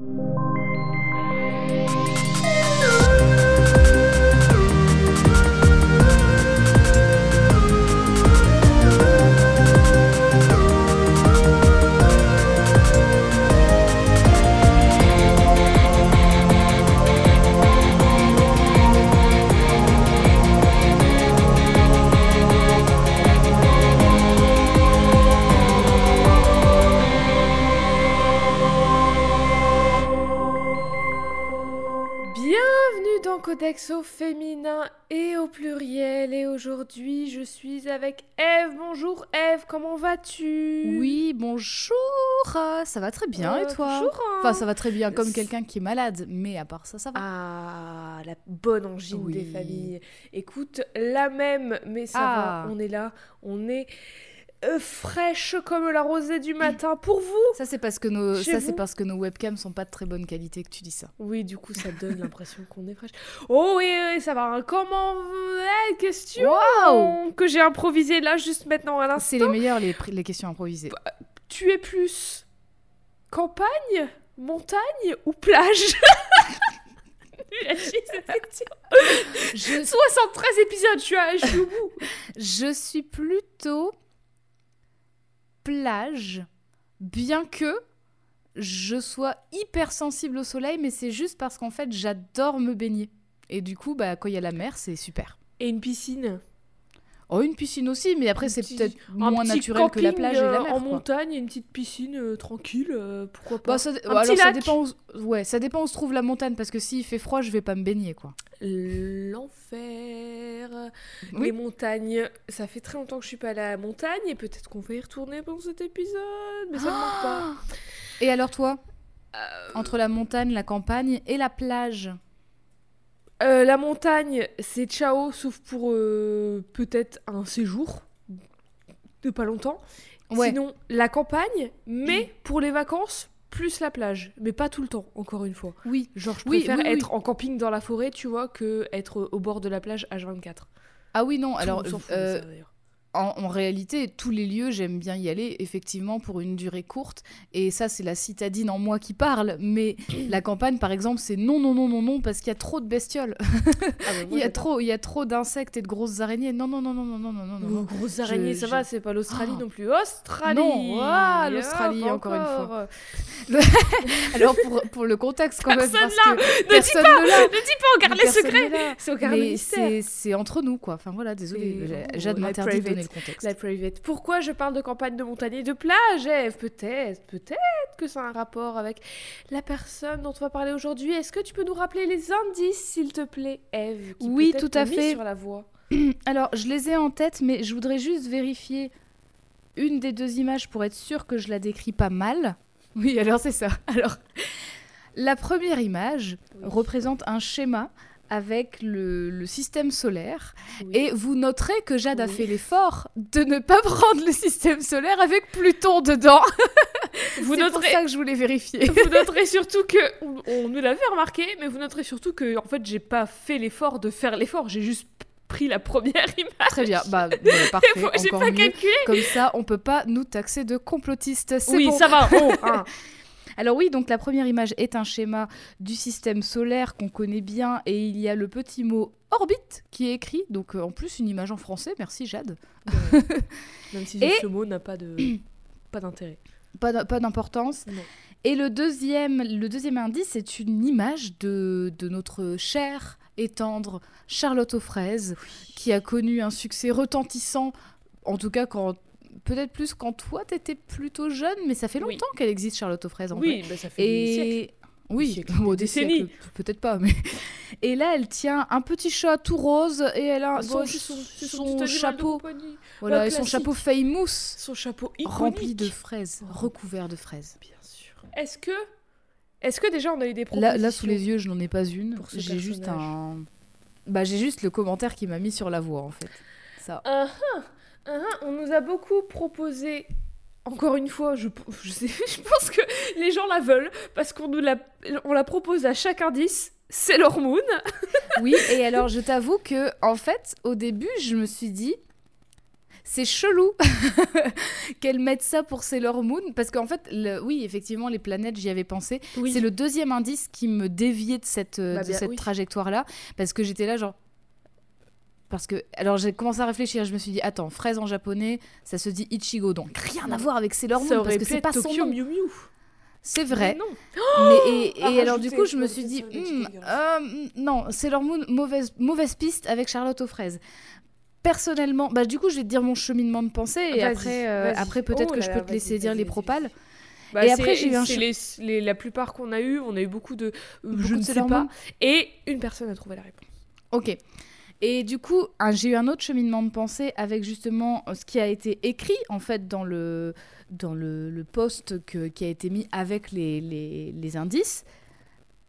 you. Aujourd'hui, je suis avec Eve. Bonjour Eve, comment vas-tu? Oui, bonjour. euh, Ça va très bien Euh, et toi? bonjour, hein. Enfin, ça va très bien comme quelqu'un qui est malade, mais à part ça, ça va. Ah, la bonne angine Oui. des familles. Écoute, la même, mais ça Ah. va, on est là, on est euh, fraîche comme la rosée du matin pour vous. Ça c'est parce que nos Chez ça c'est parce que nos webcams sont pas de très bonne qualité que tu dis ça. Oui, du coup, ça donne l'impression qu'on est fraîche. Oh oui, oui, ça va. Comment eh, question que j'ai improvisé là juste maintenant à l'instant. C'est les meilleurs les, les questions improvisées. Tu es plus campagne, montagne ou plage. Je, 73 épisodes, je suis, à- je suis au bout. je suis plutôt bien que je sois hyper sensible au soleil, mais c'est juste parce qu'en fait j'adore me baigner. Et du coup, bah, quand il y a la mer, c'est super. Et une piscine? Oh, une piscine aussi, mais après c'est peut-être moins naturel que la plage et la euh, mer. En quoi. montagne, une petite piscine euh, tranquille, euh, pourquoi pas. Bah, ça, Un alors, petit ça lac. dépend où, ouais, ça dépend où se trouve la montagne parce que s'il fait froid, je vais pas me baigner quoi. L'enfer. Oui. Les montagnes. Ça fait très longtemps que je suis pas à la montagne et peut-être qu'on va y retourner pendant cet épisode, mais ça ne manque pas. Et alors toi, Euh, entre la montagne, la campagne et la plage euh, la montagne, c'est ciao, sauf pour euh, peut-être un séjour de pas longtemps. Ouais. Sinon, la campagne, mais pour les vacances, plus la plage. Mais pas tout le temps, encore une fois. Oui. Genre, je préfère oui, oui. être en camping dans la forêt, tu vois, que être au bord de la plage H24. Ah oui non, Tout alors euh, ça. En, en réalité, tous les lieux, j'aime bien y aller effectivement pour une durée courte et ça c'est la citadine en moi qui parle, mais la campagne par exemple, c'est non non non non non parce qu'il y a trop de bestioles. Ah bah, moi, il y a trop il y a trop d'insectes et de grosses araignées. Non non non non non non non non. non. Oh, grosses araignées, Je- ça je- va, c'est pas l'Australie Oh. non plus. Australie Non, ah, l'Australie, encore une fois. Alors pour, pour le contexte quand même Personne parce là, que Ne personne dis pas, ne ne dis pas, on garde les secrets. ne. C'est Mais entre nous, quoi. Enfin voilà, désolé, oh, Jade m'interdit de le contexte. La private. Pourquoi je parle de campagne de montagne et de plage, Eve Peut-être, peut-être que ça a un rapport avec la personne dont on va parler aujourd'hui. Est-ce que tu peux nous rappeler les indices, s'il te plaît, Eve Oui, tout à fait. sur la voie? Alors, je les ai en tête, mais je voudrais juste vérifier une des deux images pour être sûre que je la décris pas mal. Oui, alors c'est ça. Alors, la première image Oui. représente un schéma avec le, le système solaire. Oui. Et vous noterez que Jade a fait l'effort de ne pas prendre le système solaire avec Pluton dedans. vous pour noterez, ça que je voulais vérifier. vous noterez surtout que on, on nous l'avait remarqué, mais vous noterez surtout que en fait j'ai pas fait l'effort de faire l'effort, j'ai juste pris la première image. Très bien, bah voilà, parfait, J'ai encore pas mieux. calculé. Comme ça, on peut pas nous taxer de complotistes. Oui, bon. ça va. Oh, hein. Alors oui, donc la première image est un schéma du système solaire qu'on connaît bien et il y a le petit mot orbite qui est écrit. Donc euh, en plus une image en français. Merci Jade. Même si Et- ce mot n'a pas de pas d'intérêt. Pas d'importance. Et le deuxième, le deuxième indice, c'est une image de, de notre chère et tendre Charlotte aux fraises, qui a connu un succès retentissant, en tout cas quand peut-être plus quand toi t'étais plutôt jeune, mais ça fait Oui. longtemps qu'elle existe Charlotte aux fraises en. Oui, bah, ça fait des siècles. Et oui, siècles, bon, des des décennies. peut-être pas, mais. Et là, elle tient un petit chat tout rose et elle a Ah, son, bah, son, son chapeau, voilà, Oh, et son chapeau famous Son chapeau iconique. rempli de fraises, Oh. recouvert de fraises. Bien sûr. Est-ce que, est-ce que déjà on a eu des propositions Là, là, sous les yeux, je n'en ai pas une. pour ce J'ai juste un. Bah, j'ai juste le commentaire qui m'a mis sur la voie en fait. Ça. Ah, ah, on nous a beaucoup proposé. Encore une fois, je, je, sais, je pense que les gens la veulent parce qu'on nous la, on la propose à chaque indice. C'est l'hormone. Oui, et alors je t'avoue que en fait, au début, je me suis dit, c'est chelou qu'elle mette ça pour Sailor Moon parce qu'en fait, le- oui, effectivement, les planètes, j'y avais pensé. Oui. C'est le deuxième indice qui me déviait de cette, euh, Bah, de cette oui. trajectoire-là parce que j'étais là genre. Parce que, alors j'ai commencé à réfléchir, je me suis dit, attends, fraise en japonais, ça se dit Ichigo, donc rien à voir avec Sailor Moon parce que c'est pas son Tokyo nom. Mew Mew. C'est vrai. Mais non. Mais, et et alors du coup, je me suis dit, hmm, euh, non, Sailor Moon, mauvaise, mauvaise piste avec Charlotte aux fraises. Personnellement, bah du coup, je vais te dire mon cheminement de pensée et après, euh, après peut-être Oh que là je peux te laisser dire les propales. Bah, Et après, j'ai eu un les, les- la plupart qu'on a eu, on a eu beaucoup de euh, Beaucoup je de ne sais pas Moon. et une personne a trouvé la réponse. Ok. Et du coup, j'ai eu un autre cheminement de pensée avec justement euh, ce qui a été écrit en fait dans le, dans le, le post que- qui a été mis avec les, les, les indices.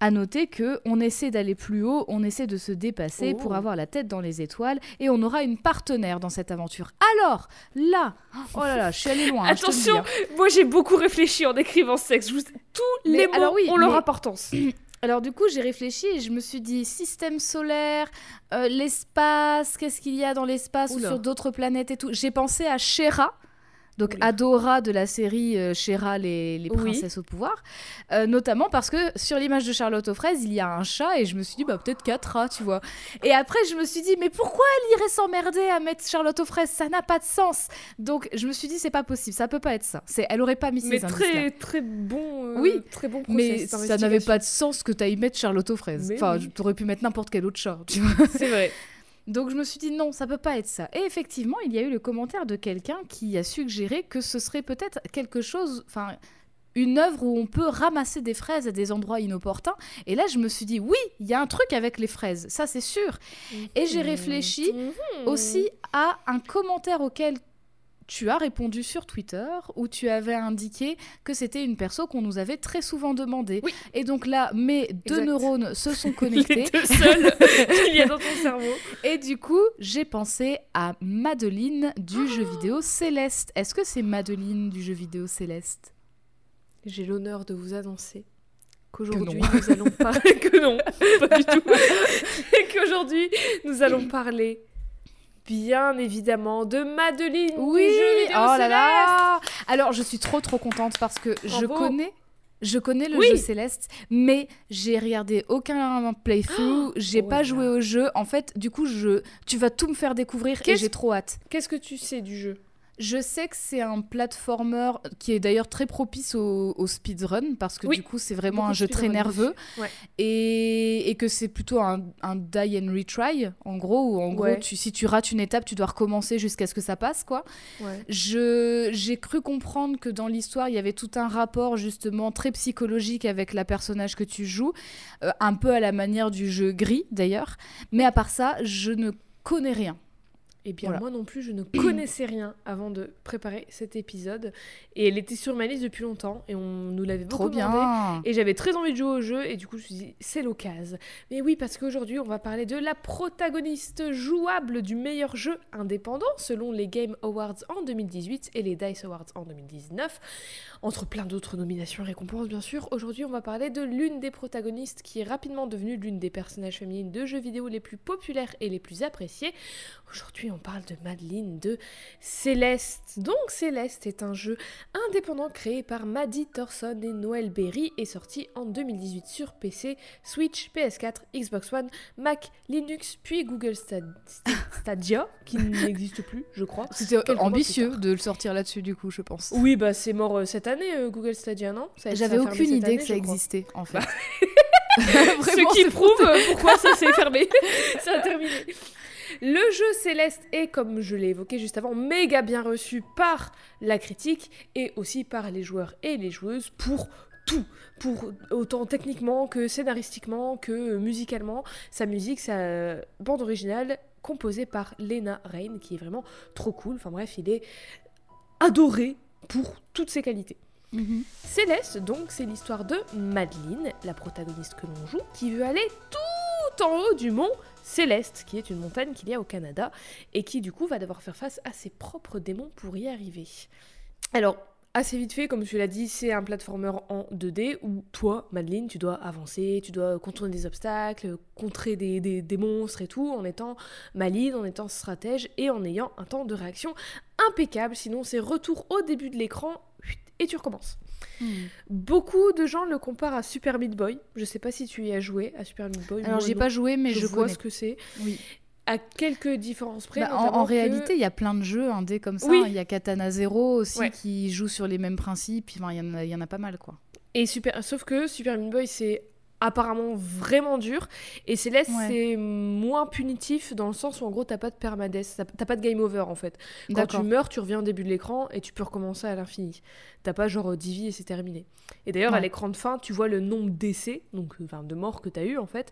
À noter que on essaie d'aller plus haut, on essaie de se dépasser Oh. pour avoir la tête dans les étoiles et on aura une partenaire dans cette aventure. Alors, là, oh là là, je suis allée loin. hein, Attention, hein. moi j'ai beaucoup réfléchi en écrivant vous- Tous Mais les mots alors oui, ont leur mais- importance. Alors du coup, j'ai réfléchi et je me suis dit système solaire, euh, l'espace, qu'est-ce qu'il y a dans l'espace ou sur d'autres planètes et tout. J'ai pensé à Shera, donc. Adora de la série euh, Shera, les, les Oui. princesses au pouvoir, Euh, notamment parce que sur l'image de Charlotte aux fraises, il y a un chat et je me suis dit bah peut-être quatre rats, tu vois. Et après, je me suis dit mais pourquoi elle irait s'emmerder à mettre Charlotte aux fraises? Ça n'a pas de sens. Donc je me suis dit c'est pas possible, ça peut pas être ça. C'est, elle aurait pas mis Mais ces indices-là. très très bon. Euh, Oui, très bon Mais ça n'avait pas de sens que tu ailles mettre Charlotte aux fraises. Mais enfin, oui. tu aurais pu mettre n'importe quel autre chat, tu vois. C'est vrai. Donc je me suis dit non, ça peut pas être ça. Et effectivement, il y a eu le commentaire de quelqu'un qui a suggéré que ce serait peut-être quelque chose, enfin une œuvre où on peut ramasser des fraises à des endroits inopportuns. Et là, je me suis dit oui, il y a un truc avec les fraises, ça c'est sûr. Et j'ai réfléchi Mhm. aussi à un commentaire auquel tu as répondu sur Twitter où tu avais indiqué que c'était une perso qu'on nous avait très souvent demandé. Oui. Et donc là, mes deux Exact. neurones se sont les connectés. deux seuls qu'il y a dans ton cerveau. Et du coup, j'ai pensé à Madeline du jeu Oh vidéo Céleste. Est-ce que c'est Madeline du jeu vidéo Céleste? J'ai l'honneur de vous annoncer qu'aujourd'hui nous allons parler que non, pas du tout. Et qu'aujourd'hui nous allons parler bien évidemment de Madeline Oui, du jeu vidéo oh là là Alors, je suis trop trop contente parce que je connais je connais le Oui. jeu Céleste, mais j'ai regardé aucun playthrough, j'ai Oh pas là joué au jeu. En fait, du coup, je tu vas tout me faire découvrir et j'ai trop hâte. Qu'est-ce que tu sais du jeu? Je sais que c'est un platformer qui est d'ailleurs très propice au, au speedrun parce que Oui. du coup c'est vraiment Beaucoup un jeu très nerveux. Ouais. et, et que c'est plutôt un, un die and retry en gros où en Ouais. gros tu, si tu rates une étape tu dois recommencer jusqu'à ce que ça passe quoi. Ouais. Je j'ai cru comprendre que dans l'histoire il y avait tout un rapport justement très psychologique avec la personnage que tu joues, euh, un peu à la manière du jeu gris d'ailleurs, mais à part ça je ne connais rien. Eh bien, Voilà. moi non plus, je ne connaissais rien avant de préparer cet épisode. Et elle était sur ma liste depuis longtemps. Et on nous l'avait beaucoup Trop demandé. bien. Et j'avais très envie de jouer au jeu. Et du coup, je me suis dit, c'est l'occasion. Mais oui, parce qu'aujourd'hui, on va parler de la protagoniste jouable du meilleur jeu indépendant, selon les Game Awards en 2018 et les Dice Awards en 2019. Entre plein d'autres nominations et récompenses, bien sûr. Aujourd'hui, on va parler de l'une des protagonistes qui est rapidement devenue l'une des personnages féminines de jeux vidéo les plus populaires et les plus appréciés. Aujourd'hui, on parle de Madeline de Céleste. Donc, Céleste est un jeu indépendant créé par Maddie Thorson et Noël Berry et sorti en 2018 sur PC, Switch, PS4, Xbox One, Mac, Linux, puis Google Stad- Stadia, qui n'existe plus, je crois. C'était ambitieux de le sortir là-dessus du coup je pense. Oui, bah c'est mort euh, cette année, euh, Google Stadia, non? J'avais aucune idée année, que ça existait en fait. Ce Vraiment, qui c'est prouve euh, pourquoi ça s'est fermé. ça a terminé. Le jeu Céleste est, comme je l'ai évoqué juste avant, méga bien reçu par la critique et aussi par les joueurs et les joueuses pour tout, pour autant techniquement que scénaristiquement que musicalement. Sa musique, sa bande originale composée par Lena Rain, qui est vraiment trop cool. Enfin bref, il est adoré pour toutes ses qualités. Mhm. Céleste, donc, c'est l'histoire de Madeline, la protagoniste que l'on joue, qui veut aller tout en haut du mont Céleste, qui est une montagne qu'il y a au Canada, et qui du coup va devoir faire face à ses propres démons pour y arriver. Alors, assez vite fait, comme tu l'as dit, c'est un platformer en 2D où toi, Madeline, tu dois avancer, tu dois contourner des obstacles, contrer des, monstres et tout, en étant maline, en étant stratège et en ayant un temps de réaction impeccable. Sinon, c'est retour au début de l'écran et tu recommences. Hmm. Beaucoup de gens le comparent à Super Meat Boy. Je sais pas si tu y as joué à Super Meat Boy. Alors j'ai pas joué, mais je, je, vois connais. ce que c'est. Oui. À quelques différences près. Bah, en, notamment en que- réalité, il y a plein de jeux indés comme ça. Oui. Il y a Katana Zero aussi Ouais. qui joue sur les mêmes principes. Enfin, il y, en a- il y en a pas mal, quoi. Et super, sauf que Super Meat Boy, c'est apparemment vraiment dur. Et Céleste, Ouais. c'est moins punitif dans le sens où en gros, t'as pas de permadeath, t'as- pas de game over en fait. Quand tu meurs, tu reviens au début de l'écran et tu peux recommencer à l'infini. T'as pas genre 10 vies et c'est terminé. Et d'ailleurs, à l'écran de fin, tu vois le nombre d'essais, donc enfin, de morts que t'as eu en fait.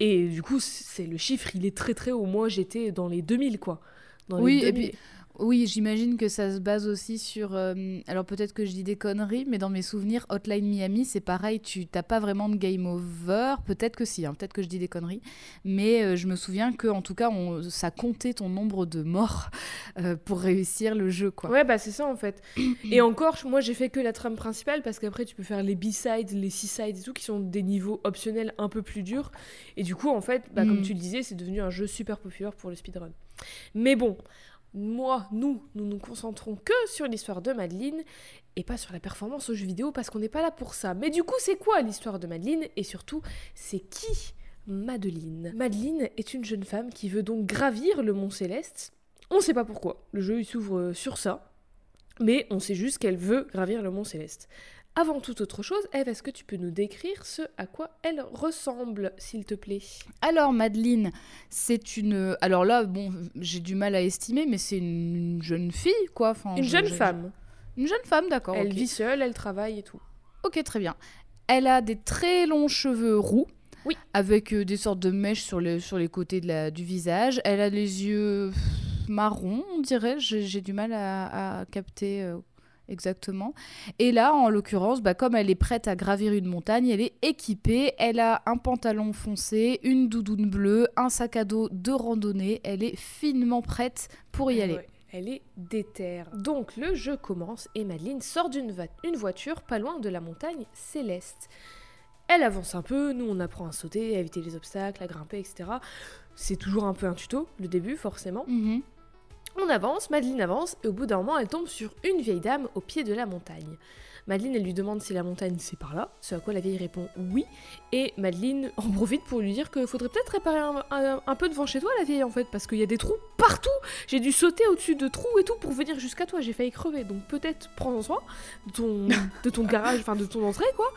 Et du coup, c'est le chiffre, il est très très haut. Moi, j'étais dans les 2000 quoi. Dans les Oui, et 2000. puis oui, j'imagine que ça se base aussi sur. euh, alors peut-être que je dis des conneries, mais dans mes souvenirs, Hotline Miami, c'est pareil. Tu t'as pas vraiment de game over. Peut-être que si. hein, peut-être que je dis des conneries, mais euh, je me souviens que en tout cas, on, ça comptait ton nombre de morts euh, pour réussir le jeu, quoi. Ouais, bah c'est ça en fait. et encore, moi j'ai fait que la trame principale parce qu'après tu peux faire les B-sides, les C-sides et tout qui sont des niveaux optionnels un peu plus durs. Et du coup, en fait, bah, comme Mm. tu le disais, c'est devenu un jeu super populaire pour le speedrun. Mais bon, moi, nous, nous nous concentrons que sur l'histoire de Madeleine et pas sur la performance aux jeux vidéo parce qu'on n'est pas là pour ça. Mais du coup, c'est quoi l'histoire de Madeleine et surtout, c'est qui Madeleine? Madeleine est une jeune femme qui veut donc gravir le Mont Céleste. On sait pas pourquoi. Le jeu il s'ouvre euh, sur ça. Mais on sait juste qu'elle veut gravir le Mont Céleste. Avant toute autre chose, Eve, est-ce que tu peux nous décrire ce à quoi elle ressemble, s'il te plaît? Alors Madeleine, c'est une. Alors là, bon, j'ai du mal à estimer, mais c'est une jeune fille, quoi. Enfin, Une je- jeune je- femme. Une jeune femme, d'accord. elle vit seule, elle travaille et tout. Ok, très bien. Elle a des très longs cheveux roux. Oui. Avec euh, des sortes de mèches sur, le, sur les côtés de la, du visage. Elle a les yeux pff, marrons, on dirait. J'ai j'ai du mal à, à capter euh, exactement. Et là, en l'occurrence, bah, comme elle est prête à gravir une montagne, elle est équipée. Elle a un pantalon foncé, une doudoune bleue, un sac à dos de randonnée. Elle est finement prête pour y aller. Ouais, Elle est déterre. Donc le jeu commence et Madeleine sort d'une une voiture pas loin de la montagne céleste. Elle avance un peu, nous on apprend à sauter, à éviter les obstacles, à grimper, etc. C'est toujours un peu un tuto, le début forcément. Mhm. On avance, Madeleine avance, et au bout d'un moment, elle tombe sur une vieille dame au pied de la montagne. Madeleine, elle lui demande si la montagne c'est par là, ce à quoi la vieille répond oui, et Madeleine en profite pour lui dire qu'il faudrait peut-être réparer un, un- un peu devant chez toi, la vieille en fait, parce qu'il y a des trous partout. J'ai dû sauter au-dessus de trous et tout pour venir jusqu'à toi, j'ai failli crever, donc peut-être prends-en soin de ton, de ton garage, enfin de ton entrée quoi.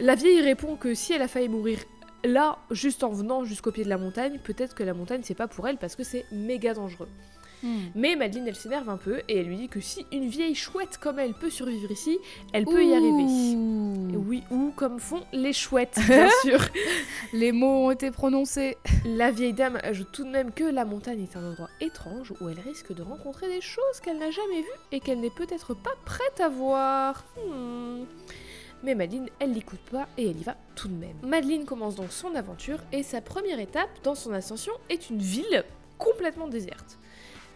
La vieille répond que si elle a failli mourir là, juste en venant jusqu'au pied de la montagne, peut-être que la montagne c'est pas pour elle parce que c'est méga dangereux. Mhm. Mais Madeleine, elle s'énerve un peu et elle lui dit que si une vieille chouette comme elle peut survivre ici, elle peut y arriver. Et Oui, ou comme font les chouettes, bien sûr. Les mots ont été prononcés. La vieille dame ajoute tout de même que la montagne est un endroit étrange où elle risque de rencontrer des choses qu'elle n'a jamais vues et qu'elle n'est peut-être pas prête à voir. Hmm. Mais Madeleine, elle l'écoute pas et elle y va tout de même. Madeleine commence donc son aventure et sa première étape dans son ascension est une ville complètement déserte.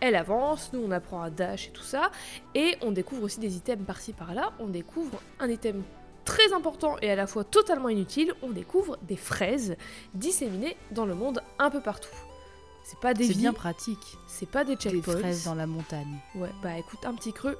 Elle avance, nous on apprend à dash et tout ça, et on découvre aussi des items par-ci par-là. On découvre un item très important et à la fois totalement inutile, on découvre des fraises disséminées dans le monde un peu partout. C'est pas des C'est bien pratique. c'est pas des Des checkpoints. fraises dans la montagne. Ouais, bah écoute, un petit creux,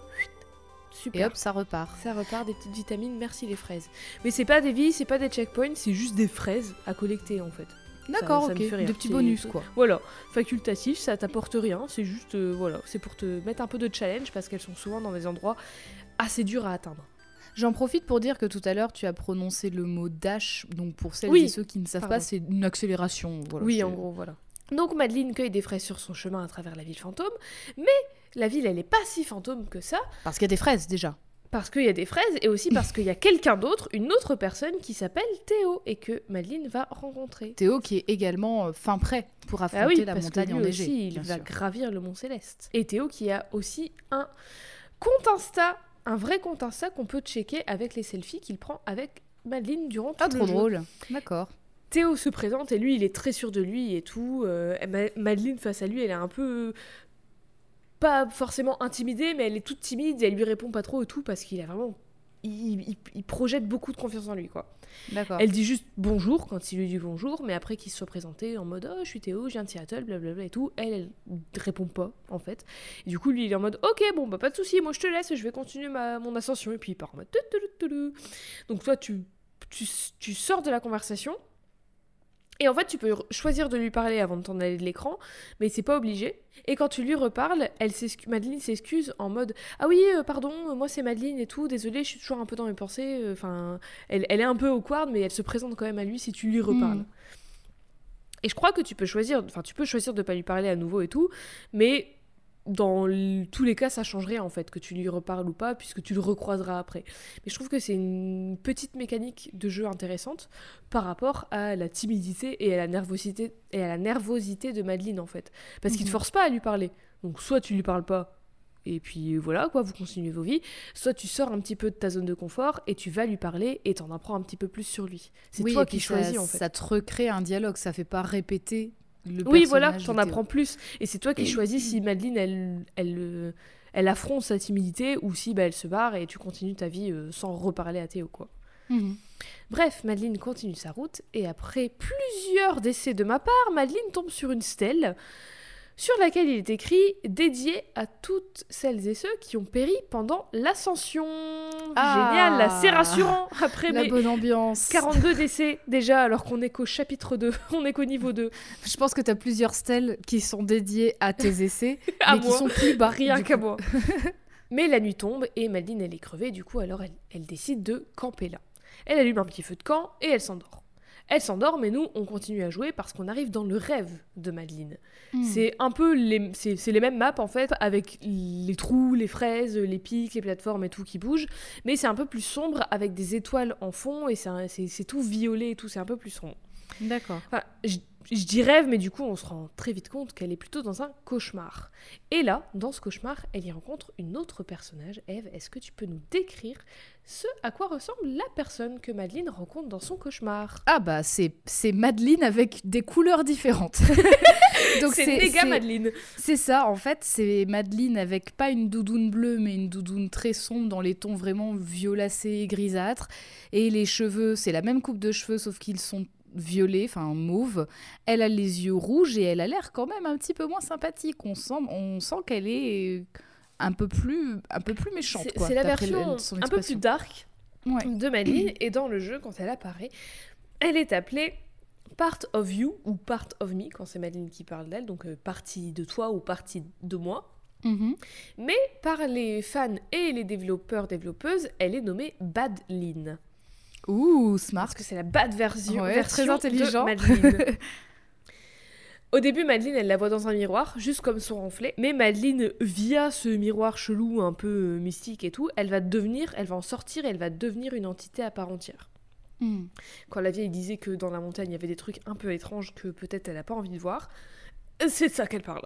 super. Et hop, ça repart. Ça repart des petites vitamines, merci les fraises. Mais c'est pas des vies, c'est pas des checkpoints, c'est juste des fraises à collecter en fait. D'accord, ok. Des petits bonus, quoi. Voilà, facultatif, ça t'apporte rien, c'est juste, euh, voilà, c'est pour te mettre un peu de challenge parce qu'elles sont souvent dans des endroits assez durs à atteindre. J'en profite pour dire que tout à l'heure, tu as prononcé le mot dash. Donc, pour celles Oui, et ceux qui ne savent pardon. pas, c'est une accélération. Voilà, oui, en gros, voilà. Donc Madeleine cueille des fraises sur son chemin à travers la ville fantôme, mais la ville, elle est pas si fantôme que ça, Parce qu'il y a des fraises, déjà. Parce qu'il y a des fraises et aussi parce qu'il y a quelqu'un d'autre, une autre personne qui s'appelle Théo et que Madeleine va rencontrer. Théo qui est également euh, fin prêt pour affronter Ah oui, la parce montagne que lui enneigée. aussi, il va sûr. gravir le Mont Céleste. Et Théo qui a aussi un compte Insta, un vrai compte Insta qu'on peut checker avec les selfies qu'il prend avec Madeleine durant tout Ah, le trop drôle. D'accord. Théo se présente et lui, il est très sûr de lui et tout. Euh, Ma- Madeleine face à lui, elle est un peu pas forcément intimidée, mais elle est toute timide et elle lui répond pas trop et tout parce qu'il a vraiment. Il, il- il projette beaucoup de confiance en lui, quoi. D'accord. Elle dit juste bonjour quand il lui dit bonjour, mais après qu'il se soit présenté en mode oh, je suis Théo, je viens de Seattle, blablabla et tout, elle, elle répond pas en fait. Et du coup, lui il est en mode ok, bon bah pas de souci, moi je te laisse, je vais continuer ma, mon ascension. Et puis il part en mode. Donc toi, tu, tu, tu sors de la conversation. Et en fait, tu peux choisir de lui parler avant de t'en aller de l'écran, mais c'est pas obligé. Et quand tu lui reparles, elle Madeleine s'excuse en mode Ah oui, euh, pardon, euh, moi c'est Madeleine et tout, désolée, je suis toujours un peu dans mes pensées. euh, Enfin, elle, elle est un peu awkward, mais elle se présente quand même à lui si tu lui reparles. Mm. Et je crois que tu peux choisir, enfin, tu peux choisir de pas lui parler à nouveau et tout, mais dans tous les cas, ça changerait en fait, que tu lui reparles ou pas, puisque tu le recroiseras après. Mais je trouve que c'est une petite mécanique de jeu intéressante par rapport à la timidité et à la nervosité, et à la nervosité de Madeleine en fait. Parce qu'il te Mhm. force pas à lui parler. Donc soit tu lui parles pas, et puis voilà, quoi, vous continuez vos vies, soit tu sors un petit peu de ta zone de confort et tu vas lui parler et t'en apprends un petit peu plus sur lui. C'est Oui, toi qui choisis ça, en fait. Ça te recrée un dialogue, ça fait pas répéter le Oui, voilà, t'en apprends plus. Et c'est toi qui choisis si Madeleine, elle, elle, euh, elle affronte sa timidité ou si bah, elle se barre et tu continues ta vie euh, sans reparler à Théo, quoi. Mhm. Bref, Madeleine continue sa route et après plusieurs décès de ma part, Madeleine tombe sur une stèle sur laquelle il est écrit dédié à toutes celles et ceux qui ont péri pendant l'ascension. Ah. Génial, c'est rassurant après La mes bonne ambiance. 42 décès déjà alors qu'on est qu'au chapitre 2, on est qu'au niveau 2. Je pense que tu as plusieurs stèles qui sont dédiées à tes essais, À mais qui moi. sont plus bas. Rien qu'à moi. Mais la nuit tombe et Madeleine elle est crevée, du coup alors elle, elle décide de camper là. Elle allume un petit feu de camp et elle s'endort. Elle s'endort mais nous on continue à jouer parce qu'on arrive dans le rêve de Madeleine. Mhm. C'est un peu les, c'est, c'est les mêmes maps en fait avec les trous, les fraises, les pics, les plateformes et tout qui bougent, mais c'est un peu plus sombre avec des étoiles en fond et c'est, un- c'est, c'est tout violet et tout, c'est un peu plus sombre. D'accord. Enfin, je, je dis rêve, mais du coup, on se rend très vite compte qu'elle est plutôt dans un cauchemar. Et là, dans ce cauchemar, elle y rencontre une autre personnage. Eve, est-ce que tu peux nous décrire ce à quoi ressemble la personne que Madeleine rencontre dans son cauchemar? Ah bah c'est c'est Madeleine avec des couleurs différentes. Donc c'est méga c'est- Madeleine. C'est ça, en fait, c'est Madeleine avec pas une doudoune bleue, mais une doudoune très sombre dans les tons vraiment violacés et grisâtres. Et les cheveux, c'est la même coupe de cheveux, sauf qu'ils sont violets, enfin mauve. Elle a les yeux rouges et elle a l'air quand même un petit peu moins sympathique. On sent, on sent qu'elle est un peu plus, un peu plus méchante. C'est la le- version un peu plus dark Ouais. de Madeleine. Et dans le jeu, quand elle apparaît, elle est appelée Part of You ou Part of Me, quand c'est Madeleine qui parle d'elle, donc euh, partie de toi ou partie de moi. Mhm. Mais par les fans et les développeurs, développeuses, elle est nommée Badline. Ouh, smart. Parce que c'est la bad version, Ouais, version très intelligent. de Madeleine. Au début, Madeleine, elle la voit dans un miroir, juste comme son reflet. Mais Madeleine, via ce miroir chelou, un peu euh, mystique et tout, elle va devenir, elle va en sortir et elle va devenir une entité à part entière. Mhm. Quand la vieille disait que dans la montagne, il y avait des trucs un peu étranges que peut-être elle n'a pas envie de voir, c'est de ça qu'elle parle.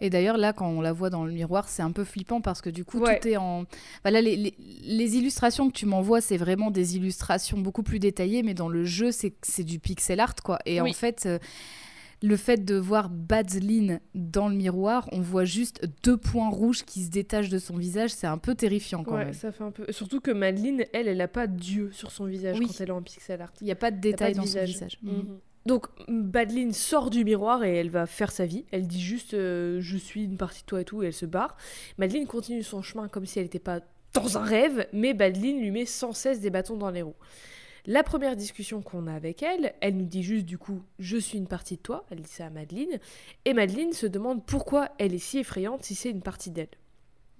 Et d'ailleurs, là, quand on la voit dans le miroir, c'est un peu flippant parce que du coup, Ouais. tout est en. Enfin, là, les, les- les illustrations que tu m'envoies, c'est vraiment des illustrations beaucoup plus détaillées, mais dans le jeu, c'est du pixel art, quoi. Et Oui. en fait. euh, le fait de voir Badline dans le miroir, on voit juste deux points rouges qui se détachent de son visage, c'est un peu terrifiant quand Ouais, même. ça fait un peu. Surtout que Madeleine, elle, elle n'a pas d'yeux sur son visage Oui. quand elle est en pixel art. Il n'y a pas de détails dans visage. son visage. Mhm. Mhm. Donc, Badeline sort du miroir et elle va faire sa vie. Elle dit juste euh, Je suis une partie de toi et tout, et elle se barre. Madeline continue son chemin comme si elle n'était pas dans un rêve, mais Badeline lui met sans cesse des bâtons dans les roues. La première discussion qu'on a avec elle, elle nous dit juste du coup Je suis une partie de toi. Elle dit ça à Madeline. Et Madeline se demande pourquoi elle est si effrayante si c'est une partie d'elle.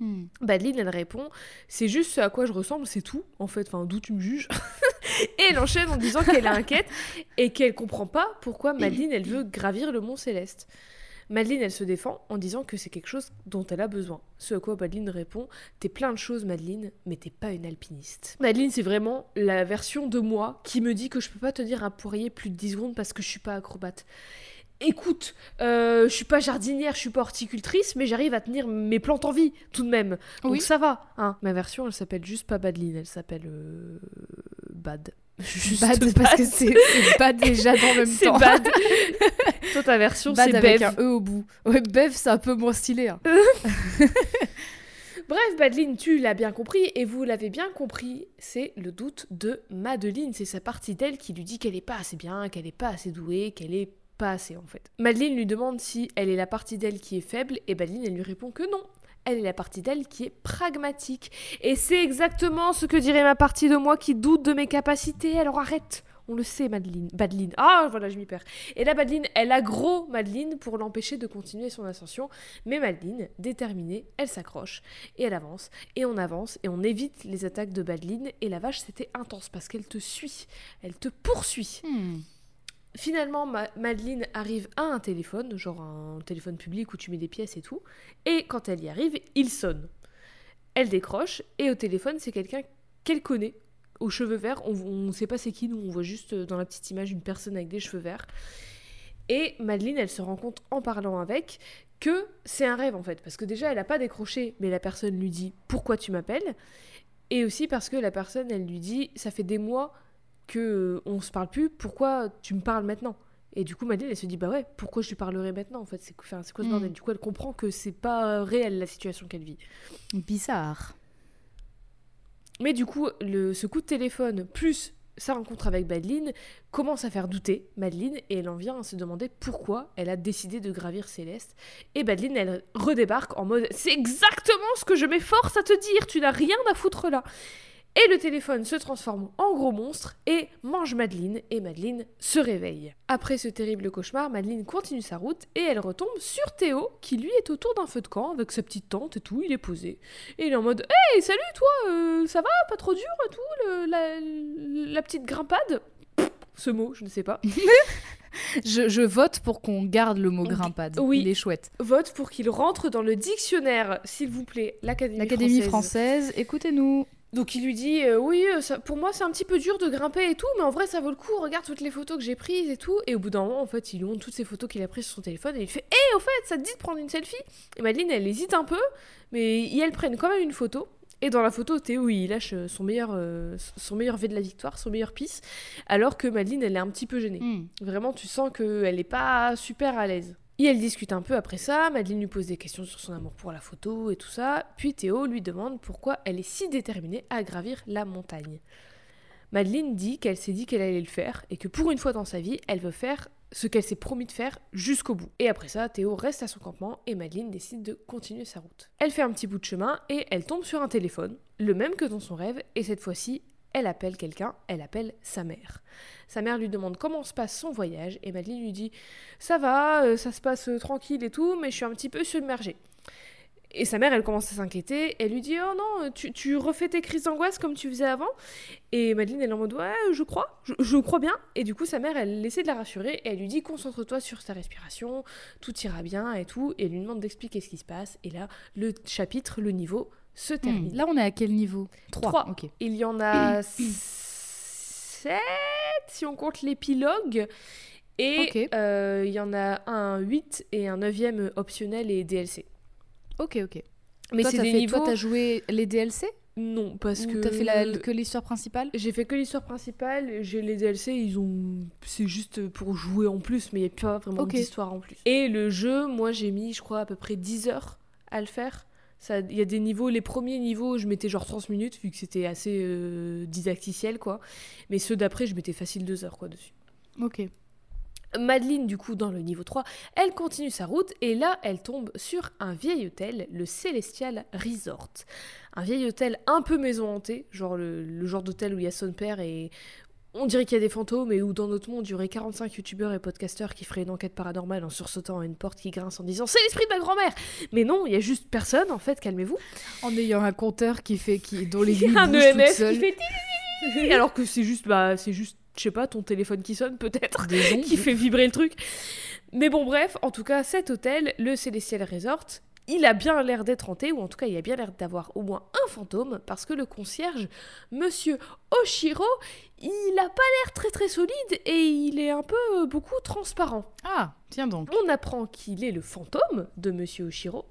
Mhm. Badeline, elle répond C'est juste ce à quoi je ressemble, c'est tout, en fait, enfin, d'où tu me juges. et elle enchaîne en disant qu'elle inquiète et qu'elle comprend pas pourquoi Madeline, elle veut gravir le mont céleste. Madeline, elle se défend en disant que c'est quelque chose dont elle a besoin. Ce à quoi Madeline répond T'es plein de choses, Madeline, mais t'es pas une alpiniste. Madeline, c'est vraiment la version de moi qui me dit que je peux pas tenir un poirier plus de 10 secondes parce que je suis pas acrobate. Écoute, euh, je suis pas jardinière, je suis pas horticultrice, mais j'arrive à tenir mes plantes en vie tout de même. Donc Oui. ça va. Hein. Ma version, elle s'appelle juste pas Badeline, elle s'appelle euh, Bad. Juste Bad, parce que c'est pas déjà dans le même C'est temps. bad. Toi, ta version, Bad c'est avec Bev. un E au bout. Ouais, Bev, c'est un peu moins stylé. hein. Bref, Badeline, tu l'as bien compris, et vous l'avez bien compris, c'est le doute de Madeline. C'est sa partie d'elle qui lui dit qu'elle est pas assez bien, qu'elle est pas assez douée, qu'elle est pas assez en fait. Madeline lui demande si elle est la partie d'elle qui est faible, et Badeline, elle lui répond que non. Elle est la partie d'elle qui est pragmatique. Et c'est exactement ce que dirait ma partie de moi qui doute de mes capacités. Alors arrête on le sait, Madeline. Badeline. Ah, voilà, je m'y perds. Et là, Madeline, elle aggro Madeline pour l'empêcher de continuer son ascension. Mais Madeline, déterminée, elle s'accroche et elle avance. Et on avance et on évite les attaques de Madeline. Et la vache, c'était intense parce qu'elle te suit. Elle te poursuit. Hmm. Finalement, Ma- Madeline arrive à un téléphone, genre un téléphone public où tu mets des pièces et tout. Et quand elle y arrive, il sonne. Elle décroche et au téléphone, c'est quelqu'un qu'elle connaît, aux cheveux verts. On ne sait pas c'est qui, nous, on voit juste euh, dans la petite image une personne avec des cheveux verts. Et Madeline, elle se rend compte en parlant avec que c'est un rêve en fait. Parce que déjà, elle n'a pas décroché, mais la personne lui dit Pourquoi tu m'appelles? Et aussi parce que la personne, elle lui dit Ça fait des mois que euh, on se parle plus, pourquoi tu me parles maintenant? Et du coup, Madeleine, elle se dit Bah ouais, pourquoi je lui parlerai maintenant en fait? C'est quoi, ce Mm. bordel Du coup, elle comprend que c'est pas euh, réel la situation qu'elle vit. Bizarre. Mais du coup, le, ce coup de téléphone, plus sa rencontre avec Madeline, commence à faire douter Madeline et elle en vient à se demander pourquoi elle a décidé de gravir Céleste. Et Madeline, elle redébarque en mode C'est exactement ce que je m'efforce à te dire, tu n'as rien à foutre là. Et le téléphone se transforme en gros monstre et mange Madeline et Madeline se réveille. Après ce terrible cauchemar, Madeline continue sa route et elle retombe sur Théo qui lui est autour d'un feu de camp avec sa petite tente et tout, il est posé. Et il est en mode Hey, salut toi, euh, ça va? Pas trop dur et tout le- la, la petite grimpade? Pff, Ce mot, je ne sais pas. Je, je vote pour qu'on garde le mot grimpade. oui. Il est chouette. Vote pour qu'il rentre dans le dictionnaire, s'il vous plaît, l'Académie L'Académie française. française, écoutez-nous. Donc il lui dit euh, oui euh, ça- pour moi c'est un petit peu dur de grimper et tout mais en vrai ça vaut le coup. Regarde toutes les photos que j'ai prises et tout. Et au bout d'un moment en fait il lui montre toutes ces photos qu'il a prises sur son téléphone et il fait hé au fait ça te dit de prendre une selfie? Et Madeleine elle hésite un peu mais elles prennent quand même une photo. Et dans la photo Théo il lâche euh, son meilleur euh, son meilleur V de la victoire son meilleur pisse alors que Madeleine elle est un petit peu gênée. Hmm. Vraiment, tu sens qu'elle n'est pas super à l'aise. Et elle discute un peu après ça, Madeleine lui pose des questions sur son amour pour la photo et tout ça, puis Théo lui demande pourquoi elle est si déterminée à gravir la montagne. Madeleine dit qu'elle s'est dit qu'elle allait le faire et que pour une fois dans sa vie, elle veut faire ce qu'elle s'est promis de faire jusqu'au bout. Et après ça, Théo reste à son campement et Madeleine décide de continuer sa route. Elle fait un petit bout de chemin et elle tombe sur un téléphone, le même que dans son rêve, et cette fois-ci, elle appelle quelqu'un, elle appelle sa mère. Sa mère lui demande comment se passe son voyage et Madeleine lui dit Ça va, euh, ça se passe euh, tranquille et tout, mais je suis un petit peu submergée. Et sa mère, elle commence à s'inquiéter. Elle lui dit Oh non, euh, tu, refais tes crises d'angoisse comme tu faisais avant? Et Madeleine, elle est en mode Ouais, je crois, je, je crois bien. Et du coup, sa mère, elle essaie de la rassurer et elle lui dit Concentre-toi sur ta respiration, tout ira bien et tout. Et elle lui demande d'expliquer ce qui se passe. Et là, le chapitre, le niveau se termine. Hmm. Là, on est à quel niveau? Trois. Ok. Il y en a sept si on compte l'épilogue. Et euh, il y en a un 8 et un 9 optionnel et DLC. Ok, ok. Mais c'est des fait- niveaux. Toi, t'as joué les DLC Non, parce Ou que. t'as fait la- que l'histoire principale? J'ai fait que l'histoire principale, j'ai les DLC, ils ont. C'est juste pour jouer en plus, mais il n'y a pas vraiment d'histoire en plus. Et le jeu, moi j'ai mis, je crois, à peu près 10 heures à le faire. Il y a des niveaux, les premiers niveaux, je mettais genre 30 minutes, vu que c'était assez euh, didacticiel, quoi. Mais ceux d'après, je mettais facile 2 heures, quoi, dessus. Ok. Madeline, du coup, dans le niveau 3, elle continue sa route et là, elle tombe sur un vieil hôtel, le Celestial Resort. Un vieil hôtel un peu maison hantée, genre le, le genre d'hôtel où il y a son père et on dirait qu'il y a des fantômes et où dans notre monde, il y aurait 45 youtubeurs et podcasteurs qui feraient une enquête paranormale en sursautant à une porte qui grince en disant c'est l'esprit de ma grand-mère. Mais non, il y a juste personne en fait, calmez-vous. En ayant un compteur qui fait qui dont bougent toutes EMF seules. qui fait alors que c'est juste bah c'est juste je sais pas ton téléphone qui sonne peut-être qui fait vibrer le truc. Mais bon, bref, en tout cas, cet hôtel, le Celestial Resort, il a bien l'air d'être hanté, ou en tout cas, il a bien l'air d'avoir au moins un fantôme, parce que le concierge, monsieur Oshiro, il a pas l'air très très solide et il est un peu euh, beaucoup transparent. Ah, tiens donc. On apprend qu'il est le fantôme de monsieur Oshiro.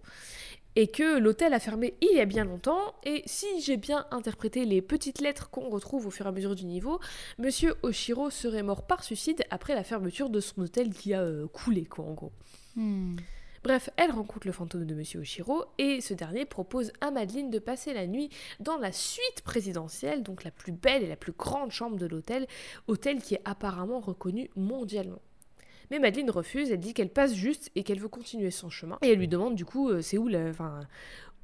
et que l'hôtel a fermé il y a bien longtemps. Et si j'ai bien interprété les petites lettres qu'on retrouve au fur et à mesure du niveau, Monsieur Oshiro serait mort par suicide après la fermeture de son hôtel qui a euh, coulé, quoi, en gros. Hmm. Bref, elle rencontre le fantôme de Monsieur Oshiro et ce dernier propose à Madeleine de passer la nuit dans la suite présidentielle, donc la plus belle et la plus grande chambre de l'hôtel, hôtel qui est apparemment reconnu mondialement. Mais Madeleine refuse, elle dit qu'elle passe juste et qu'elle veut continuer son chemin. Et elle lui demande du coup, euh, c'est où la,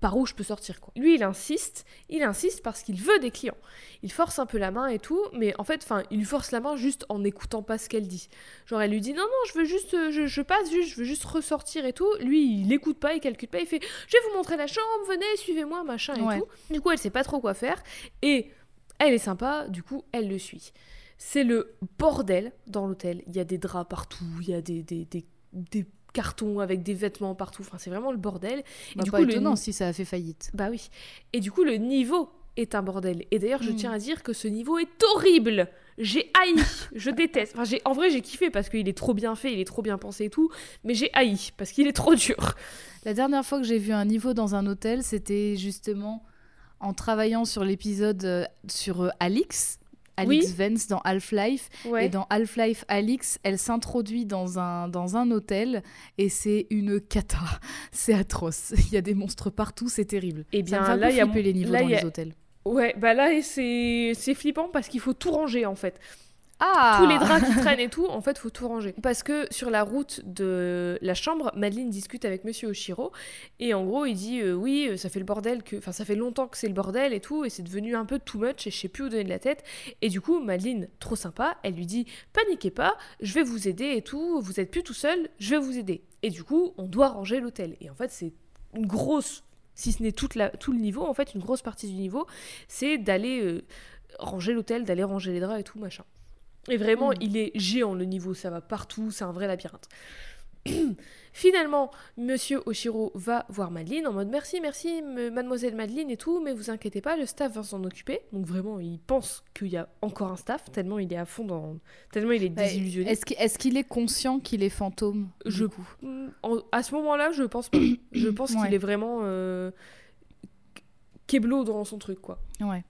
par où je peux sortir quoi. Lui, il insiste, il insiste parce qu'il veut des clients. Il force un peu la main et tout, mais en fait, enfin, il lui force la main juste en n'écoutant pas ce qu'elle dit. Genre, elle lui dit non, non, je veux juste, euh, je, je passe juste, je veux juste ressortir et tout. Lui, il n'écoute pas, il calcule pas, il fait, je vais vous montrer la chambre, venez, suivez-moi, machin et tout. Du coup, elle sait pas trop quoi faire et elle est sympa, du coup, elle le suit. C'est le bordel dans l'hôtel. Il y a des draps partout, il y a des, des, des, des cartons avec des vêtements partout. Enfin, c'est vraiment le bordel. Et Bah, du pas coup, le étonnant si ça a fait faillite. bah oui. Et du coup, le niveau est un bordel. Et d'ailleurs, je Mm. tiens à dire que ce niveau est horrible. J'ai haï, je déteste. Enfin, j'ai, en vrai, j'ai kiffé parce qu'il est trop bien fait, il est trop bien pensé et tout. Mais j'ai haï parce qu'il est trop dur. La dernière fois que j'ai vu un niveau dans un hôtel, c'était justement en travaillant sur l'épisode euh, sur euh, Alix. Alix Oui. Vance dans Half-Life. Ouais. Et dans Half-Life Alix, elle s'introduit dans un, dans un hôtel et c'est une cata. C'est atroce. Il y a des monstres partout, c'est terrible. Eh Ça bien, me fait un là, il y a les niveaux là, dans y a- les hôtels. Ouais, bah là, c'est, c'est flippant parce qu'il faut tout ranger en fait. Ah tous les draps qui traînent et tout, en fait, faut tout ranger. Parce que sur la route de la chambre, Madeleine discute avec Monsieur Oshiro et en gros, il dit euh, oui, euh, ça fait le bordel que, enfin, ça fait longtemps que c'est le bordel et tout, et c'est devenu un peu too much et je sais plus où donner de la tête. Et du coup, Madeleine, trop sympa, elle lui dit paniquez pas, je vais vous aider et tout, vous êtes plus tout seul, je vais vous aider. Et du coup, on doit ranger l'hôtel. Et en fait, c'est une grosse, si ce n'est toute la, tout le niveau, en fait, une grosse partie du niveau, c'est d'aller euh, ranger l'hôtel, d'aller ranger les draps et tout machin. Et vraiment, Mm. il est géant le niveau, ça va partout, c'est un vrai labyrinthe. Finalement, Monsieur Oshiro va voir Madeleine en mode merci, merci, me- Mademoiselle Madeleine et tout, mais vous inquiétez pas, le staff va s'en occuper. Donc vraiment, il pense qu'il y a encore un staff, tellement il est à fond dans, tellement il est Bah, désillusionné. Est-ce qu'il est, conscient qu'il est fantôme Je- coup? Mm, en- à ce moment-là, je pense pas. je pense Ouais. qu'il est vraiment euh, keblo dans son truc, quoi. Ouais.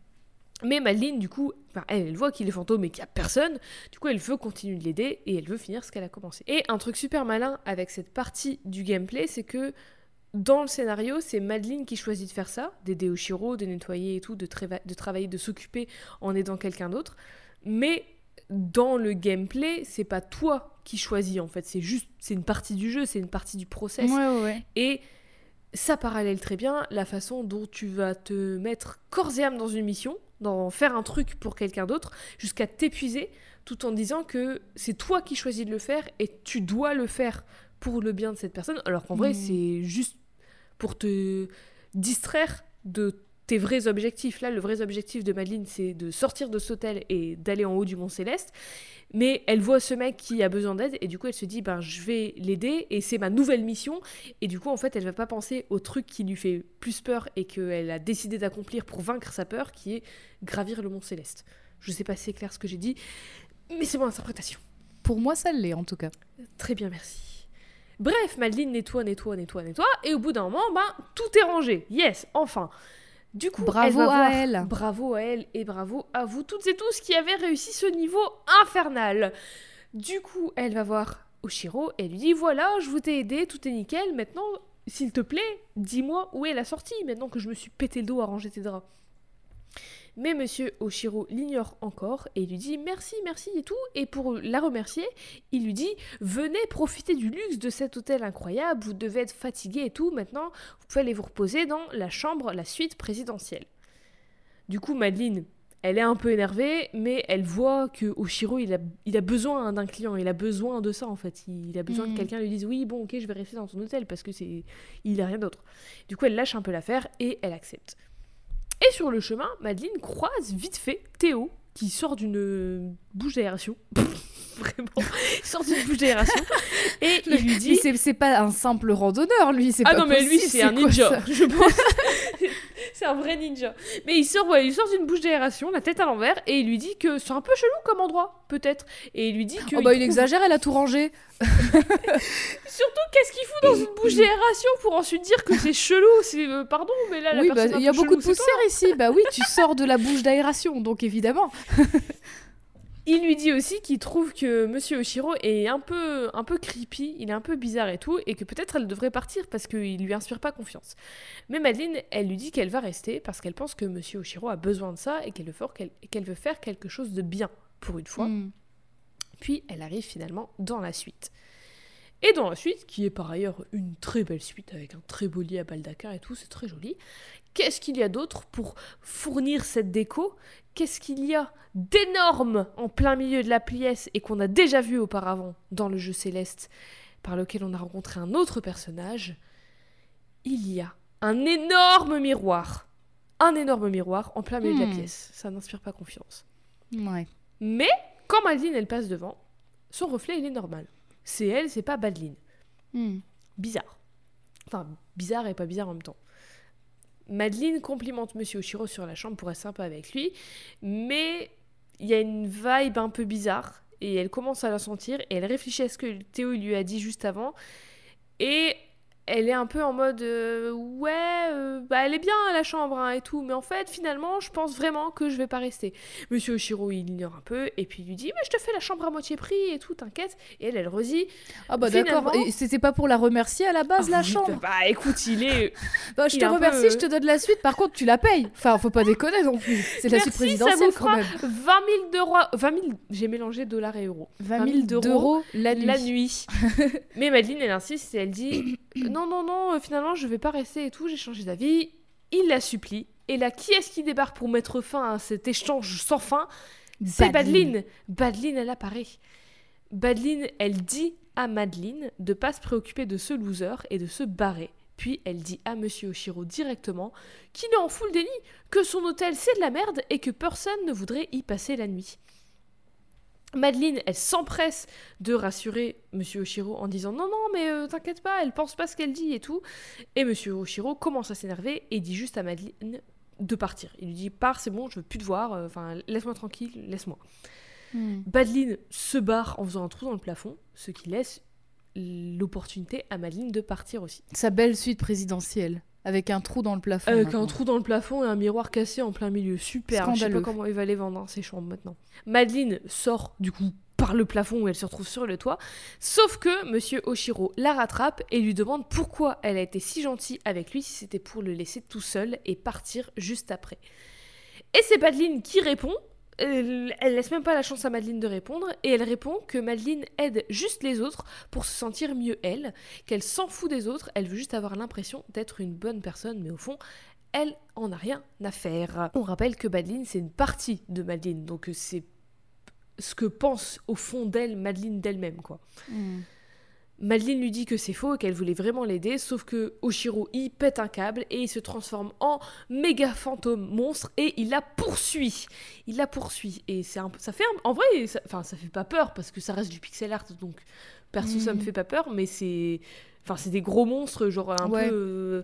Mais Madeleine, du coup, enfin, elle, elle voit qu'il est fantôme et qu'il n'y a personne. Du coup, elle veut continuer de l'aider et elle veut finir ce qu'elle a commencé. Et un truc super malin avec cette partie du gameplay, c'est que dans le scénario, c'est Madeleine qui choisit de faire ça, d'aider Oshiro, de nettoyer et tout, de, trava- de travailler, de s'occuper en aidant quelqu'un d'autre. Mais dans le gameplay, c'est pas toi qui choisis en fait, c'est juste, c'est une partie du jeu, c'est une partie du process. Ouais, ouais. Et ça parallèle très bien la façon dont tu vas te mettre corps et âme dans une mission, dans faire un truc pour quelqu'un d'autre, jusqu'à t'épuiser, tout en disant que c'est toi qui choisis de le faire et tu dois le faire pour le bien de cette personne, alors qu'en vrai Mhm. c'est juste pour te distraire de tes vrais objectifs. Là, le vrai objectif de Madeleine, c'est de sortir de cet hôtel et d'aller en haut du Mont Céleste. Mais elle voit ce mec qui a besoin d'aide et du coup elle se dit ben je vais l'aider et c'est ma nouvelle mission et du coup en fait elle va pas penser au truc qui lui fait plus peur et qu'elle a décidé d'accomplir pour vaincre sa peur qui est gravir le Mont Céleste. Je sais pas si c'est clair ce que j'ai dit mais c'est mon interprétation. Pour moi, ça l'est en tout cas. Très bien, merci. Bref, Madeleine nettoie, nettoie, nettoie, nettoie, et au bout d'un moment, ben, tout est rangé. Yes, enfin. Du coup, Bravo elle va à voir- elle. Bravo à elle, et bravo à vous toutes et tous qui avez réussi ce niveau infernal. Du coup, elle va voir Oshiro et lui dit voilà, je vous ai aidé, tout est nickel. Maintenant, s'il te plaît, dis-moi où est la sortie maintenant que je me suis pété le dos à ranger tes draps. Mais monsieur Oshiro l'ignore encore et lui dit merci, merci et tout. Et pour la remercier, il lui dit venez profiter du luxe de cet hôtel incroyable, vous devez être fatigué et tout. Maintenant, vous pouvez aller vous reposer dans la chambre, la suite présidentielle. Du coup, Madeleine, elle est un peu énervée, mais elle voit que Oshiro, il a, il a besoin d'un client, il a besoin de ça en fait. Il a besoin que quelqu'un lui dise oui, bon, ok, je vais rester dans ton hôtel parce que c'est, il a rien d'autre. Du coup, elle lâche un peu l'affaire et elle accepte. Et sur le chemin, Madeleine croise vite fait Théo qui sort d'une bouche d'aération. Vraiment, il sort d'une bouche d'aération et il lui dit c'est pas un simple randonneur, lui. c'est ah pas non mais lui possible, c'est un quoi, ça je pense. c'est un vrai ninja. Mais il sort, ouais, il sort d'une bouche d'aération, la tête à l'envers, et il lui dit que c'est un peu chelou comme endroit, peut-être. Et il lui dit que. Oh bah il trouve- exagère, elle a tout rangé. Surtout, qu'est-ce qu'il fout dans une bouche d'aération pour ensuite dire que c'est chelou? C'est euh, pardon, mais là, la Oui, bah, il y a beaucoup chelou, de poussière ici. Bah oui, tu sors de la bouche d'aération, donc évidemment. Il lui dit aussi qu'il trouve que Monsieur Oshiro est un peu, un peu creepy, il est un peu bizarre et tout, et que peut-être elle devrait partir parce qu'il lui inspire pas confiance. Mais Madeleine, elle lui dit qu'elle va rester parce qu'elle pense que Monsieur Oshiro a besoin de ça et qu'elle veut, faire- veut quelque chose de bien pour une fois. Mm. Puis elle arrive finalement dans la suite. Et dans la suite, qui est par ailleurs une très belle suite avec un très beau lit à baldaquin et tout, c'est très joli. Qu'est-ce qu'il y a d'autre pour fournir cette déco? Qu'est-ce qu'il y a d'énorme en plein milieu de la pièce et qu'on a déjà vu auparavant dans le jeu céleste par lequel on a rencontré un autre personnage? Il y a un énorme miroir. Un énorme miroir en plein milieu de la Hmm. pièce. Ça n'inspire pas confiance. Ouais. Mais quand Madeline elle passe devant, son reflet il est normal. C'est elle, c'est pas Madeline. Mm. Bizarre. Enfin, bizarre et pas bizarre en même temps. Madeline complimente Monsieur Oshiro sur la chambre pour être sympa avec lui, mais il y a une vibe un peu bizarre et elle commence à la sentir et elle réfléchit à ce que Théo lui a dit juste avant. Et elle est un peu en mode euh, ouais euh, bah elle est bien la chambre hein, et tout mais en fait finalement je pense vraiment que je vais pas rester Monsieur Oshiro il ignore un peu et puis il lui dit mais je te fais la chambre à moitié prix et tout t'inquiète et elle elle redit Ah bah Finalement- d'accord. Et c'était pas pour la remercier à la base, la Ah, chambre bah écoute il est Bah, je il te remercie, peu, je te donne la suite. Par contre, tu la payes. Enfin, faut pas déconner non plus. C'est la suite ça présidentielle vous quand même. 20 000 d'euros. 20 000, j'ai mélangé dollars et euros. 20 000 d'euros la nuit. La nuit. Mais Madeleine, elle insiste et elle dit Non, non, non, euh, finalement, je vais pas rester et tout, j'ai changé d'avis. Il la supplie. Et là, qui est-ce qui débarque pour mettre fin à cet échange sans fin? C'est Badeline. Badeline, elle apparaît. Badeline, elle dit à Madeleine de pas se préoccuper de ce loser et de se barrer. Puis elle dit à Monsieur Oshiro directement qu'il est en full déni, que son hôtel c'est de la merde et que personne ne voudrait y passer la nuit. Madeleine, elle s'empresse de rassurer Monsieur Oshiro en disant non non mais euh, t'inquiète pas, elle pense pas ce qu'elle dit et tout. Et Monsieur Oshiro commence à s'énerver et dit juste à Madeleine de partir. Il lui dit pars c'est bon, je veux plus te voir, euh, enfin laisse-moi tranquille, laisse-moi. Hmm. Badeline se barre en faisant un trou dans le plafond, ce qui laisse l'opportunité à Madeleine de partir aussi. Sa belle suite présidentielle. Avec un trou dans le plafond. Avec maintenant. un trou dans le plafond et un miroir cassé en plein milieu. Super. Je sais Scandaleux. pas comment il va les vendre, hein, ces chambres maintenant. Madeleine sort du coup par le plafond où elle se retrouve sur le toit. Sauf que Monsieur Oshiro la rattrape et lui demande pourquoi elle a été si gentille avec lui si c'était pour le laisser tout seul et partir juste après. Et c'est Madeleine qui répond. Elle, laisse même pas la chance à Madeleine de répondre et elle répond que Madeleine aide juste les autres pour se sentir mieux elle, qu'elle s'en fout des autres, elle veut juste avoir l'impression d'être une bonne personne, mais au fond, elle en a rien à faire. On rappelle que Madeleine, c'est une partie de Madeleine, donc c'est ce que pense au fond d'elle Madeleine d'elle-même, quoi. Hmm. Madeleine lui dit que c'est faux et qu'elle voulait vraiment l'aider, sauf que Oshiro y pète un câble et il se transforme en méga fantôme monstre et il la poursuit. Il la poursuit et c'est un ça fait un- en vrai, ça, enfin ça fait pas peur parce que ça reste du pixel art donc perso ça me Mhm. fait pas peur, mais c'est, enfin c'est des gros monstres genre un Ouais. peu. euh,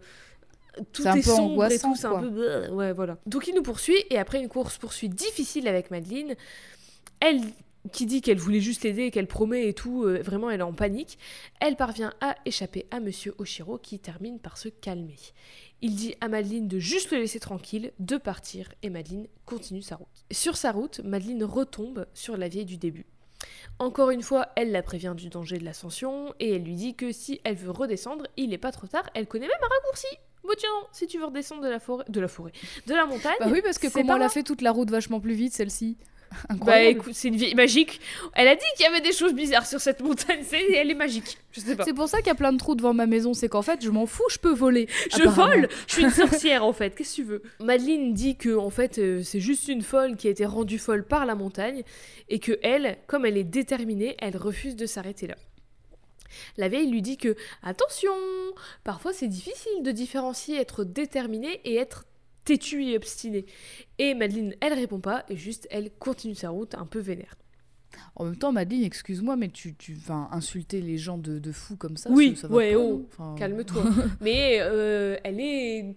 tout est peu sombre et tout, c'est un peu ouais voilà. Donc il nous poursuit et après une course poursuite difficile avec Madeleine, elle qui dit qu'elle voulait juste l'aider et qu'elle promet et tout, euh, vraiment elle est en panique. Elle parvient à échapper à Monsieur Oshiro qui termine par se calmer. Il dit à Madeleine de juste le laisser tranquille, de partir et Madeleine continue sa route. Sur sa route, Madeleine retombe sur la vieille du début. Encore une fois, elle la prévient du danger de l'ascension et elle lui dit que si elle veut redescendre, il n'est pas trop tard, elle connaît même un raccourci. Bon tiens, si tu veux redescendre de la forêt, de la forêt, de la montagne. Bah oui, parce que comment elle a fait toute la route vachement plus vite, celle-ci? Bah Incroyable. écoute, c'est une vieille magique. Elle a dit qu'il y avait des choses bizarres sur cette montagne, c'est elle est magique. Je sais pas. c'est pour ça qu'il y a plein de trous devant ma maison, c'est qu'en fait, je m'en fous, je peux voler. Je vole, je suis une sorcière en fait, qu'est-ce que tu veux? Madeleine dit que en fait euh, c'est juste une folle qui a été rendue folle par la montagne et que elle, comme elle est déterminée, elle refuse de s'arrêter là. La vieille lui dit que attention, parfois c'est difficile de différencier être déterminé et être têtu et obstiné. Et Madeleine, elle répond pas et juste elle continue sa route un peu vénère. En même temps, Madeleine, excuse-moi, mais tu, tu vas insulter les gens de, de fous comme ça Oui, ça, ça va ouais, pas, oh, Enfin, Calme-toi. Mais euh, elle est.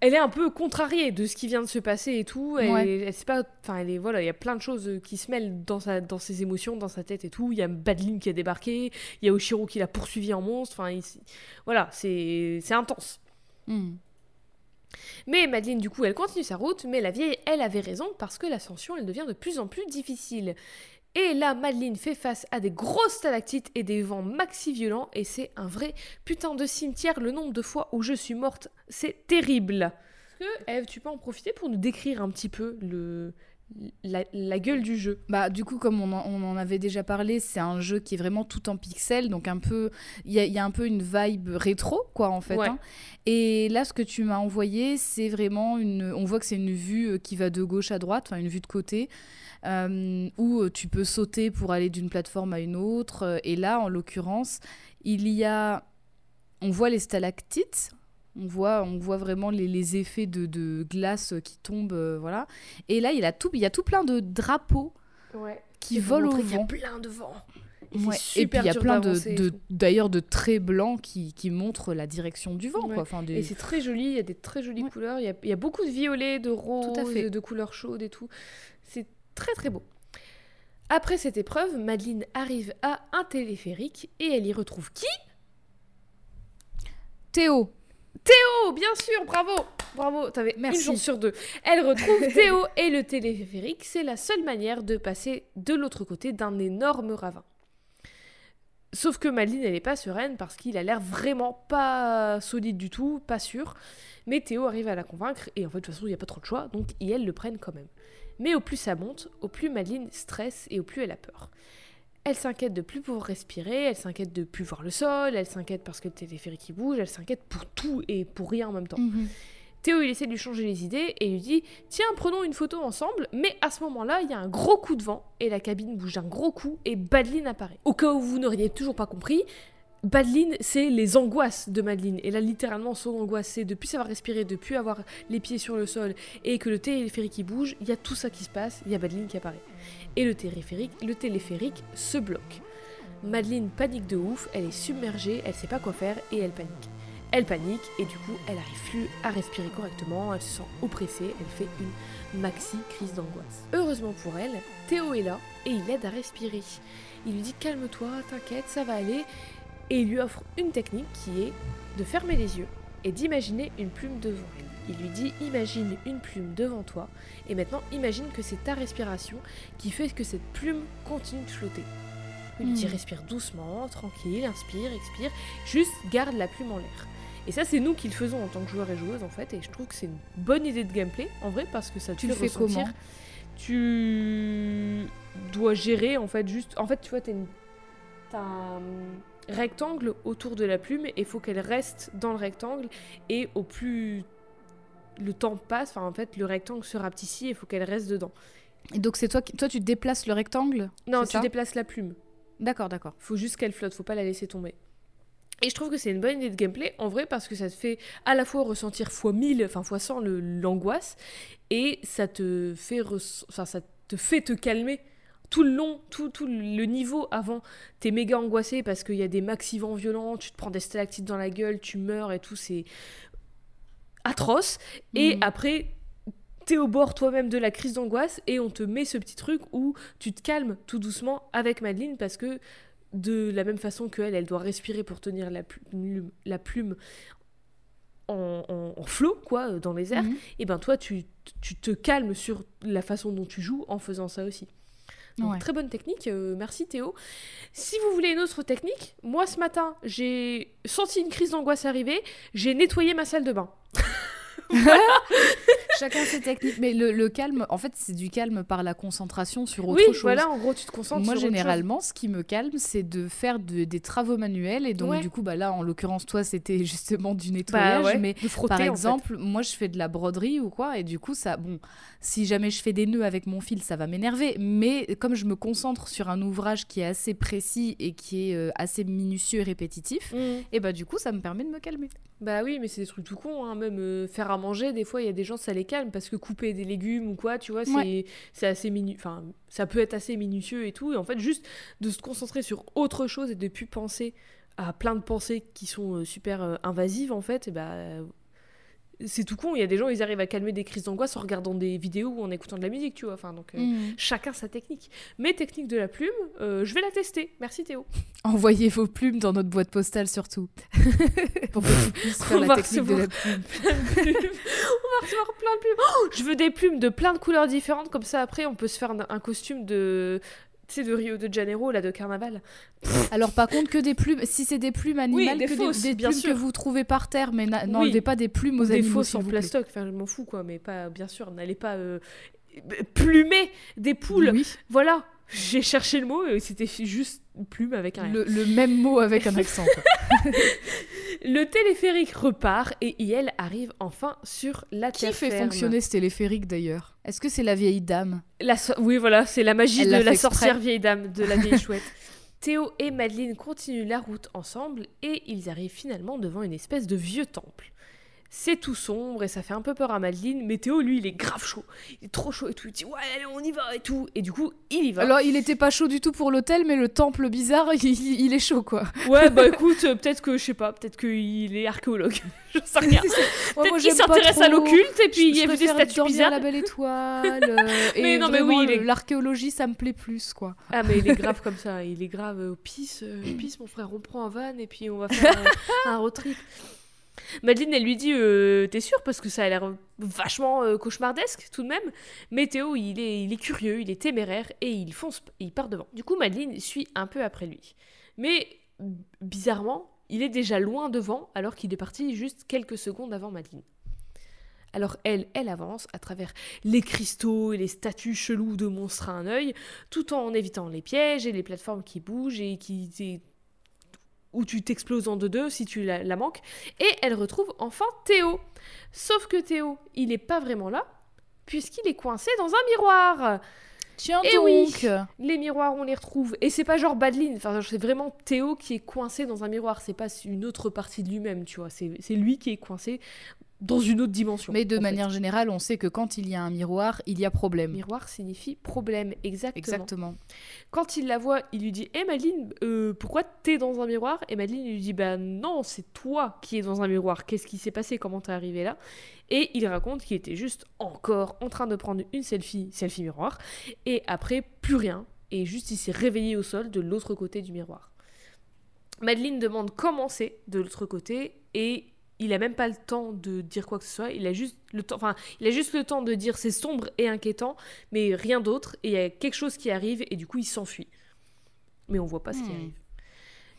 elle est un peu contrariée de ce qui vient de se passer et tout. Elle, Ouais. elle sait pas, enfin, elle est voilà, il y a plein de choses qui se mêlent dans sa, dans ses émotions, dans sa tête et tout. Il y a Badline qui a débarqué, il y a Oshiro qui l'a poursuivi en monstre. Enfin, il- voilà, c'est c'est intense. Hmm. Mais Madeleine, du coup, elle continue sa route, mais la vieille, elle avait raison parce que l'ascension, elle devient de plus en plus difficile. Et là, Madeleine fait face à des grosses stalactites et des vents maxi violents, et c'est un vrai putain de cimetière. Le nombre de fois où je suis morte, c'est terrible. Que, Eve, tu peux en profiter pour nous décrire un petit peu le, la, la gueule du jeu Bah, du coup, comme on en, on en avait déjà parlé, c'est un jeu qui est vraiment tout en pixels, donc un peu, il y a, il y a un peu une vibe rétro, quoi, en fait. Ouais. hein. Et là, ce que tu m'as envoyé, c'est vraiment une, on voit que c'est une vue euh, qui va de gauche à droite, enfin une vue de côté, euh, où euh, tu peux sauter pour aller d'une plateforme à une autre. Et là, en l'occurrence, il y a, on voit les stalactites. On voit, on voit vraiment les, les effets de, de glace qui tombent, euh, voilà. Et là, il y a tout, il y a tout plein de drapeaux Ouais. qui volent au Il y a vent. plein de vent. Et Ouais. Et puis il y a plein de, d'ailleurs de traits blancs qui, qui montrent la direction du vent. Ouais. Quoi. Enfin, des- Et c'est très joli, il y a des très jolies Ouais. couleurs, il y, a, il y a beaucoup de violets, de à fait. de couleurs chaudes et tout. C'est très très beau. Après cette épreuve, Madeleine arrive à un téléphérique et elle y retrouve qui? Théo, Oh, bien sûr, bravo Bravo, t'avais une chance sur deux. Elle retrouve Théo et le téléphérique, c'est la seule manière de passer de l'autre côté d'un énorme ravin. Sauf que Madeleine, elle n'est pas sereine parce qu'il a l'air vraiment pas solide du tout, pas sûr. Mais Théo arrive à la convaincre et en fait, de toute façon, il n'y a pas trop de choix, donc et elles le prennent quand même. Mais au plus ça monte, au plus Madeleine stresse et au plus elle a peur. Elle s'inquiète de plus pouvoir respirer, elle s'inquiète de plus voir le sol, elle s'inquiète parce que le téléphérique il bouge, elle s'inquiète pour tout et pour rien en même temps. Mhm. Théo, il essaie de lui changer les idées et lui dit Tiens, prenons une photo ensemble. Mais à ce moment-là, il y a un gros coup de vent et la cabine bouge d'un gros coup et Badeline apparaît. Au cas où vous n'auriez toujours pas compris, Badeline, c'est les angoisses de Madeleine. Et là, littéralement, son angoisse, c'est de plus savoir respirer, de plus avoir les pieds sur le sol et que le téléphérique il bouge. Il y a tout ça qui se passe, il y a Badeline qui apparaît. Et le téléphérique, le téléphérique se bloque. Madeleine panique de ouf, elle est submergée, elle sait pas quoi faire et elle panique. Elle panique et du coup, elle arrive plus à respirer correctement, elle se sent oppressée, elle fait une maxi crise d'angoisse. Heureusement pour elle, Théo est là et il l'aide à respirer. Il lui dit calme-toi, t'inquiète, ça va aller et il lui offre une technique qui est de fermer les yeux et d'imaginer une plume devant elle. Il lui dit imagine une plume devant toi et maintenant imagine que c'est ta respiration qui fait que cette plume continue de flotter. Il lui dit Hmm. respire doucement, tranquille, inspire, expire, juste garde la plume en l'air. Et ça, c'est nous qui le faisons en tant que joueurs et joueuses en fait, et je trouve que c'est une bonne idée de gameplay en vrai parce que ça te Tu fait le fais ressentir. comment Tu dois gérer en fait juste. En fait, tu vois, t'as une... t'as un rectangle autour de la plume et il faut qu'elle reste dans le rectangle et au plus le temps passe, enfin en fait, le rectangle se rapetissit et il faut qu'elle reste dedans. Et donc c'est toi, qui- toi tu déplaces le rectangle Non, tu déplaces la plume. D'accord, d'accord. Faut juste qu'elle flotte, faut pas la laisser tomber. Et je trouve que c'est une bonne idée de gameplay, en vrai, parce que ça te fait à la fois ressentir x 1000, enfin x 100 le- l'angoisse, et ça te fait enfin, ça te fait te calmer tout le long, tout, tout le niveau avant. T'es méga angoissé parce qu'il y a des maxi vents violents, tu te prends des stalactites dans la gueule, tu meurs et tout, c'est atroce. Et Mhm. après, t'es au bord toi-même de la crise d'angoisse et on te met ce petit truc où tu te calmes tout doucement avec Madeleine parce que de la même façon qu'elle, elle doit respirer pour tenir la plume, la plume en, en- en flot, quoi, dans les airs, Mhm. et ben toi, tu, tu te calmes sur la façon dont tu joues en faisant ça aussi. Donc, Ouais. très bonne technique, euh, merci Théo. Si vous voulez une autre technique, moi ce matin, j'ai senti une crise d'angoisse arriver, j'ai nettoyé ma salle de bain. Chacun ses techniques. Mais le, le calme, en fait, c'est du calme par la concentration sur autre oui, chose. voilà, en gros, tu te concentres Moi, sur autre chose. généralement, ce qui me calme, c'est de faire de- des travaux manuels. Et donc, Ouais. du coup, bah, là, en l'occurrence, toi, c'était justement du nettoyage. Bah ouais, mais frotter, par en fait. exemple, moi, je fais de la broderie ou quoi. Et du coup, ça, bon, si jamais je fais des nœuds avec mon fil, ça va m'énerver. Mais comme je me concentre sur un ouvrage qui est assez précis et qui est euh, assez minutieux et répétitif, Mhm. et bah, du coup, ça me permet de me calmer. Bah oui, mais c'est des trucs tout cons, hein. même euh, faire à manger, des fois il y a des gens ça les calme parce que couper des légumes ou quoi, tu vois, c'est Ouais. c'est assez minu... enfin ça peut être assez minutieux et tout, et en fait juste de se concentrer sur autre chose et de plus penser à plein de pensées qui sont euh, super euh, invasives en fait, et bah c'est tout con. Il y a des gens, ils arrivent à calmer des crises d'angoisse en regardant des vidéos ou en écoutant de la musique, tu vois. Enfin, donc, euh, Mm. chacun sa technique. Mais technique de la plume, euh, je vais la tester. Merci Théo. Envoyez vos plumes dans notre boîte postale surtout. Pour que tu puisses faire la technique de la plume. on va recevoir plein de plumes. Oh, je veux des plumes de plein de couleurs différentes, comme ça après on peut se faire un, un costume de. Tu sais, de Rio de Janeiro, là, de carnaval. Alors par contre que des plumes, si c'est des plumes animales, des que fausses, des, bien plumes sûr. que vous trouvez par terre, mais na- Oui. n'enlevez pas des plumes aux des animaux. fausses s'il en vous plaît. plastoc, enfin je m'en fous quoi, mais pas bien sûr, n'allez pas euh, plumer des poules. Oui, Voilà, j'ai cherché le mot et c'était juste plume avec un le, le même mot avec un accent. Le téléphérique repart et Iel arrive enfin sur la Qui terre fait ferme. fonctionner ce téléphérique d'ailleurs? Est-ce que c'est la vieille dame? La so- Oui, voilà, c'est la magie Elle de l'a sorcière exprès. vieille dame, de la vieille chouette. Théo et Madeleine continuent la route ensemble et ils arrivent finalement devant une espèce de vieux temple. C'est tout sombre et ça fait un peu peur à Madeleine, mais Théo, lui, il est grave chaud. Il est trop chaud et tout. Il dit Ouais, allez, on y va et tout. Et du coup, il y va. Alors il était pas chaud du tout pour l'hôtel, mais le temple bizarre, il, il est chaud quoi. Ouais, bah écoute, peut-être que, je sais pas, peut-être qu'il est archéologue. je sais rien. Ouais, Peut-être moi, qu'il s'intéresse à l'occulte et puis Je- il y a vu des statues bizarres. la belle étoile. euh, Mais non, mais oui, est- l'archéologie, ça me plaît plus, quoi. Ah mais il est grave comme ça, il est grave euh, pisse, euh, pisse mon frère, on prend un van et puis on va faire euh, un road trip. Madeleine elle lui dit euh, t'es sûr parce que ça a l'air vachement euh, cauchemardesque tout de même. Mais Théo il est, il est curieux, il est téméraire et il fonce, il part devant. Du coup Madeleine suit un peu après lui. Mais bizarrement il est déjà loin devant alors qu'il est parti juste quelques secondes avant Madeleine. Alors elle, elle avance à travers les cristaux et les statues cheloues de monstres à un œil, tout en évitant les pièges et les plateformes qui bougent et qui où tu t'exploses en deux-deux si tu la, la manques. Et elle retrouve enfin Théo. Sauf que Théo, il n'est pas vraiment là, puisqu'il est coincé dans un miroir. Tiens Eh donc oui. Les miroirs, on les retrouve. Et c'est pas genre Badeline, enfin, c'est vraiment Théo qui est coincé dans un miroir. C'est pas une autre partie de lui-même, tu vois. C'est c'est lui qui est coincé dans une autre dimension. Mais de fait. manière générale, on sait que quand il y a un miroir, il y a problème. Miroir signifie problème, exactement. Exactement. Quand il la voit, il lui dit Hé Madeleine, euh, pourquoi t'es dans un miroir? Et Madeleine lui dit Bah non, c'est toi qui es dans un miroir. Qu'est-ce qui s'est passé? Comment t'es arrivé là? Et il raconte qu'il était juste encore en train de prendre une selfie, selfie miroir, et après, plus rien. Et juste, il s'est réveillé au sol de l'autre côté du miroir. Madeleine demande comment c'est de l'autre côté, et il a même pas le temps de dire quoi que ce soit. Il a juste le temps, enfin, il a juste le temps de dire c'est sombre et inquiétant, mais rien d'autre. Et il y a quelque chose qui arrive et du coup il s'enfuit. Mais on voit pas ce qui Hmm. arrive.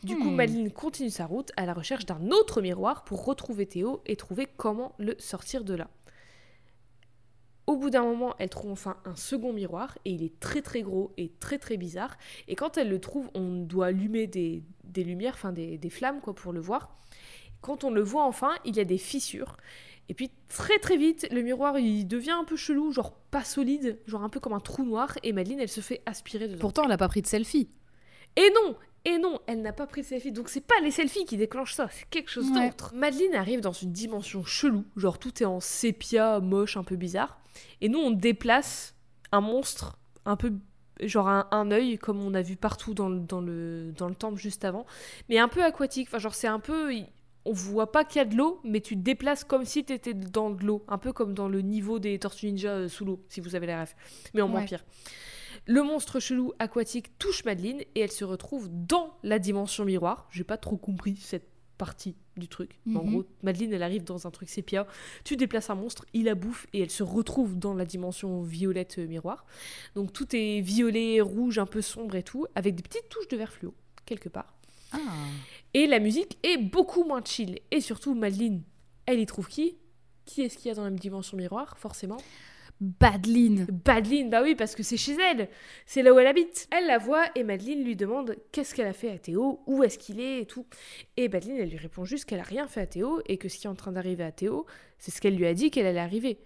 Du coup, Hmm. Madeleine continue sa route à la recherche d'un autre miroir pour retrouver Théo et trouver comment le sortir de là. Au bout d'un moment, elle trouve enfin un second miroir et il est très très gros et très très bizarre. Et quand elle le trouve, on doit allumer des, des lumières, enfin des, des flammes quoi pour le voir. Quand on le voit enfin, il y a des fissures. Et puis très très vite, le miroir il devient un peu chelou, genre pas solide, genre un peu comme un trou noir. Et Madeleine elle se fait aspirer dedans. Pourtant, elle n'a pas pris de selfie. Et non Et non, elle n'a pas pris de selfie. Donc c'est pas les selfies qui déclenchent ça, c'est quelque chose Ouais. d'autre. Madeleine arrive dans une dimension chelou, genre tout est en sépia, moche, un peu bizarre. Et nous on déplace un monstre, un peu genre un, un œil comme on a vu partout dans le, dans, le, dans le temple juste avant, mais un peu aquatique. Enfin genre c'est un peu... On voit pas qu'il y a de l'eau, mais tu te déplaces comme si tu étais dans de l'eau. Un peu comme dans le niveau des Tortues Ninja euh, sous l'eau, si vous avez la ref. Mais en moins Ouais. pire. Le monstre chelou aquatique touche Madeleine et elle se retrouve dans la dimension miroir. J'ai pas trop compris cette partie du truc. En Mhm. gros, Madeleine, elle arrive dans un truc sépia. Tu déplaces un monstre, il la bouffe et elle se retrouve dans la dimension violette euh, miroir. Donc tout est violet, rouge, un peu sombre et tout, avec des petites touches de vert fluo, quelque part. Ah. Et la musique est beaucoup moins chill. Et surtout, Madeleine, elle y trouve qui? Qui est-ce qu'il y a dans la dimension miroir, forcément? Badeline. Badeline, bah oui, parce que c'est chez elle. C'est là où elle habite. Elle la voit et Madeleine lui demande qu'est-ce qu'elle a fait à Théo, où est-ce qu'il est? et tout. Et Badeline, elle lui répond juste qu'elle a rien fait à Théo et que ce qui est en train d'arriver à Théo, c'est ce qu'elle lui a dit qu'elle allait arriver.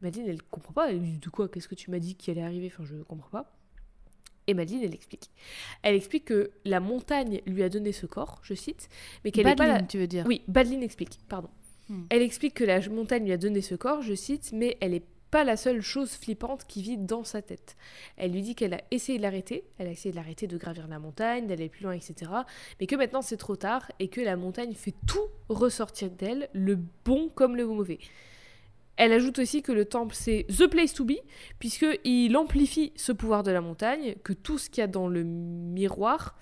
Madeleine, elle comprend pas. Elle lui dit de quoi? Qu'est-ce que tu m'as dit qu'il allait arriver? Enfin, je comprends pas. Et Madeleine, elle explique. Elle explique que la montagne lui a donné ce corps, je cite, mais qu'elle n'est pas la... tu veux dire Oui, Badeline explique, pardon. Hmm. Elle explique que la montagne lui a donné ce corps, je cite, mais elle n'est pas la seule chose flippante qui vit dans sa tête. Elle lui dit qu'elle a essayé de l'arrêter, elle a essayé de l'arrêter de gravir la montagne, d'aller plus loin, etc. Mais que maintenant c'est trop tard et que la montagne fait tout ressortir d'elle, le bon comme le mauvais. Elle ajoute aussi que le temple c'est the place to be, puisqu'il amplifie ce pouvoir de la montagne, que tout ce qu'il y a dans le miroir,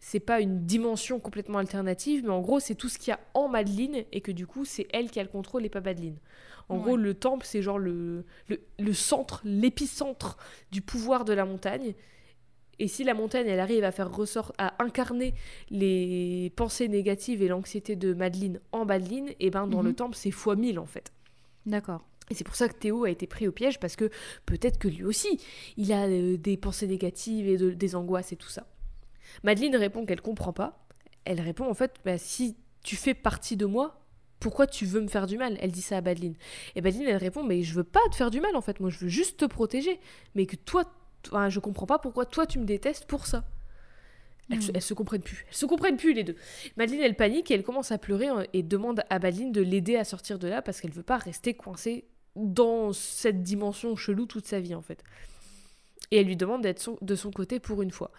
c'est pas une dimension complètement alternative, mais en gros c'est tout ce qu'il y a en Madeline, et que du coup c'est elle qui a le contrôle et pas Madeline. En Ouais. gros, le temple c'est genre le, le, le centre, l'épicentre du pouvoir de la montagne. Et si la montagne, elle arrive à faire ressort, à incarner les pensées négatives et l'anxiété de Madeline en Madeline, et ben dans Mhm. le temple, c'est fois mille en fait. D'accord. Et c'est pour ça que Théo a été pris au piège, parce que peut-être que lui aussi, il a euh, des pensées négatives et de- des angoisses et tout ça. Madeline répond qu'elle comprend pas. Elle répond en fait, bah, si tu fais partie de moi, pourquoi tu veux me faire du mal? Elle dit ça à Madeline. Et Madeline, elle répond, mais je veux pas te faire du mal en fait, moi je veux juste te protéger. Mais que toi, enfin, je comprends pas pourquoi toi tu me détestes pour ça. Elles, se, Hmm. elles se comprennent plus. Elles se comprennent plus les deux. Madeline, elle panique et elle commence à pleurer euh, et demande à Madeline de l'aider à sortir de là parce qu'elle veut pas rester coincée dans cette dimension chelou toute sa vie en fait. Et elle lui demande d'être son- de son côté pour une fois.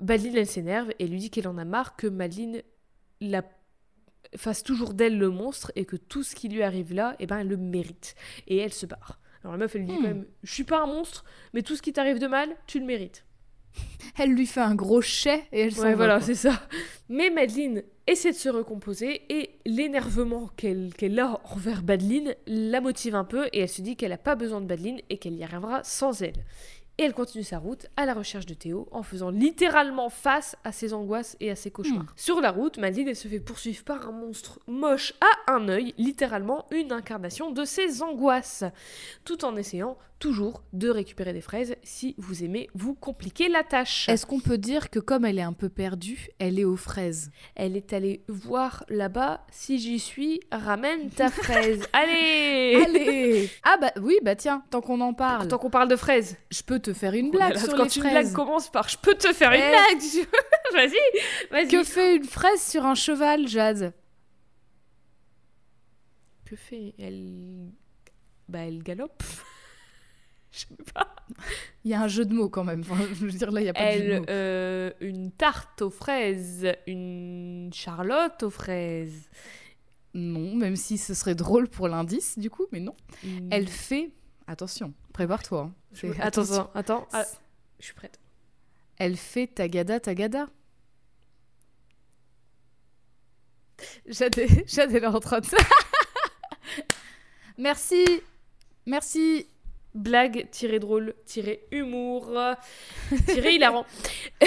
Madeline, elle s'énerve et lui dit qu'elle en a marre que Madeline la fasse toujours d'elle le monstre et que tout ce qui lui arrive là, eh ben, elle le mérite. Et elle se barre. Alors la meuf, elle lui dit Hmm. quand même, je suis pas un monstre, mais tout ce qui t'arrive de mal, tu le mérites. Elle lui fait un gros chais et elle s'en Ouais, va, voilà, c'est ça. Mais Madeline essaie de se recomposer et l'énervement qu'elle qu'elle a envers Madeline la motive un peu et elle se dit qu'elle n'a pas besoin de Madeline et qu'elle y arrivera sans elle. Et elle continue sa route à la recherche de Théo en faisant littéralement face à ses angoisses et à ses cauchemars. Hmm. Sur la route, Madeline elle se fait poursuivre par un monstre moche à un œil, littéralement une incarnation de ses angoisses, tout en essayant toujours de récupérer des fraises si vous aimez vous compliquer la tâche. Est-ce qu'on peut dire que comme elle est un peu perdue, elle est aux fraises? Elle est allée voir là-bas. Si j'y suis, ramène ta fraise. Allez Allez Ah bah oui, bah tiens, tant qu'on en parle, Tant qu'on parle de fraises. je peux te faire une blague Voilà, sur quand les une fraises. blague commence par je peux te faire une Eh. blague. vas-y, vas-y. Que fait une fraise sur un cheval, Jade? Que fait elle? Bah elle galope. Je sais pas. Il y a un jeu de mots quand même. Enfin, je veux dire, là, il n'y a pas de jeu de mots. euh, une tarte aux fraises, une charlotte aux fraises. Non, même si ce serait drôle pour l'indice, du coup, mais non. Elle fait... Attention, prépare-toi. hein. Attends, attention. attends, attends. Ah, je suis prête. Elle fait tagada tagada. Jade, en train de... Merci Merci Blague, tiré drôle, tiré humour, tiré hilarant.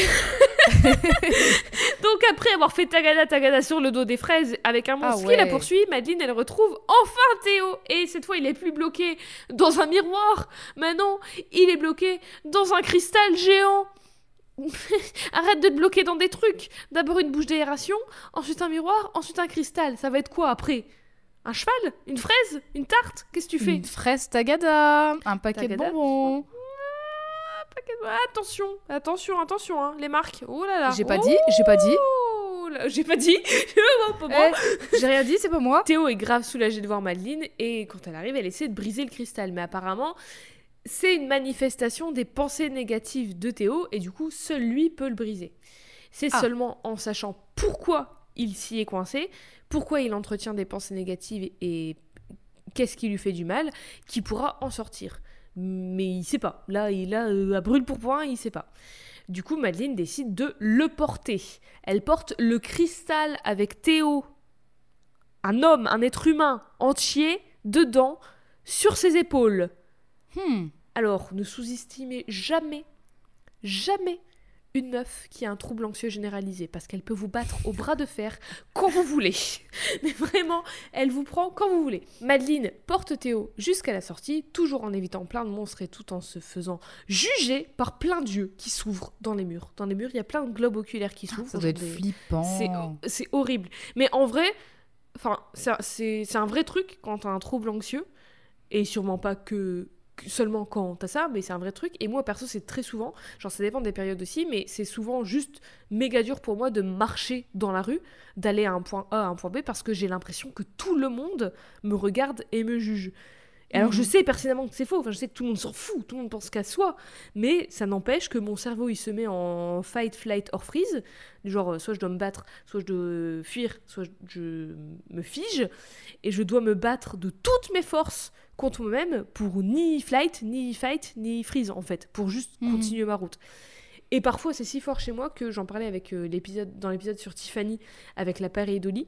Donc après avoir fait tagada tagada sur le dos des fraises avec un monstre Ah qui la poursuit, Madeleine elle retrouve enfin Théo. Et cette fois il est plus bloqué dans un miroir. Maintenant il est bloqué dans un cristal géant. Arrête de te bloquer dans des trucs. D'abord une bouche d'aération, ensuite un miroir, ensuite un cristal. Ça va être quoi après? Un cheval Une fraise Une tarte Qu'est-ce que tu fais Une fraise tagada Un paquet Tagada. de bonbons Ah, Attention, attention, attention, hein, les marques. Oh là là. J'ai pas dit, j'ai pas dit. Oh J'ai pas dit. Oh, bon. Eh, j'ai rien dit, c'est pas moi. Théo est grave soulagé de voir Madeleine et quand elle arrive, elle essaie de briser le cristal. Mais apparemment, c'est une manifestation des pensées négatives de Théo et du coup, seul lui peut le briser. C'est Ah. seulement en sachant pourquoi il s'y est coincé, pourquoi il entretient des pensées négatives et qu'est-ce qui lui fait du mal, qu'il pourra en sortir. Mais il sait pas. Là, il a euh, à brûle pour point, il sait pas. Du coup, Madeleine décide de le porter. Elle porte le cristal avec Théo, un homme, un être humain entier, dedans, sur ses épaules. Hmm. Alors, ne sous-estimez jamais, jamais une meuf qui a un trouble anxieux généralisé, parce qu'elle peut vous battre au bras de fer quand vous voulez. Mais vraiment, elle vous prend quand vous voulez. Madeleine porte Théo jusqu'à la sortie, toujours en évitant plein de monstres et tout en se faisant juger par plein d'yeux qui s'ouvrent dans les murs. Dans les murs, il y a plein de globes oculaires qui s'ouvrent. Ça doit être Des- flippant. c'est horrible. Mais en vrai, enfin, c'est un- vrai truc quand t'as un trouble anxieux, et sûrement pas que seulement quand t'as ça, mais c'est un vrai truc. Et moi, perso, c'est très souvent, genre ça dépend des périodes aussi, mais c'est souvent juste méga dur pour moi de marcher dans la rue, d'aller à un point A à un point B, parce que j'ai l'impression que tout le monde me regarde et me juge. Et alors, je Mhm. sais personnellement que c'est faux. Enfin, je sais que tout le monde s'en fout. Tout le monde pense qu'à soi. Mais ça n'empêche que mon cerveau, il se met en fight, flight or freeze. Du Genre, euh, soit je dois me battre, soit je dois fuir, soit je me fige. Et je dois me battre de toutes mes forces contre moi-même pour ni flight, ni fight, ni freeze, en fait. Pour juste Mhm. continuer ma route. Et parfois, c'est si fort chez moi que j'en parlais avec euh, l'épisode, dans l'épisode sur Tiffany avec la pareidolie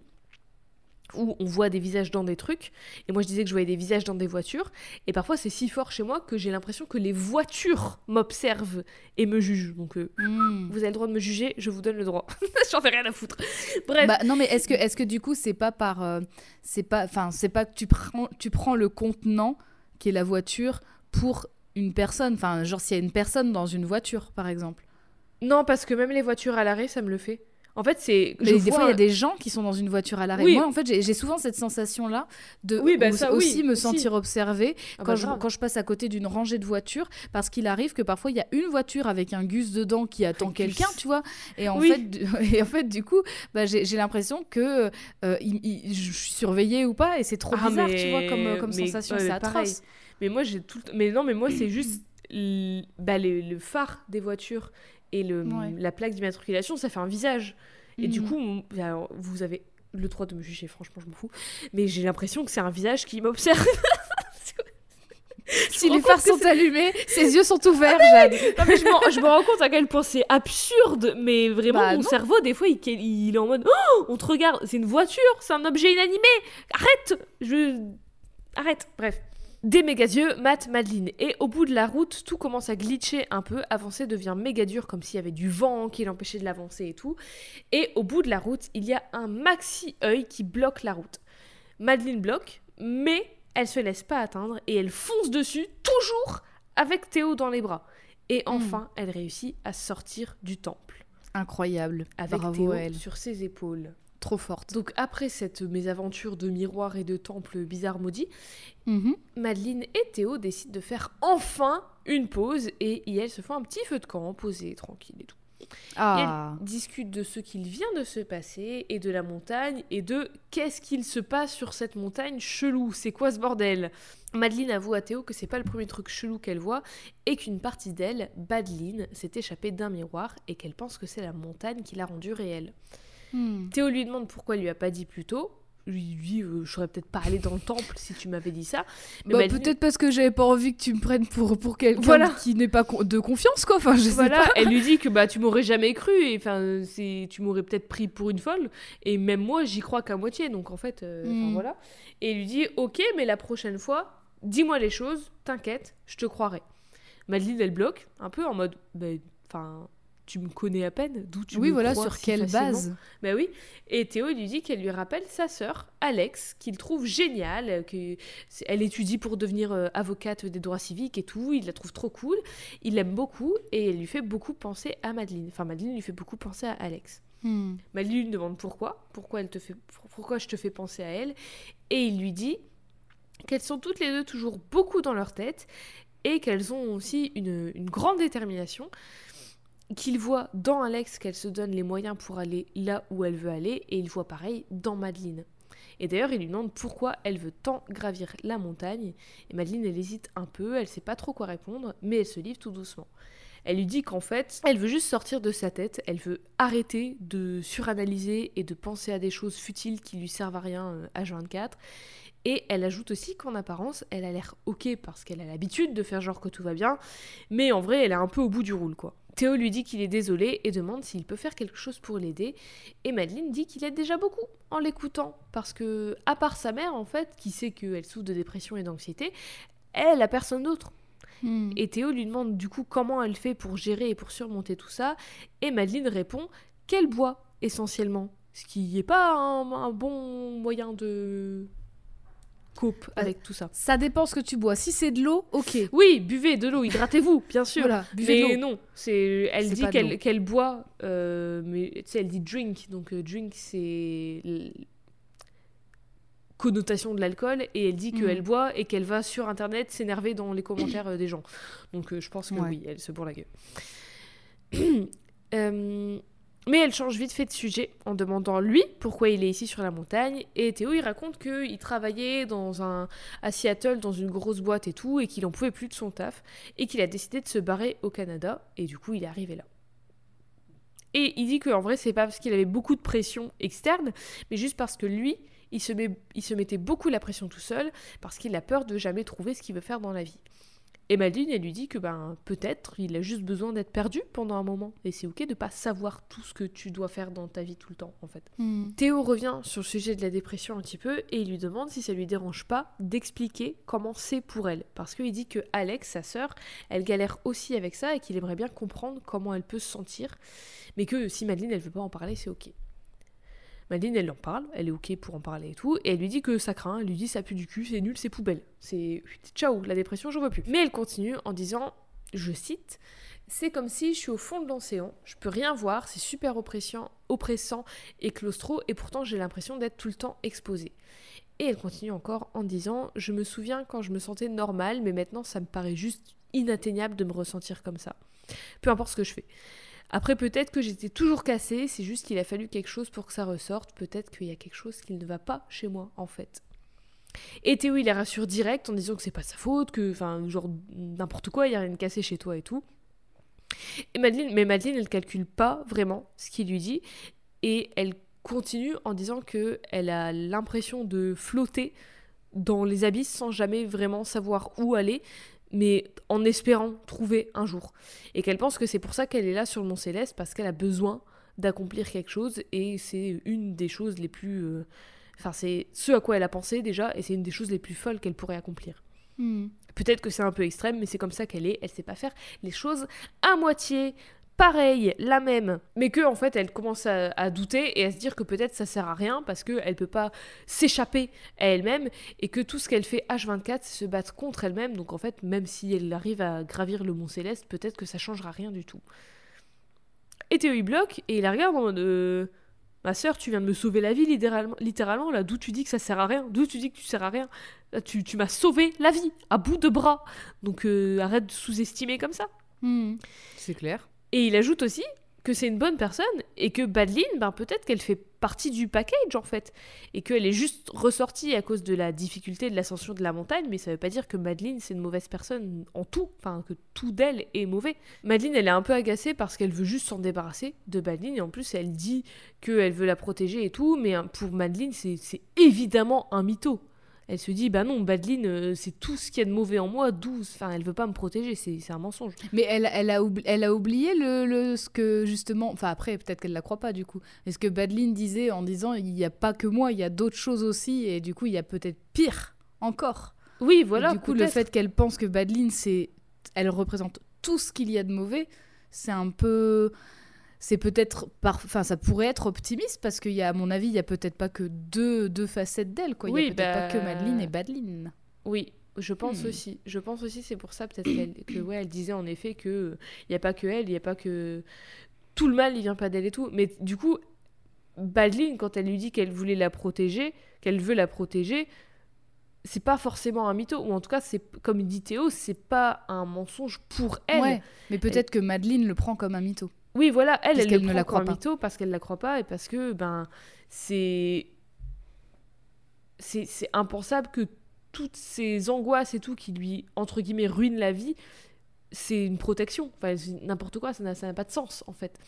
où on voit des visages dans des trucs. Et moi, je disais que je voyais des visages dans des voitures. Et parfois, c'est si fort chez moi que j'ai l'impression que les voitures m'observent et me jugent. Donc, euh, Hmm. vous avez le droit de me juger, je vous donne le droit. J'en fais rien à foutre. Bref. Bah, non mais est-ce que est-ce que du coup c'est pas par euh, c'est pas enfin c'est pas que tu prends tu prends le contenant qui est la voiture pour une personne enfin genre s'il y a une personne dans une voiture par exemple non, parce que même les voitures à l'arrêt, ça me le fait. En fait, c'est. mais des fois il y a des gens qui sont dans une voiture à l'arrêt Oui. moi en fait j'ai souvent cette sensation là de Oui, bah oui, aussi me sentir observée Ah quand, bah, je, quand je passe à côté d'une rangée de voitures parce qu'il arrive que parfois il y a une voiture avec un gus dedans qui attend Un quelqu'un tu vois et en fait du- et en fait du coup bah, j'ai l'impression que euh, il- il- je suis surveillée ou pas et c'est trop Ah, bizarre mais- tu vois comme, euh, comme mais- sensation ouais, c'est pareil. atroce Mais moi, j'ai tout le temps- Mais non, mais moi, c'est juste bah, le, le phare des voitures et le, Ouais. la plaque d'immatriculation, ça fait un visage. Et du Mhm. coup, vous avez le droit de me juger, franchement, je m'en fous. Mais j'ai l'impression que c'est un visage qui m'observe. si les phares sont allumés ses yeux sont ouverts Ah, Jade Non, mais je, me rends compte à quel point c'est absurde, mais vraiment, Bah, mon non. cerveau, des fois, il, il est en mode Oh, on te regarde, c'est une voiture, c'est un objet inanimé, arrête Je. Arrête, bref. Des méga yeux, Matt, Madeline. Et au bout de la route, tout commence à glitcher un peu. Avancer devient méga dur, comme s'il y avait du vent qui l'empêchait de l'avancer et tout. Et au bout de la route, il y a un maxi œil qui bloque la route. Madeline bloque, mais elle se laisse pas atteindre et elle fonce dessus, toujours avec Théo dans les bras. Et enfin, elle réussit à sortir du temple, incroyable avec bravo Théo elle sur ses épaules. Trop forte Donc après cette mésaventure de miroir et de temple bizarre maudit, Mhm. Madeline et Théo décident de faire enfin une pause et elles se font un petit feu de camp, posé, tranquille et tout. ah discutent de ce qu'il vient de se passer et de la montagne et de qu'est-ce qu'il se passe sur cette montagne chelou, c'est quoi ce bordel? Madeleine avoue à Théo que c'est pas le premier truc chelou qu'elle voit et qu'une partie d'elle, Badeline, s'est échappée d'un miroir et qu'elle pense que c'est la montagne qui l'a rendue réelle. Hmm. Théo lui demande pourquoi il lui a pas dit plus tôt. Lui dit euh, je serais peut-être pas allé dans le temple si tu m'avais dit ça. Mais Bah, Madeleine- peut-être parce que j'avais pas envie que tu me prennes pour, pour quelqu'un Voilà. qui n'est pas de confiance, quoi. Enfin, je sais pas. elle lui dit que bah tu m'aurais jamais cru et enfin c'est tu m'aurais peut-être pris pour une folle et même moi j'y crois qu'à moitié donc en fait euh, enfin, Mm. voilà et il lui dit ok mais la prochaine fois dis-moi les choses t'inquiète je te croirai Madeleine elle bloque un peu en mode bah, enfin tu me connais à peine d'où tu oui, me voilà, crois sur si quelle facilement base bah oui. Et Théo lui dit qu'elle lui rappelle sa sœur, Alex, qu'il trouve géniale, euh, que elle étudie pour devenir euh, avocate des droits civiques et tout. Il la trouve trop cool. Il l'aime beaucoup et elle lui fait beaucoup penser à Madeleine. Enfin, Madeleine lui fait beaucoup penser à Alex. Hmm. Madeleine lui demande pourquoi, pourquoi elle te fait, pourquoi je te fais penser à elle, et il lui dit qu'elles sont toutes les deux toujours beaucoup dans leur tête et qu'elles ont aussi une, une grande détermination qu'il voit dans Alex qu'elle se donne les moyens pour aller là où elle veut aller et il voit pareil dans Madeleine. Et d'ailleurs, il lui demande pourquoi elle veut tant gravir la montagne. Et Madeleine, elle hésite un peu, elle sait pas trop quoi répondre, mais elle se livre tout doucement. Elle lui dit qu'en fait, elle veut juste sortir de sa tête, elle veut arrêter de suranalyser et de penser à des choses futiles qui lui servent à rien euh, H24. Et elle ajoute aussi qu'en apparence, elle a l'air ok parce qu'elle a l'habitude de faire genre que tout va bien, mais en vrai, elle est un peu au bout du roule quoi. Théo lui dit qu'il est désolé et demande s'il peut faire quelque chose pour l'aider. Et Madeleine dit qu'il aide déjà beaucoup en l'écoutant. Parce que, à part sa mère, en fait, qui sait qu'elle souffre de dépression et d'anxiété, elle a personne d'autre. Hmm. Et Théo lui demande du coup comment elle fait pour gérer et pour surmonter tout ça. Et Madeleine répond qu'elle boit essentiellement. Ce qui n'est pas un, un bon moyen de cope avec tout ça. Ça dépend ce que tu bois. Si c'est de l'eau, ok. Oui, buvez de l'eau, hydratez-vous, bien sûr. Voilà, buvez de Mais non, c'est elle dit qu'elle boit, euh, mais tu sais, elle dit drink, donc euh, drink c'est connotation de l'alcool, et elle dit qu'elle boit et qu'elle va sur internet s'énerver dans les commentaires euh, des gens. Donc je pense que Ouais. oui, elle se bourre la gueule. Mais elle change vite fait de sujet en demandant lui pourquoi il est ici sur la montagne. Et Théo il raconte qu'il travaillait dans un, à Seattle dans une grosse boîte et tout, et qu'il en pouvait plus de son taf, et qu'il a décidé de se barrer au Canada, et du coup il est arrivé là. Et il dit qu'en vrai c'est pas parce qu'il avait beaucoup de pression externe, mais juste parce que lui, il se mettait beaucoup la pression tout seul, parce qu'il a peur de jamais trouver ce qu'il veut faire dans la vie. Et Madeleine, elle lui dit que ben peut-être il a juste besoin d'être perdu pendant un moment. Et c'est ok de pas savoir tout ce que tu dois faire dans ta vie tout le temps, en fait. Hmm. Théo revient sur le sujet de la dépression un petit peu et il lui demande si ça lui dérange pas d'expliquer comment c'est pour elle. Parce qu'il dit que Alex, sa sœur, elle galère aussi avec ça et qu'il aimerait bien comprendre comment elle peut se sentir. Mais que si Madeleine, elle veut pas en parler, c'est ok. Madeleine, elle en parle, elle est ok pour en parler et tout, et elle lui dit que ça craint, elle lui dit ça pue du cul, c'est nul, c'est poubelle. C'est ciao, la dépression, j'en veux plus. Mais elle continue en disant, je cite, c'est comme si je suis au fond de l'océan, je peux rien voir, c'est super oppressant, oppressant et claustro, et pourtant j'ai l'impression d'être tout le temps exposée. Et elle continue encore en disant, je me souviens quand je me sentais normale, mais maintenant ça me paraît juste inatteignable de me ressentir comme ça. Peu importe ce que je fais. Après, peut-être que j'étais toujours cassée, c'est juste qu'il a fallu quelque chose pour que ça ressorte. Peut-être qu'il y a quelque chose qui ne va pas chez moi, en fait. Et Théo, il la rassure direct en disant que c'est pas sa faute, que, enfin, genre, n'importe quoi, il y a rien de cassé chez toi et tout. Et Madeleine, mais Madeleine, elle calcule pas vraiment ce qu'il lui dit. Et elle continue en disant que elle a l'impression de flotter dans les abysses sans jamais vraiment savoir où aller, mais en espérant trouver un jour. Et qu'elle pense que c'est pour ça qu'elle est là sur le Mont Céleste, parce qu'elle a besoin d'accomplir quelque chose, et c'est une des choses les plus... euh, Enfin, c'est ce à quoi elle a pensé déjà, et c'est une des choses les plus folles qu'elle pourrait accomplir. Hmm. Peut-être que c'est un peu extrême, mais c'est comme ça qu'elle est, elle sait pas faire les choses à moitié. Pareil, la même, mais que en fait elle commence à, à douter et à se dire que peut-être ça sert à rien parce qu'elle peut pas s'échapper à elle-même et que tout ce qu'elle fait H24 c'est se battre contre elle-même donc en fait même si elle arrive à gravir le mont céleste peut-être que ça changera rien du tout. Et Théo il bloque et il la regarde en mode euh, ma sœur tu viens de me sauver la vie littéralement, littéralement là d'où tu dis que ça sert à rien? D'où tu dis que tu sers à rien? Là, tu, tu m'as sauvé la vie à bout de bras donc euh, arrête de sous-estimer comme ça. Hmm. C'est clair. Et il ajoute aussi que c'est une bonne personne et que Badeline, ben peut-être qu'elle fait partie du package en fait et qu'elle est juste ressortie à cause de la difficulté de l'ascension de la montagne, mais ça veut pas dire que Madeline c'est une mauvaise personne en tout, enfin que tout d'elle est mauvais. Madeline elle est un peu agacée parce qu'elle veut juste s'en débarrasser de Badeline et en plus elle dit qu'elle veut la protéger et tout, mais hein, pour Madeline c'est évidemment un mytho. Elle se dit, bah non, Badeline, euh, c'est tout ce qu'il y a de mauvais en moi, d'où. Enfin, elle veut pas me protéger, c'est un mensonge. Mais elle, elle, a, oubli- elle a oublié le, le- ce que justement. Enfin, après, peut-être qu'elle la croit pas du coup. Et ce que Badeline disait en disant il n'y a pas que moi, il y a d'autres choses aussi. Et du coup, il y a peut-être pire encore. Oui, Et voilà. du coup, le fait qu'elle pense que Badeline, c'est. Elle représente tout ce qu'il y a de mauvais, c'est un peu. C'est peut-être. Par... Enfin, ça pourrait être optimiste parce qu'il y a, à mon avis, il y a peut-être pas que deux, deux facettes d'elle, quoi. Il Oui, y a peut-être bah- pas que Madeline et Badeline. Oui, je pense Hmm. aussi. Je pense aussi, c'est pour ça peut-être qu'elle, que ouais, elle disait en effet que il y a pas que elle, il y a pas que tout le mal, il vient pas d'elle et tout. Mais du coup, Badeline, quand elle lui dit qu'elle voulait la protéger, qu'elle veut la protéger, c'est pas forcément un mytho, ou en tout cas, c'est comme dit Théo, c'est pas un mensonge pour elle. Ouais, mais peut-être que Madeline le prend comme un mytho. Oui, voilà, elle, Parce elle ne la croit pas. mytho parce qu'elle la croit pas et parce que ben c'est c'est impensable que toutes ces angoisses et tout qui lui entre guillemets ruinent la vie, c'est une protection. Enfin, n'importe quoi, ça n'a pas de sens en fait.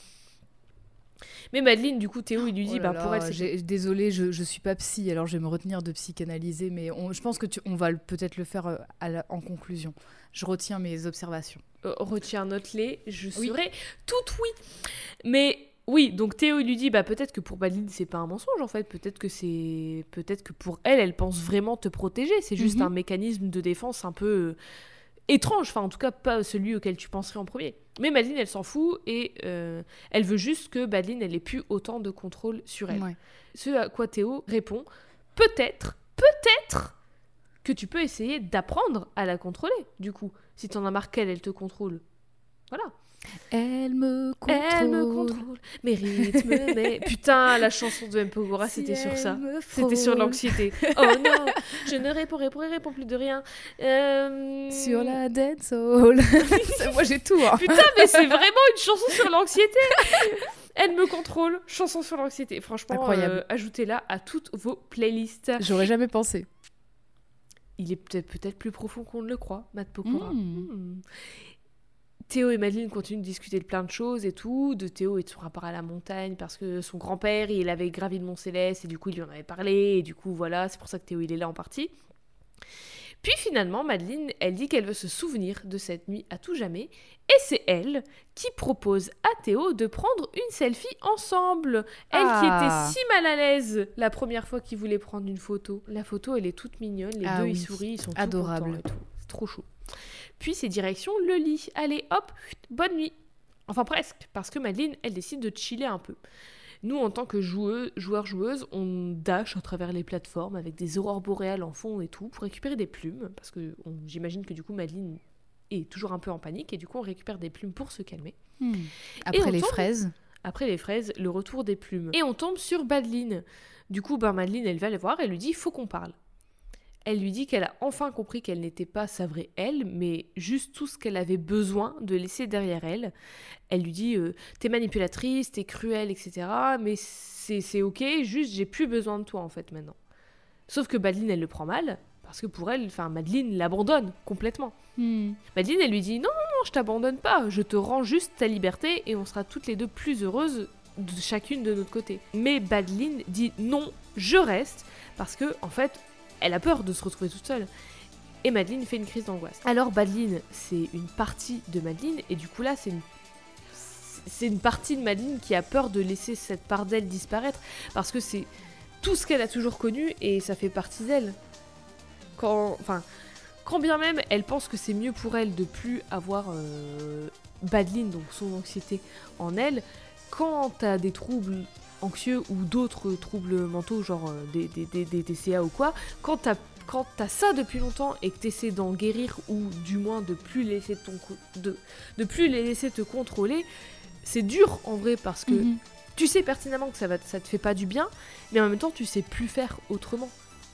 Mais Madeleine, du coup, Théo, il lui dit, Oh bah pour elle, c'est désolée, je, je suis pas psy, alors je vais me retenir de psychanalyser, mais on- je pense que tu, on va peut-être le faire euh, à la- en conclusion. Je retiens mes observations. euh, retiens note-les, je Oui. serai toute oui. Mais oui, donc Théo il lui dit bah peut-être que pour Badeline c'est pas un mensonge en fait, peut-être que c'est peut-être que pour elle elle pense vraiment te protéger, c'est juste Mhm. un mécanisme de défense un peu euh, étrange, enfin en tout cas pas celui auquel tu penserais en premier. Mais Madeline elle s'en fout et euh, elle veut juste que Badeline elle ait plus autant de contrôle sur elle. Ouais. Ce à quoi Théo répond peut-être, peut-être que tu peux essayer d'apprendre à la contrôler du coup, si t'en as marre qu'elle elle te contrôle. Voilà. Elle me contrôle. Elle me contrôle, mes rythmes, mes... Putain, la chanson de M. Si c'était sur ça. C'était sur l'anxiété. Oh non, je ne répondrai, pourrai répondre plus de rien. Euh, Sur la dance hall. Moi j'ai tout. hein. Putain, mais c'est vraiment une chanson sur l'anxiété. Elle me le contrôle, chanson sur l'anxiété. Franchement, Incroyable. euh, ajoutez-la à toutes vos playlists. J'aurais jamais pensé. Il est peut-être plus profond qu'on ne le croit, Matt Pokora. Mm. Hmm. Théo et Madeleine continuent de discuter de plein de choses et tout, de Théo et de son rapport à la montagne, parce que son grand-père, il avait gravi le Mont Céleste, et du coup, il lui en avait parlé, et du coup, voilà, c'est pour ça que Théo, il est là en partie. Puis finalement, Madeleine, elle dit qu'elle veut se souvenir de cette nuit à tout jamais, et c'est elle qui propose à Théo de prendre une selfie ensemble. Elle Ah. qui était si mal à l'aise la première fois qu'il voulait prendre une photo. La photo, elle est toute mignonne, les Ah deux, oui. ils sourient, ils sont tout Adorable. contents et tout. C'est trop chaud. Puis c'est direction le lit. Allez, hop, bonne nuit. Enfin presque, parce que Madeleine, elle décide de chiller un peu. Nous, en tant que joueux, joueurs, joueuses, on dash à travers les plateformes avec des aurores boréales en fond et tout pour récupérer des plumes, parce que on- j'imagine que du coup Madeleine est toujours un peu en panique et du coup on récupère des plumes pour se calmer. Hmm. Après les tombe- fraises. Après les fraises, le retour des plumes. Et on tombe sur Madeline. Du coup, ben Madeline, elle va le voir, elle lui dit il faut qu'on parle. Elle lui dit qu'elle a enfin compris qu'elle n'était pas sa vraie elle, mais juste tout ce qu'elle avait besoin de laisser derrière elle. Elle lui dit euh, T'es manipulatrice, t'es cruelle, etc. Mais c'est c'est ok, juste j'ai plus besoin de toi en fait maintenant. Sauf que Madeline, elle le prend mal, parce que pour elle, enfin, Madeline l'abandonne complètement. Hmm. Madeleine, elle lui dit non, non, non, je t'abandonne pas, je te rends juste ta liberté et on sera toutes les deux plus heureuses de chacune de notre côté. Mais Madeline dit non, je reste parce que en fait, elle a peur de se retrouver toute seule. Et Madeline fait une crise d'angoisse. Alors Madeline, c'est une partie de Madeline et du coup là, c'est une c'est une partie de Madeline qui a peur de laisser cette part d'elle disparaître parce que c'est tout ce qu'elle a toujours connu et ça fait partie d'elle. Quand, quand bien même elle pense que c'est mieux pour elle de plus avoir euh, donc son anxiété en elle, quand t'as des troubles anxieux ou d'autres troubles mentaux, genre euh, des, des, des, des TCA ou quoi, quand t'as quand t'as ça depuis longtemps et que t'essaies d'en guérir ou du moins de plus laisser ton de, de plus les laisser te contrôler, c'est dur en vrai parce que Mhm. tu sais pertinemment que ça, va, ça te fait pas du bien, mais en même temps, tu sais plus faire autrement.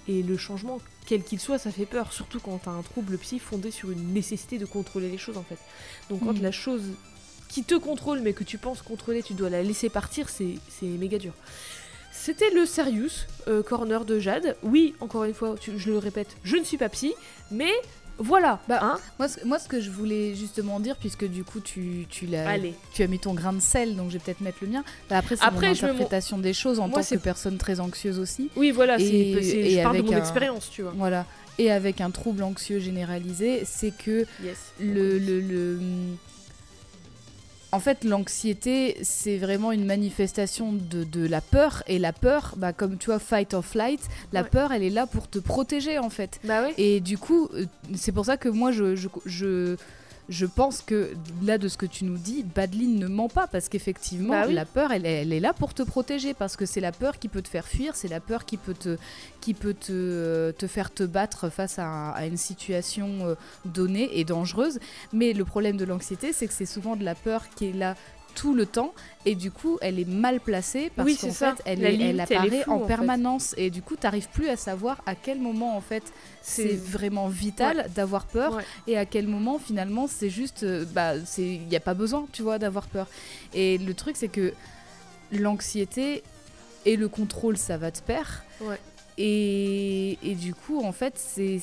Et le changement, quel qu'il soit, ça fait peur, surtout quand t'as un trouble psy fondé sur une nécessité de contrôler les choses en fait. Donc quand Mhm. la chose qui te contrôle, mais que tu penses contrôler, tu dois la laisser partir, c'est méga dur. C'était le Serious euh, Corner de Jade. Oui, encore une fois, tu- je le répète, je ne suis pas psy, mais voilà. Bah, hein. Moi, ce, moi, ce que je voulais justement dire, puisque du coup, tu, tu, l'as, tu as mis ton grain de sel, donc je vais peut-être mettre le mien. Bah, après, c'est mon je interprétation des choses en Moi, tant que personne très anxieuse aussi. Oui, voilà, c'est, c'est- et je parle de mon un- expérience, tu vois. Voilà. Et avec un trouble anxieux généralisé, c'est que Yes. le, le, le- En fait, l'anxiété, c'est vraiment une manifestation de, de la peur. Et la peur, bah, comme tu vois, fight or flight, la Ouais. peur, elle est là pour te protéger, en fait. Bah ouais. Et du coup, euh, c'est pour ça que moi, je, je, je, je pense que là, de ce que tu nous dis, Badeline ne ment pas, parce qu'effectivement, Bah oui. la peur, elle, est- elle est là pour te protéger, parce que c'est la peur qui peut te faire fuir, c'est la peur qui peut te, qui peut te, euh, te faire te battre face à, à une situation euh, donnée et dangereuse. Mais le problème de l'anxiété, c'est que c'est souvent de la peur qui est là tout le temps et du coup elle est mal placée parce Oui, qu'en fait elle, est- elle limite, elle est apparaît floue, en en fait. permanence et du coup t'arrives plus à savoir à quel moment en fait c'est vraiment vital d'avoir peur Ouais. et à quel moment finalement c'est juste euh, bah c'est il y a pas besoin tu vois d'avoir peur et le truc c'est que l'anxiété et le contrôle ça va de pair Ouais. et, et du coup en fait c'est-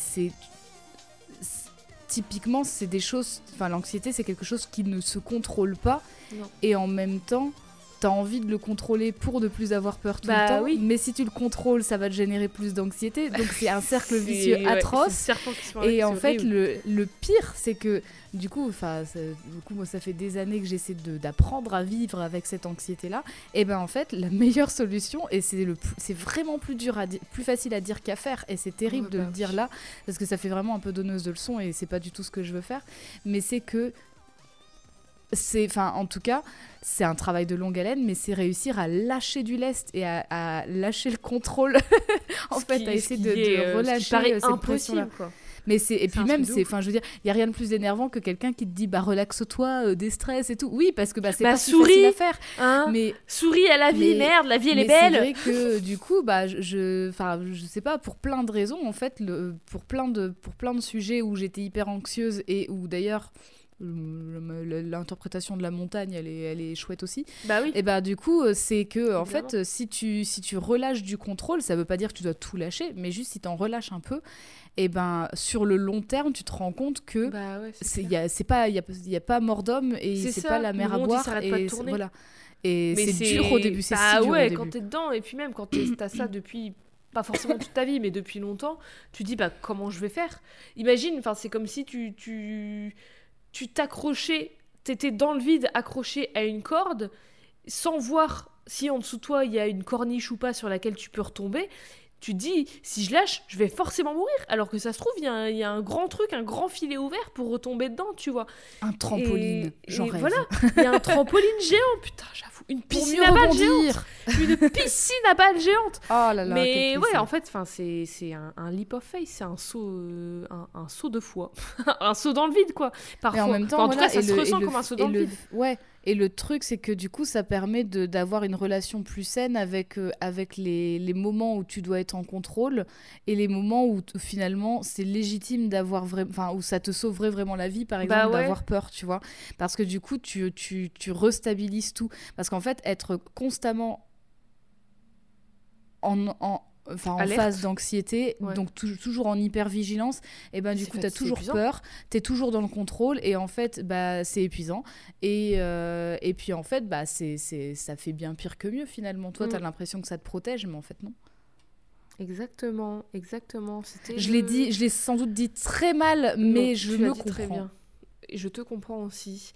typiquement c'est des choses enfin l'anxiété c'est quelque chose qui ne se contrôle pas Non. et en même temps T'as envie de le contrôler pour ne plus avoir peur tout Bah le temps, oui. mais si tu le contrôles, ça va te générer plus d'anxiété. Donc c'est un cercle vicieux ouais, atroce. le Et en fait, le, le pire, c'est que du coup, enfin, du coup, moi, ça fait des années que j'essaie de- d'apprendre à vivre avec cette anxiété-là. Et ben, en fait, la meilleure solution, et c'est le, vraiment plus dur à plus facile à dire qu'à faire, et c'est terrible de bah le oui. dire là, parce que ça fait vraiment un peu donneuse de leçons, et c'est pas du tout ce que je veux faire. Mais c'est que c'est, enfin, en tout cas, c'est un travail de longue haleine, mais c'est réussir à lâcher du lest et à, à lâcher le contrôle. en Ce fait, qui- à ce essayer de, est, euh, ce relâcher paraît euh, cette pression-là. Mais c'est et puis même c'est enfin je veux dire il y a rien de plus énervant que quelqu'un qui te dit bah relaxe-toi euh, des stress et tout. Oui parce que bah c'est Bah, pas si souris. facile à faire. Hein Mais Souris à la vie, mais- merde, la vie elle est mais c'est belle. vrai que du coup bah je- enfin je sais pas pour plein de raisons en fait le pour plein de pour plein de sujets où j'étais hyper anxieuse et où d'ailleurs le- L'interprétation de la montagne, elle est, elle est chouette aussi. Bah oui. Et bah du coup, euh, c'est que en Évidemment. fait, si tu si tu relâches du contrôle, ça veut pas dire que tu dois tout lâcher, mais juste si tu en relâches un peu, et ben sur le long terme, tu te rends compte que Bah ouais, c'est c'est clair. y a c'est pas il y a, y a pas mort d'homme et C'est pas la mer à boire s'arrête pas de et tourner. voilà. Et c'est dur au début, c'est bah si dur ouais, au quand t'es dedans, et puis même quand t'as ça depuis, pas forcément toute ta vie, mais depuis longtemps, tu dis, bah comment je vais faire? Imagine, enfin c'est comme si tu tu tu t'accrochais, t'étais dans le vide, accroché à une corde, sans voir si en dessous de toi il y a une corniche ou pas sur laquelle tu peux retomber. Tu te dis, si je lâche, je vais forcément mourir. Alors que ça se trouve, il y, a un- il y a un grand truc, un grand filet ouvert pour retomber dedans, tu vois. Un trampoline, Et- j'en rêve. voilà, il y a un trampoline géant, putain, j'avoue. Une piscine à balles géante. Une piscine à balles géante. Oh là là, Mais ouais, en fait, c'est c'est un, un leap of faith, c'est un saut, euh, un, un saut de foi, un saut dans le vide, quoi. Parfois. Et en même temps, Enfin, en tout voilà, cas, ça se le- ressent le comme un saut dans le le vide. Ouais. Et le truc, c'est que du coup, ça permet d'avoir une relation plus saine avec, euh, avec les, les moments où tu dois être en contrôle et les moments où finalement c'est légitime d'avoir vraiment. Enfin, où ça te sauverait vraiment la vie, par exemple, Bah ouais. d'avoir peur, tu vois. Parce que du coup, tu, tu, tu restabilises tout. Parce qu'en fait, être constamment en. en Enfin, en Alerte. phase d'anxiété, Ouais. donc tou- toujours en hypervigilance, et ben du coup, tu as toujours épuisant. peur, tu es toujours dans le contrôle, et en fait, bah, c'est épuisant. Et, euh, et puis en fait, bah, c'est, c'est, ça fait bien pire que mieux finalement. Toi, Mm. tu as l'impression que ça te protège, mais en fait, non. Exactement, exactement. C'était Je l'ai le- dit, je l'ai sans doute dit très mal, Non, mais je dit comprends. très bien. Et je te comprends aussi.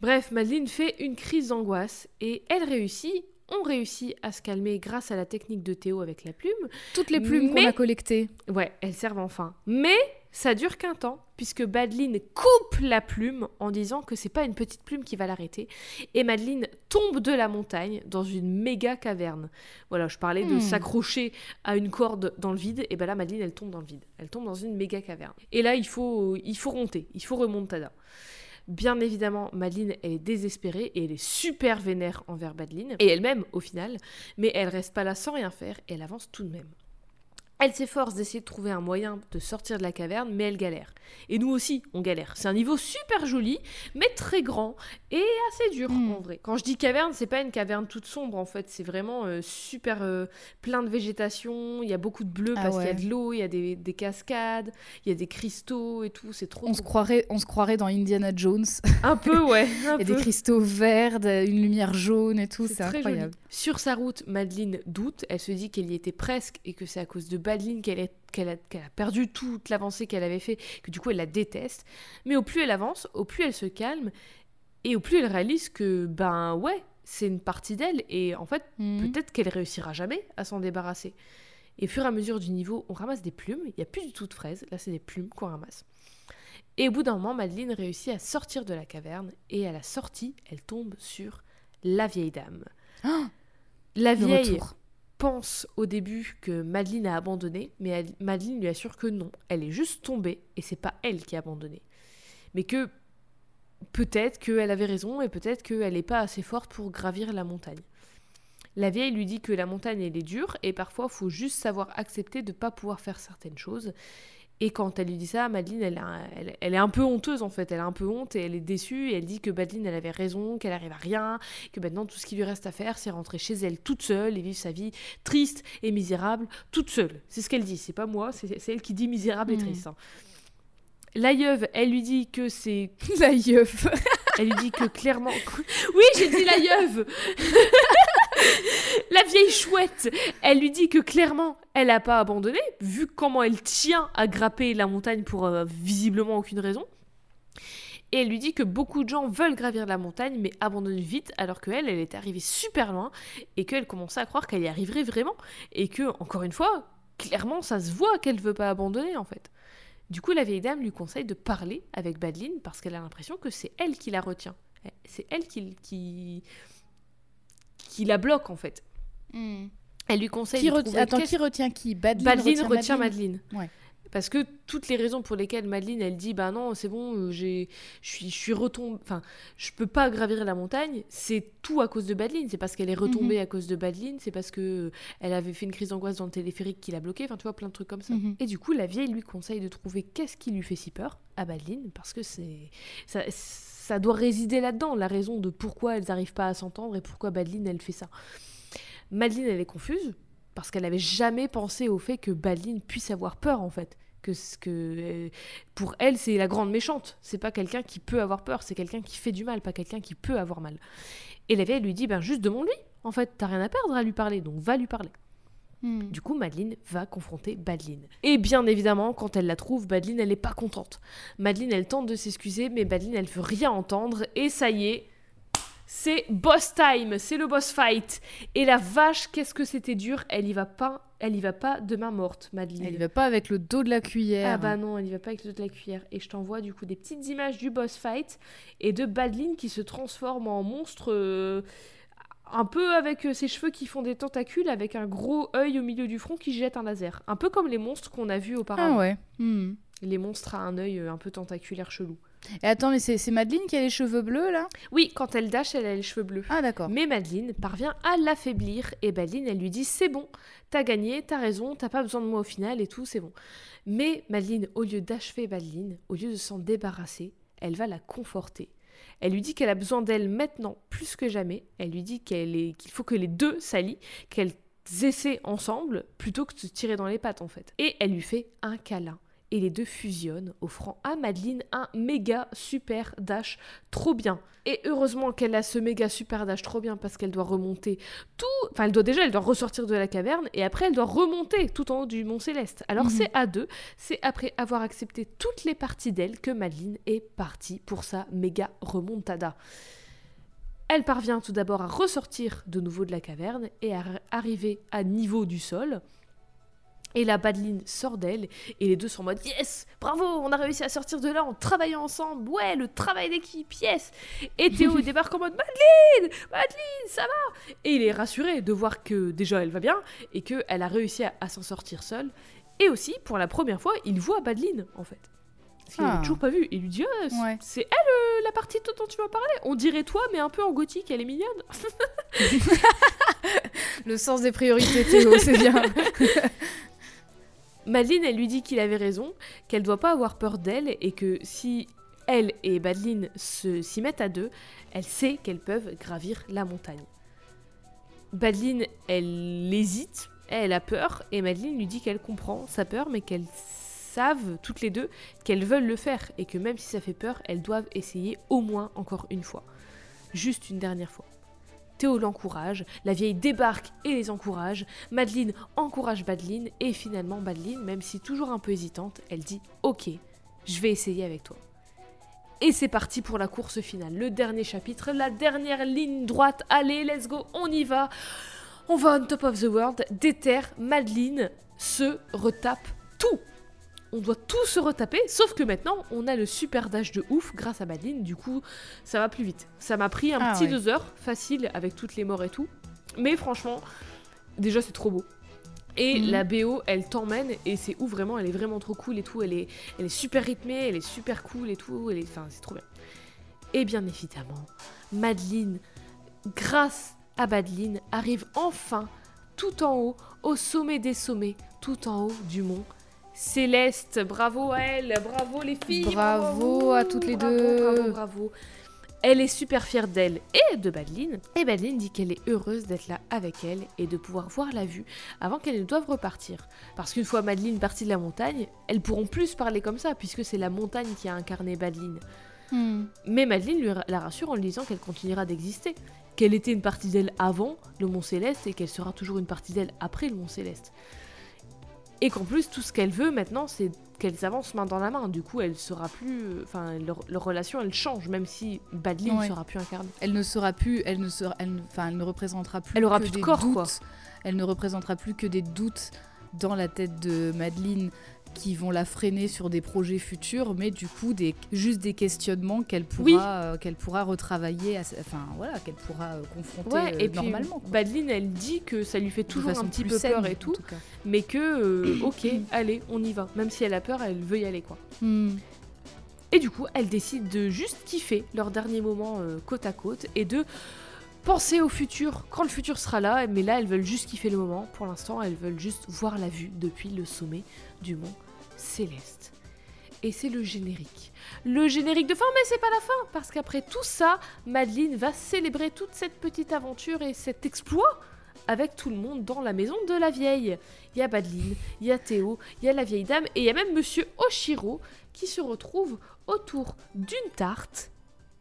Bref, Madeleine fait une crise d'angoisse et elle réussit. On réussit à se calmer grâce à la technique de Théo avec la plume. Toutes les plumes Mais- qu'on a collectées. Ouais, elles servent enfin. Mais ça dure qu'un temps, puisque Madeline coupe la plume en disant que c'est pas une petite plume qui va l'arrêter. Et Madeline tombe de la montagne dans une méga caverne. Voilà, je parlais de Hmm. s'accrocher à une corde dans le vide, et ben là, Madeline, elle tombe dans le vide. Elle tombe dans une méga caverne. Et là, il faut, il faut remonter, il faut remontada. Bien évidemment, Madeline, elle est désespérée et elle est super vénère envers Madeline, et elle-même au final, mais elle reste pas là sans rien faire et elle avance tout de même. Elle s'efforce d'essayer de trouver un moyen de sortir de la caverne, mais elle galère. Et nous aussi, on galère. C'est un niveau super joli, mais très grand et assez dur Mm. en vrai. Quand je dis caverne, c'est pas une caverne toute sombre en fait. C'est vraiment euh, super euh, plein de végétation. Il y a beaucoup de bleu Ah parce qu'il y a de l'eau, il y a des, des cascades, il y a des cristaux et tout. C'est trop. On se, croirait, on se croirait dans Indiana Jones. Un peu, ouais. Un Il y a peu. des cristaux verts, une lumière jaune et tout, c'est très incroyable. joli. Sur sa route, Madeleine doute. Elle se dit qu'elle y était presque et que c'est à cause de Madeline qu'elle a, perdu toute l'avancée qu'elle avait fait, que du coup elle la déteste. Mais au plus elle avance, au plus elle se calme et au plus elle réalise que, ben ouais, c'est une partie d'elle et en fait, Mhm. peut-être qu'elle réussira jamais à s'en débarrasser. Et au fur et à mesure du niveau, on ramasse des plumes. Il n'y a plus du tout de fraises. Là, c'est des plumes qu'on ramasse. Et au bout d'un moment, Madeleine réussit à sortir de la caverne. Et à la sortie, elle tombe sur la vieille dame. Ah la Le vieille. Pense au début que Madeleine a abandonné, mais Madeleine lui assure que non. Elle est juste tombée et c'est pas elle qui a abandonné. Mais que peut-être qu'elle avait raison et peut-être qu'elle n'est pas assez forte pour gravir la montagne. La vieille lui dit que la montagne elle est dure et parfois faut juste savoir accepter de ne pas pouvoir faire certaines choses. Et quand elle lui dit ça, Madeleine, elle, a- elle- elle est un peu honteuse en fait. Elle a un peu honte et elle est déçue. Et elle dit que Madeleine, elle avait raison, qu'elle arrive à rien, que maintenant tout ce qui lui reste à faire, c'est rentrer chez elle toute seule et vivre sa vie triste et misérable toute seule. C'est ce qu'elle dit. C'est pas moi, c'est elle qui dit misérable et Mhm. triste. hein. La yeuve, elle lui dit que c'est La yeuf. elle lui dit que clairement. Oui, j'ai dit la yeuve La vieille chouette Elle lui dit que clairement, elle n'a pas abandonné, vu comment elle tient à grapper la montagne pour euh, visiblement aucune raison. Et elle lui dit que beaucoup de gens veulent gravir la montagne, mais abandonnent vite, alors qu'elle, elle est arrivée super loin, et qu'elle commençait à croire qu'elle y arriverait vraiment. Et que, encore une fois, clairement, ça se voit qu'elle veut pas abandonner, en fait. Du coup, la vieille dame lui conseille de parler avec Badeline parce qu'elle a l'impression que c'est elle qui la retient. C'est elle qui, qui la bloque en fait. Elle lui conseille Qui de Attends, qui retient qui Badeline, Badeline retient, Madeleine. Ouais. Parce que toutes les raisons pour lesquelles Madeleine, elle dit, bah non, c'est bon, euh, j'ai, je suis, je suis retombée, enfin, je peux pas gravir la montagne, c'est tout à cause de Badeline. C'est parce qu'elle est retombée à cause de Badeline, c'est parce que euh, elle avait fait une crise d'angoisse dans le téléphérique qui l'a bloquée, enfin, tu vois, plein de trucs comme ça. Mhm. Et du coup, la vieille lui conseille de trouver qu'est-ce qui lui fait si peur à Badeline, parce que c'est, ça, ça doit résider là-dedans, la raison de pourquoi elles n'arrivent pas à s'entendre et pourquoi Badeline, elle fait ça. Madeleine, elle est confuse parce qu'elle n'avait jamais pensé au fait que Badeline puisse avoir peur en fait. Que, que euh, pour elle, c'est la grande méchante. C'est pas quelqu'un qui peut avoir peur, c'est quelqu'un qui fait du mal, pas quelqu'un qui peut avoir mal. Et la vieille lui dit ben juste demande-lui. En fait, t'as rien à perdre à lui parler, donc va lui parler. Hmm. Du coup, Madeleine va confronter Badeline. Et bien évidemment, quand elle la trouve, Badeline, elle est pas contente. Madeleine, elle tente de s'excuser, mais Badeline, elle veut rien entendre. Et ça y est, c'est boss time, c'est le boss fight. Et la vache, qu'est-ce que c'était dur. Elle y va pas, elle y va pas de main morte, Madeleine. Elle y va pas avec le dos de la cuillère. Ah bah non, elle y va pas avec le dos de la cuillère. Et je t'envoie du coup des petites images du boss fight et de Badeline qui se transforme en monstre euh, un peu avec euh, ses cheveux qui font des tentacules avec un gros œil au milieu du front qui jette un laser. Un peu comme les monstres qu'on a vus auparavant. Ah ouais. Hmm. Les monstres à un œil euh, un peu tentaculaire chelou. Et attends, mais c'est Madeleine qui a les cheveux bleus là? Oui, quand elle dash, elle a les cheveux bleus. Ah d'accord. Mais Madeleine parvient à l'affaiblir et Badeline, elle lui dit c'est bon, t'as gagné, t'as raison, t'as pas besoin de moi au final et tout, c'est bon. Mais Madeleine, au lieu d'achever Badeline, au lieu de s'en débarrasser, elle va la conforter. Elle lui dit qu'elle a besoin d'elle maintenant plus que jamais. Elle lui dit qu'il faut que les deux s'allient, qu'elles essaient ensemble plutôt que de se tirer dans les pattes en fait. Et elle lui fait un câlin. Et les deux fusionnent, offrant à Madeleine un méga super dash trop bien. Et heureusement qu'elle a ce méga super dash trop bien parce qu'elle doit remonter tout. Enfin, elle doit déjà, elle doit ressortir de la caverne et après elle doit remonter tout en haut du Mont Céleste. Alors Mhm. c'est à deux, c'est après avoir accepté toutes les parties d'elle que Madeleine est partie pour sa méga remontada. Elle parvient tout d'abord à ressortir de nouveau de la caverne et à arriver à niveau du sol. Et la Badeline sort d'elle et les deux sont en mode Yes Bravo On a réussi à sortir de là en travaillant ensemble Ouais, le travail d'équipe, yes Et Théo débarque en mode Madeline Madeline, ça va Et il est rassuré de voir que déjà elle va bien et qu'elle a réussi à, à s'en sortir seule. Et aussi, pour la première fois, il voit Badeline en fait. Parce qu'il Ah. toujours pas vu. Il lui dit Ah, Ouais. C'est elle euh, la partie dont tu vas parler On dirait toi, mais un peu en gothique, elle est mignonne. Le sens des priorités, Théo, c'est bien. Madeline, elle lui dit qu'il avait raison, qu'elle doit pas avoir peur d'elle et que si elle et Badeline se- s'y mettent à deux, elle sait qu'elles peuvent gravir la montagne. Badeline, elle hésite, elle a peur et Madeline lui dit qu'elle comprend sa peur mais qu'elles savent toutes les deux qu'elles veulent le faire et que même si ça fait peur, elles doivent essayer au moins encore une fois. Juste une dernière fois. Théo l'encourage, la vieille débarque et les encourage, Madeline encourage Badeline et finalement Badeline, même si toujours un peu hésitante, elle dit Ok, je vais essayer avec toi. Et c'est parti pour la course finale, le dernier chapitre, la dernière ligne droite. Allez, let's go, on y va. On va on top of the world. Déterre, Madeline se retape tout. On doit tout se retaper, sauf que maintenant, on a le super dash de ouf grâce à Madeline. Du coup, ça va plus vite. Ça m'a pris un Ah petit ouais. deux heures, facile, avec toutes les morts et tout. Mais franchement, déjà, c'est trop beau. Et Mhm. la BO, elle t'emmène et c'est ouf vraiment, elle est vraiment trop cool et tout. Elle est, elle est super rythmée, elle est super cool et tout. Elle est, enfin, c'est trop bien. Et bien évidemment, Madeline, grâce à Madeline, arrive enfin tout en haut, au sommet des sommets, tout en haut du mont Céleste. Bravo à elle, bravo les filles. Bravo à toutes les bravo, deux. Bravo, bravo. Elle est super fière d'elle et de Badeline. Et Badeline dit qu'elle est heureuse d'être là avec elle et de pouvoir voir la vue avant qu'elles ne doivent repartir. Parce qu'une fois Madeline partie de la montagne, elles pourront plus parler comme ça puisque c'est la montagne qui a incarné Badeline. Hmm. Mais Madeline lui la rassure en lui disant qu'elle continuera d'exister, qu'elle était une partie d'elle avant le Mont Céleste et qu'elle sera toujours une partie d'elle après le Mont Céleste. Et qu'en plus, tout ce qu'elle veut maintenant, c'est qu'elles avancent main dans la main. Du coup, elle sera plus. Enfin, leur, leur relation, elle change, même si Badeline ne sera plus incarnée. Elle ne sera plus, elle ne sera, enfin, elle ne représentera plus. Elle aura que plus de des corps, doutes. quoi. Elle ne représentera plus que des doutes dans la tête de Madeleine qui vont la freiner sur des projets futurs, mais du coup, des, juste des questionnements qu'elle pourra, Oui. euh, qu'elle pourra retravailler, à enfin voilà, qu'elle pourra euh, confronter Ouais, euh, et puis normalement. quoi. Madeline, elle dit que ça lui fait toujours un petit peu saine, peur et tout, mais que, ok, allez, on y va. Même si elle a peur, elle veut y aller, quoi. Hmm. Et du coup, elles décident de juste kiffer leur dernier moment côte à côte et de penser au futur quand le futur sera là. Mais là, elles veulent juste kiffer le moment. Pour l'instant, elles veulent juste voir la vue depuis le sommet du mont Céleste. Et c'est le générique. Le générique de fin, mais c'est pas la fin, parce qu'après tout ça, Madeleine va célébrer toute cette petite aventure et cet exploit avec tout le monde dans la maison de la vieille. Il y a Madeleine, il y a Théo, il y a la vieille dame, et il y a même Monsieur Oshiro qui se retrouve autour d'une tarte.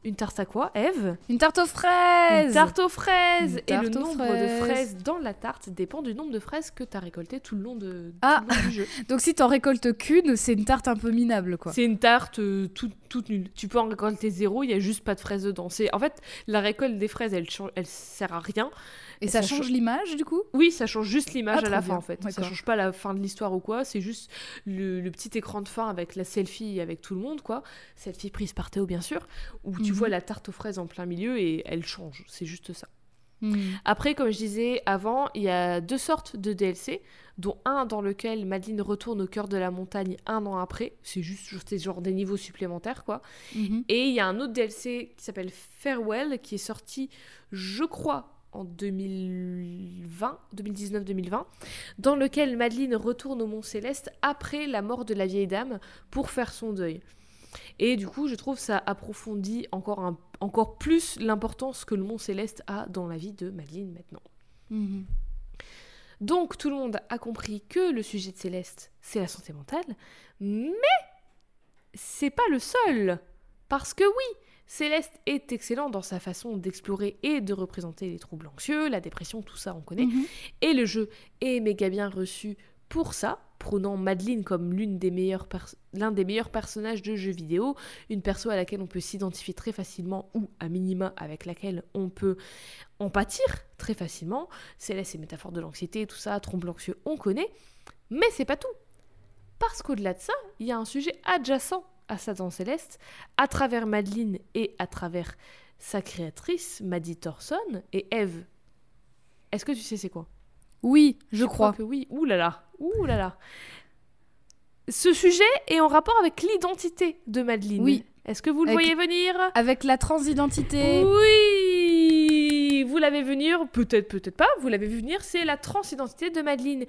Une tarte à quoi, Eve Une tarte aux fraises Une tarte aux fraises Une Et le tarte nombre fraises. de fraises dans la tarte dépend du nombre de fraises que tu as récolté tout le long, de, Ah. tout le long du jeu. Donc si t'en récoltes qu'une, c'est une tarte un peu minable, quoi. C'est une tarte euh, toute, toute nulle. Tu peux en récolter zéro, il y a juste pas de fraises dedans. En fait, la récolte des fraises, elle, elle sert à rien. Et ça ça change l'image, du coup? Oui, ça change juste l'image Ah, à la fin en fait. Ça change pas la fin de l'histoire ou quoi, c'est juste le, le petit écran de fin avec la selfie avec tout le monde quoi. Selfie prise par Théo bien sûr, où tu Mhm. vois la tarte aux fraises en plein milieu et elle change, c'est juste ça. Hmm. Après, comme je disais avant, il y a deux sortes de DLC, dont un dans lequel Madeleine retourne au cœur de la montagne un an après, c'est juste genre des niveaux supplémentaires quoi. Mhm. Et il y a un autre DLC qui s'appelle Farewell, qui est sorti, je crois, en 2020, 2019-2020, dans lequel Madeleine retourne au Mont Céleste après la mort de la vieille dame pour faire son deuil. Et du coup, je trouve ça approfondit encore, un- encore plus l'importance que le Mont Céleste a dans la vie de Madeleine maintenant. Mhm. Donc tout le monde a compris que le sujet de Céleste, c'est la santé mentale, mais c'est pas le seul. Parce que oui, Céleste est excellent dans sa façon d'explorer et de représenter les troubles anxieux, la dépression, tout ça on connaît. Mhm. Et le jeu est méga bien reçu pour ça, prônant Madeleine comme l'une des meilleures l'un des meilleurs personnages de jeux vidéo, une perso à laquelle on peut s'identifier très facilement ou à minima avec laquelle on peut en pâtir très facilement. Céleste, c'est métaphore de l'anxiété, tout ça, trouble anxieux, on connaît. Mais c'est pas tout. Parce qu'au-delà de ça, il y a un sujet adjacent à ça dans Céleste, à travers Madeleine et à travers sa créatrice, Maddie Thorson et Eve. Est-ce que tu sais c'est quoi? Oui, je crois crois. que oui. Ouh là là. Ouh là là. Ce sujet est en rapport avec l'identité de Madeleine. Oui. Est-ce que vous le Avec- voyez venir? Avec la transidentité. Oui Vous l'avez vu venir, peut-être, peut-être pas, vous l'avez vu venir, c'est la transidentité de Madeleine.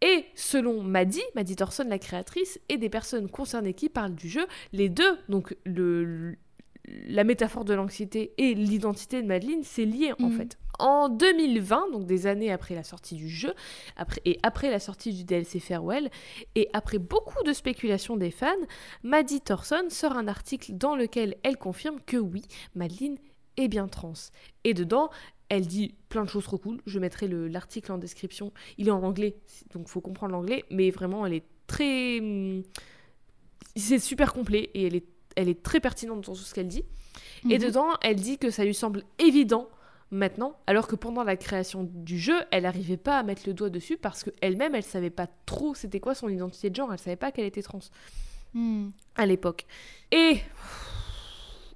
Et selon Maddie, Maddie Thorson, la créatrice, et des personnes concernées qui parlent du jeu, les deux, donc le, la métaphore de l'anxiété et l'identité de Madeleine, c'est lié en Mhm. fait. En 2020, donc des années après la sortie du jeu, après, et après la sortie du DLC Farewell, et après beaucoup de spéculations des fans, Maddie Thorson sort un article dans lequel elle confirme que oui, Madeleine est bien trans. Et dedans, elle dit plein de choses trop cool. Je mettrai le- l'article en description. Il est en anglais, donc faut comprendre l'anglais, mais vraiment, elle est très. hum, C'est super complet et elle est, elle est très pertinente dans tout ce qu'elle dit. Et Mhm. dedans, elle dit que ça lui semble évident maintenant, alors que pendant la création du jeu, elle n'arrivait pas à mettre le doigt dessus parce qu'elle-même, elle savait pas trop c'était quoi son identité de genre, elle savait pas qu'elle était trans Hmm. à l'époque. Et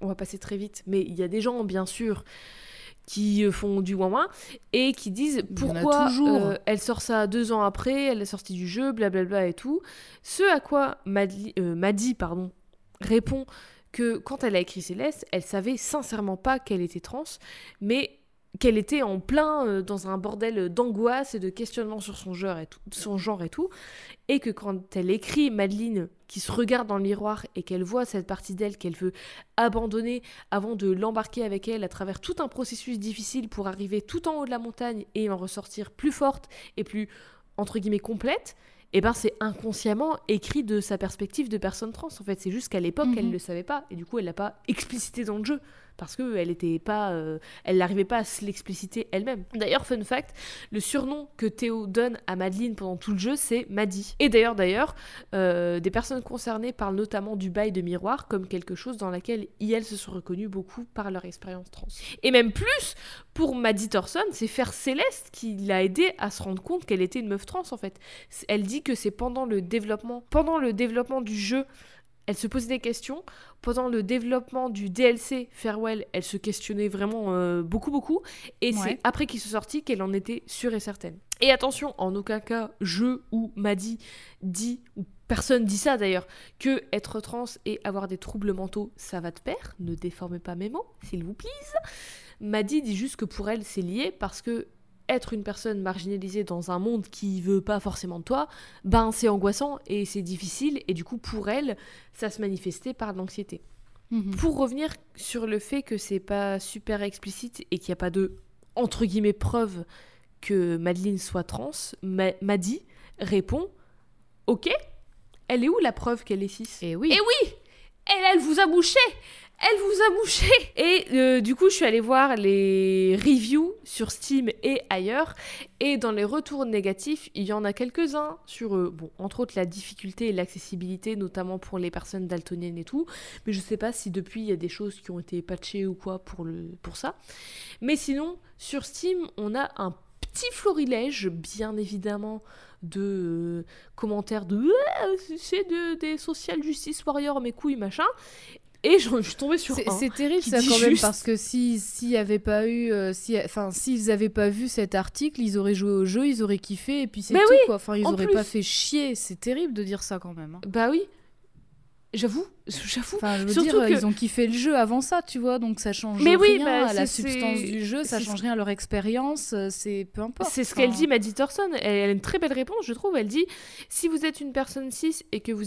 on va passer très vite, mais il y a des gens, bien sûr, qui euh, font du ouin et qui disent pourquoi toujours. euh, elle sort ça deux ans après, elle est sortie du jeu, blablabla et tout. Ce à quoi Madli- euh, Maddy pardon, répond que quand elle a écrit Céleste, elle savait sincèrement pas qu'elle était trans, mais qu'elle était en plein euh, dans un bordel d'angoisse et de questionnement sur son genre et tout, son genre et tout, et que quand elle écrit Madeleine qui se regarde dans le miroir et qu'elle voit cette partie d'elle qu'elle veut abandonner avant de l'embarquer avec elle à travers tout un processus difficile pour arriver tout en haut de la montagne et en ressortir plus forte et plus entre guillemets complète, et ben c'est inconsciemment écrit de sa perspective de personne trans en fait, c'est juste qu'à l'époque elle Mhm. le savait pas et du coup elle l'a pas explicité dans le jeu, parce que elle était pas, euh, elle n'arrivait pas à se l'expliciter elle-même. D'ailleurs, fun fact, le surnom que Théo donne à Madeleine pendant tout le jeu, c'est Maddy. Et d'ailleurs, d'ailleurs, euh, des personnes concernées parlent notamment du bail de miroir comme quelque chose dans laquelle elles se sont reconnues beaucoup par leur expérience trans. Et même plus, pour Maddie Thorson, c'est faire Céleste qui l'a aidé à se rendre compte qu'elle était une meuf trans en fait. Elle dit que c'est pendant le développement, pendant le développement du jeu elle se posait des questions. Pendant le développement du DLC Farewell, elle se questionnait vraiment euh, beaucoup, beaucoup. Et c'est après qu'il se sortit qu'elle en était sûre et certaine. Et attention, en aucun cas, je ou Maddy dit, ou personne dit ça d'ailleurs, que être trans et avoir des troubles mentaux, ça va te pair. Ne déformez pas mes mots, s'il vous plaît. Maddy dit juste que pour elle, c'est lié parce que être une personne marginalisée dans un monde qui veut pas forcément de toi, ben c'est angoissant et c'est difficile et du coup pour elle, ça se manifestait par l'anxiété. Mhm. Pour revenir sur le fait que c'est pas super explicite et qu'il n'y a pas de entre guillemets preuve que Madeleine soit trans, Maddy répond OK, elle est où la preuve qu'elle est cis? Et eh oui. Et eh oui elle, elle vous a bouché elle vous a mouché Et euh, du coup, je suis allée voir les reviews sur Steam et ailleurs. Et dans les retours négatifs, il y en a quelques-uns sur, euh, bon, entre autres la difficulté et l'accessibilité, notamment pour les personnes daltoniennes et tout. Mais je sais pas si depuis il y a des choses qui ont été patchées ou quoi pour, ça. Mais sinon, sur Steam, on a un petit florilège, bien évidemment, de euh, commentaires de c'est de, des social justice warriors mes couilles machin et je, suis tombée sur C'est terrible ça quand même parce que s'il si avait pas eu, euh, si, enfin s'ils avaient pas vu cet article, ils auraient joué au jeu, ils auraient kiffé et puis c'est tout quoi. Enfin ils auraient pas fait chier. C'est terrible de dire ça quand même. Hein. Bah oui. J'avoue, j'avoue. Enfin, je veux dire, que... ils ont kiffé le jeu avant ça, tu vois, donc ça change Mais oui, rien bah, à la substance du jeu, ça change rien à leur expérience, euh, c'est peu importe. C'est ce qu'elle dit, Maddie Thorson. Elle, a une très belle réponse, je trouve. Elle dit si vous êtes une personne cis et que vous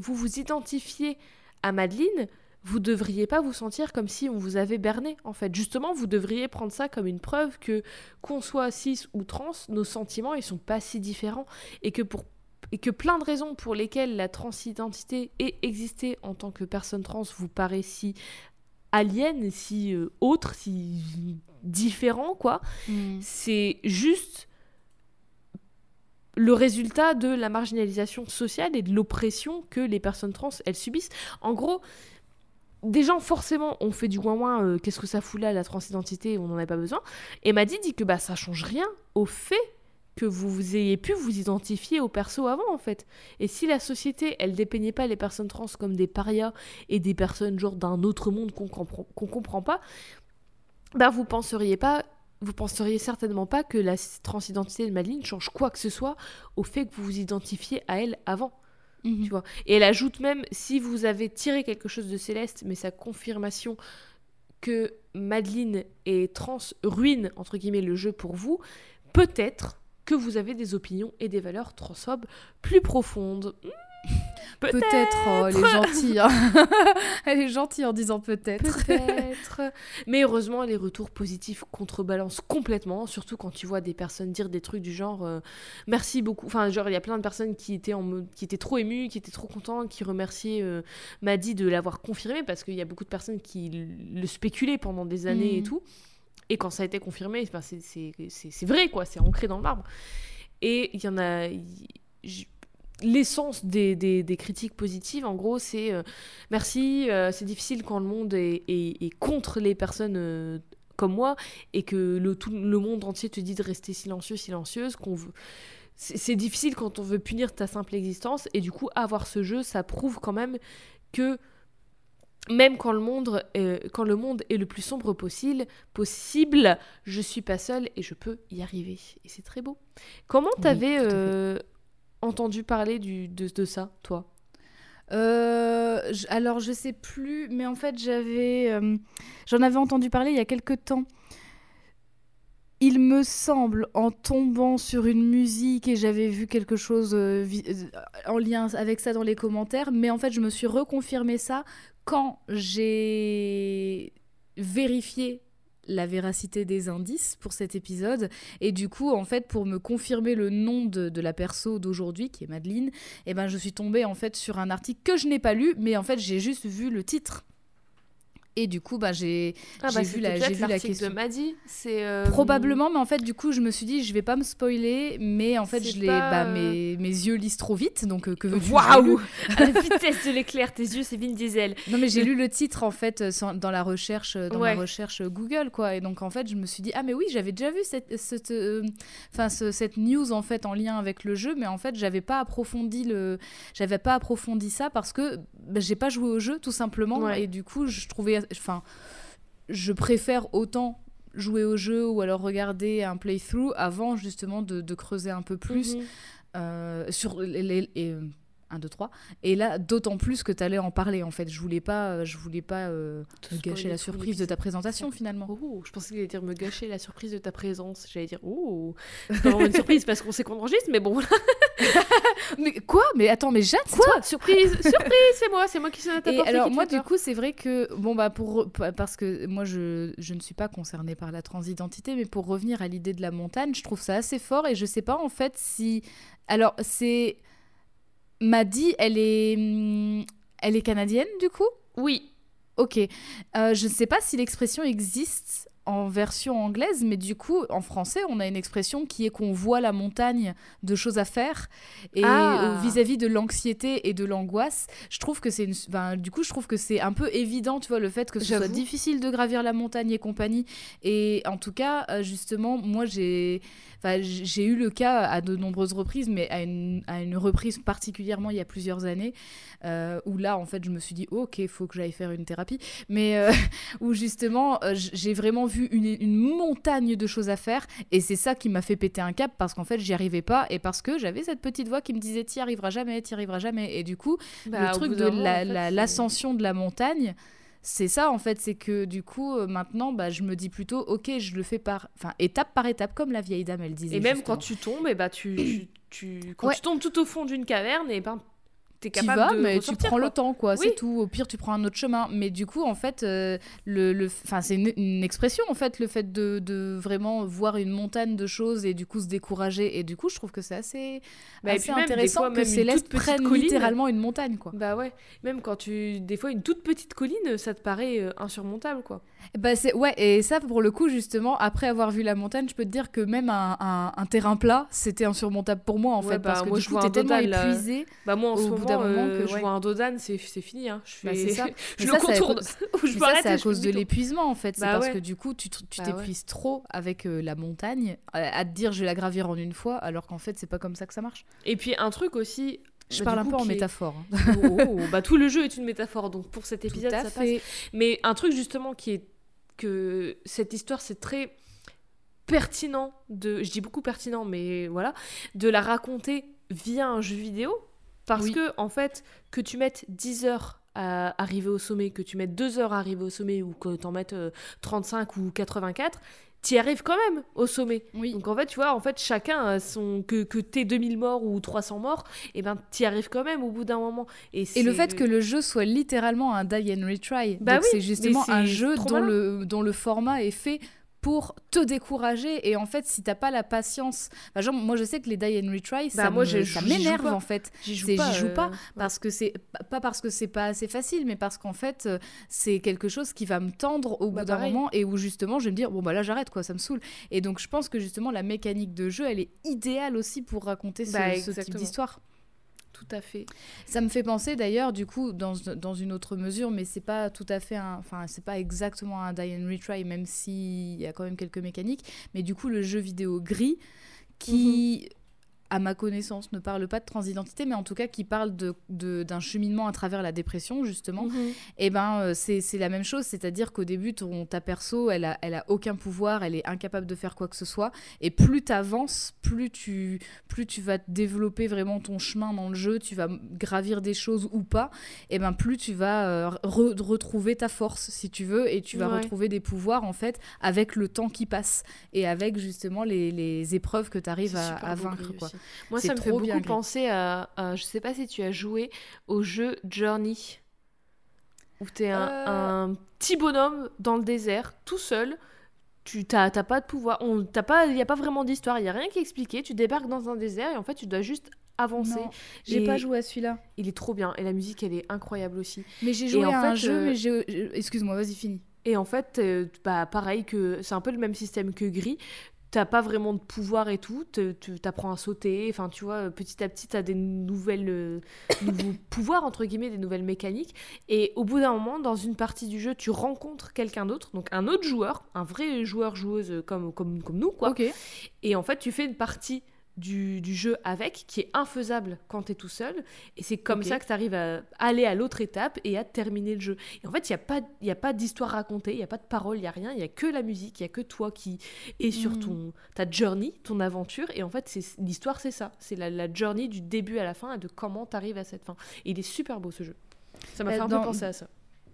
vous, vous identifiez à Madeleine, vous devriez pas vous sentir comme si on vous avait berné en fait. Justement, vous devriez prendre ça comme une preuve que qu'on soit cis ou trans, nos sentiments ils sont pas si différents et que pour et que plein de raisons pour lesquelles la transidentité ait existé en tant que personne trans vous paraît si alien, si euh, autre, si différent quoi. Mm. C'est juste le résultat de la marginalisation sociale et de l'oppression que les personnes trans elles subissent. En gros, des gens forcément ont fait du moins moins euh, qu'est-ce que ça fout là la transidentité on n'en a pas besoin. Et m'a dit, que bah ça change rien au fait que vous, ayez pu vous identifier au perso avant en fait. Et si la société elle dépeignait pas les personnes trans comme des parias et des personnes genre d'un autre monde qu'on comprend qu'on comprend pas bah vous penseriez pas vous penseriez certainement pas que la transidentité de Madeline change quoi que ce soit au fait que vous vous identifiez à elle avant Mhm. Et elle ajoute même, si vous avez tiré quelque chose de Céleste, mais sa confirmation que Madeline est trans ruine, entre guillemets, le jeu pour vous, peut-être que vous avez des opinions et des valeurs transphobes plus profondes. Peut-être. oh, elle est gentille. Hein. elle est gentille en disant peut-être. Peut-être. Mais heureusement, les retours positifs contrebalancent complètement, surtout quand tu vois des personnes dire des trucs du genre euh, merci beaucoup. Enfin, genre, il y a plein de personnes qui étaient, en qui étaient trop émues, qui étaient trop contentes, qui remerciaient euh, Maddy de l'avoir confirmé parce qu'il y a beaucoup de personnes qui le spéculaient pendant des années et mm. tout. Et quand ça a été confirmé, c'est vrai, quoi, c'est ancré dans le marbre. Et il y en a l'essence des, des, critiques positives, en gros, c'est euh, merci, euh, c'est difficile quand le monde est, est, contre les personnes euh, comme moi et que le, tout, le monde entier te dit de rester silencieux, silencieuse, qu'on veut... C'est difficile quand on veut punir ta simple existence et du coup avoir ce jeu ça prouve quand même que même quand le monde, quand le monde est le plus sombre possible, possible, je suis pas seule et je peux y arriver. Et c'est très beau. Comment t'avais entendu parler du, de, ça, toi euh, alors je sais plus, mais en fait j'avais, euh, j'en avais entendu parler il y a quelque temps. Il me semble, en tombant sur une musique et j'avais vu quelque chose euh, en lien avec ça dans les commentaires, mais en fait je me suis reconfirmé ça quand j'ai vérifié la véracité des indices pour cet épisode. Et du coup, en fait, pour me confirmer le nom de, la perso d'aujourd'hui, qui est Madeleine, eh ben, je suis tombée en fait sur un article que je n'ai pas lu, mais en fait, j'ai juste vu le titre. Et du coup, bah, j'ai Ah bah, vu la, vu la question. de Maddy. Euh, Probablement, mais en fait, du coup, je me suis dit, je vais pas me spoiler, mais en fait, je l'ai, pas, bah, mes, mes yeux lisent trop vite, donc euh, que veux-tu, Waouh. À la vitesse de l'éclair, tes yeux, c'est Vin Diesel. Non, mais j'ai lu le titre en fait euh, sans- dans la recherche, dans Ouais. ma recherche Google, quoi. Et donc en fait, je me suis dit, ah mais oui, j'avais déjà vu cette, cette, euh, ce- cette news en fait en lien avec le jeu, mais en fait, j'avais pas approfondi le, j'avais pas approfondi ça parce que bah, j'ai pas joué au jeu tout simplement, Ouais. et du coup, je trouvais, enfin, je préfère autant jouer au jeu ou alors regarder un playthrough avant justement de, de creuser un peu plus Mhm. euh, sur les, 1, 2, 3. Et là, d'autant plus que tu allais en parler, en fait. Je voulais pas, euh, je voulais pas euh, me gâcher la surprise de ta présentation, finalement. Oh, je pensais qu'il allait dire me gâcher la surprise de ta présence. J'allais dire, oh, c'est vraiment une surprise parce qu'on sait qu'on enregistre, mais bon. Mais quoi? Mais attends, mais Jeanne, Quoi? toi? Surprise, surprise, c'est moi, c'est moi qui sonne à ta et porte. alors moi du peur. coup c'est vrai que bon bah pour parce que moi je, je ne suis pas concernée par la transidentité mais pour revenir à l'idée de la montagne je trouve ça assez fort et je sais pas en fait si alors c'est Maddy elle est hum, elle est canadienne du coup? Oui, Ok. Euh, je ne sais pas si l'expression existe en version anglaise, mais du coup, en français, on a une expression qui est qu'on voit la montagne de choses à faire. Et Ah. euh, vis-à-vis de l'anxiété et de l'angoisse, je trouve que c'est une... ben, du coup, je trouve que c'est un peu évident, tu vois, le fait que ce soit difficile de gravir la montagne et compagnie. Et en tout cas, euh, justement, moi, j'ai... Enfin, j'ai eu le cas à de nombreuses reprises, mais à une, à une reprise particulièrement il y a plusieurs années, euh, où là, en fait, je me suis dit, ok, il faut que j'aille faire une thérapie, mais euh, où justement, j'ai vraiment vu une, une montagne de choses à faire, et c'est ça qui m'a fait péter un cap, parce qu'en fait, j'y arrivais pas, et parce que j'avais cette petite voix qui me disait, t'y arriveras jamais, t'y arriveras jamais, et du coup, Bah, le truc de la- en fait, l'ascension de la montagne, c'est ça en fait, c'est que du coup euh, maintenant bah, je me dis plutôt ok je le fais par enfin étape par étape comme la vieille dame elle disait. Et même justement. quand tu tombes, et bah tu, tu, tu- quand Ouais. tu tombes tout au fond d'une caverne, et ben t'es capable vas, de mais tu prends quoi. le temps, quoi. Oui. C'est tout. Au pire, tu prends un autre chemin. Mais du coup, en fait, euh, le, le, enfin, c'est une, une expression, en fait, le fait de, de vraiment voir une montagne de choses et du coup se décourager. Et du coup, je trouve que c'est assez, Bah, assez même, intéressant fois, que Céleste prenne colline. littéralement une montagne, quoi. Bah ouais, même quand tu. Des fois, une toute petite colline, ça te paraît euh, insurmontable, quoi. Bah c'est ouais et ça pour le coup justement après avoir vu la montagne je peux te dire que même un, un- un terrain plat c'était insurmontable pour moi en Ouais, fait bah, parce que moi, du je coup t'es tellement là. épuisé Bah moi, en Au ce bout moment, d'un moment euh, que, je ouais. vois un Dodan, c'est c'est fini, hein. Je fais. Bah, ça. je Mais le ça, contourne. c'est à cause de l'épuisement, en fait. C'est Bah parce ouais. que du coup, tu Bah t'épuises trop avec euh, la montagne, à, te dire je vais la gravir en une fois, alors qu'en fait, c'est pas comme ça que ça marche. Et puis un truc aussi. Je bah, parle un coup, peu en est- métaphore. hein. Oh, oh, bah tout le jeu est une métaphore, donc pour cet épisode, ça fait. passe. Mais un truc justement qui est que cette histoire, c'est très pertinent de, je dis beaucoup pertinent, mais voilà, de la raconter via un jeu vidéo, parce Oui. que en fait, que tu mettes 10 heures à arriver au sommet, que tu mettes 2 heures à arriver au sommet, ou que t'en mettes euh, 35 ou 84, t'y arrives quand même au sommet. Oui. Donc en fait, tu vois, en fait, chacun a son que que t'aies 2000 morts ou 300 morts, et ben t'y arrives quand même au bout d'un moment. Et, Et le fait que le jeu soit littéralement un die and retry, Bah oui, c'est justement un jeu dont malin. le, dont le format est fait pour te décourager et en fait si t'as pas la patience. Enfin, genre, moi je sais que les die and retry Bah, ça moi, me- m'énerve en fait. J'y joue pas, euh, pas parce que c'est pas parce que c'est pas assez facile mais parce qu'en fait euh, c'est quelque chose qui va me tendre au Bah, bout d'un moment et où justement je vais me dire bon bah là j'arrête quoi ça me saoule. Et donc je pense que justement la mécanique de jeu elle est idéale aussi pour raconter ce, Bah, ce type exactement. d'histoire Tout à fait. ça me fait penser d'ailleurs, du coup, dans, dans une autre mesure, mais c'est pas tout à fait un. Enfin, c'est pas exactement un die and retry, même s'il y a quand même quelques mécaniques. Mais du coup, le jeu vidéo gris, qui, à ma connaissance, ne parle pas de transidentité, mais en tout cas qui parle de- de- d'un cheminement à travers la dépression, justement, et ben euh, c'est la même chose, c'est-à-dire qu'au début, ton, ta perso, elle a, elle a aucun pouvoir, elle est incapable de faire quoi que ce soit, et plus tu avances, plus tu, plus tu vas développer vraiment ton chemin dans le jeu, tu vas gravir des choses ou pas, et ben plus tu vas euh, re- retrouver ta force, si tu veux, et tu vas Ouais. retrouver des pouvoirs, en fait, avec le temps qui passe, et avec justement les, les épreuves que tu arrives à, à vaincre. Quoi. Moi, ça me fait beaucoup Gris. penser à, à- Je sais pas si tu as joué au jeu Journey. Où t'es un, Euh. un petit bonhomme dans le désert, tout seul. tu t'as pas de pouvoir, on t'as pas, il y a pas vraiment d'histoire, il y a rien qui est expliqué. Tu débarques dans un désert et en fait tu dois juste avancer. J'ai pas joué à celui-là. Il est trop bien et la musique elle est incroyable aussi. Mais j'ai joué à un fait, jeu, euh, mais j'ai- Excuse-moi, vas-y, finis. Et en fait, euh, bah pareil que c'est un peu le même système que Gris. T'as pas vraiment de pouvoir et tout, tu t'apprends à sauter, enfin tu vois, petit à petit t'as des nouvelles euh, nouveaux pouvoirs entre guillemets, des nouvelles mécaniques. Et au bout d'un moment, dans une partie du jeu, tu rencontres quelqu'un d'autre, donc un autre joueur, un vrai joueur joueuse comme comme comme nous quoi. Et en fait, tu fais une partie du, du jeu avec qui est infaisable quand tu es tout seul. Et c'est comme ça que tu arrives à aller à l'autre étape et à terminer le jeu. Et en fait, il n'y a pas, il y a pas d'histoire racontée, il n'y a pas de parole, il n'y a rien. Il n'y a que la musique, il n'y a que toi qui est sur Mm. ton, ta journey, ton aventure. Et en fait, c'est l'histoire, c'est ça. C'est la, la journey du début à la fin et de comment tu arrives à cette fin. Et il est super beau ce jeu. Ça m'a Euh, fait un dans- peu penser à ça.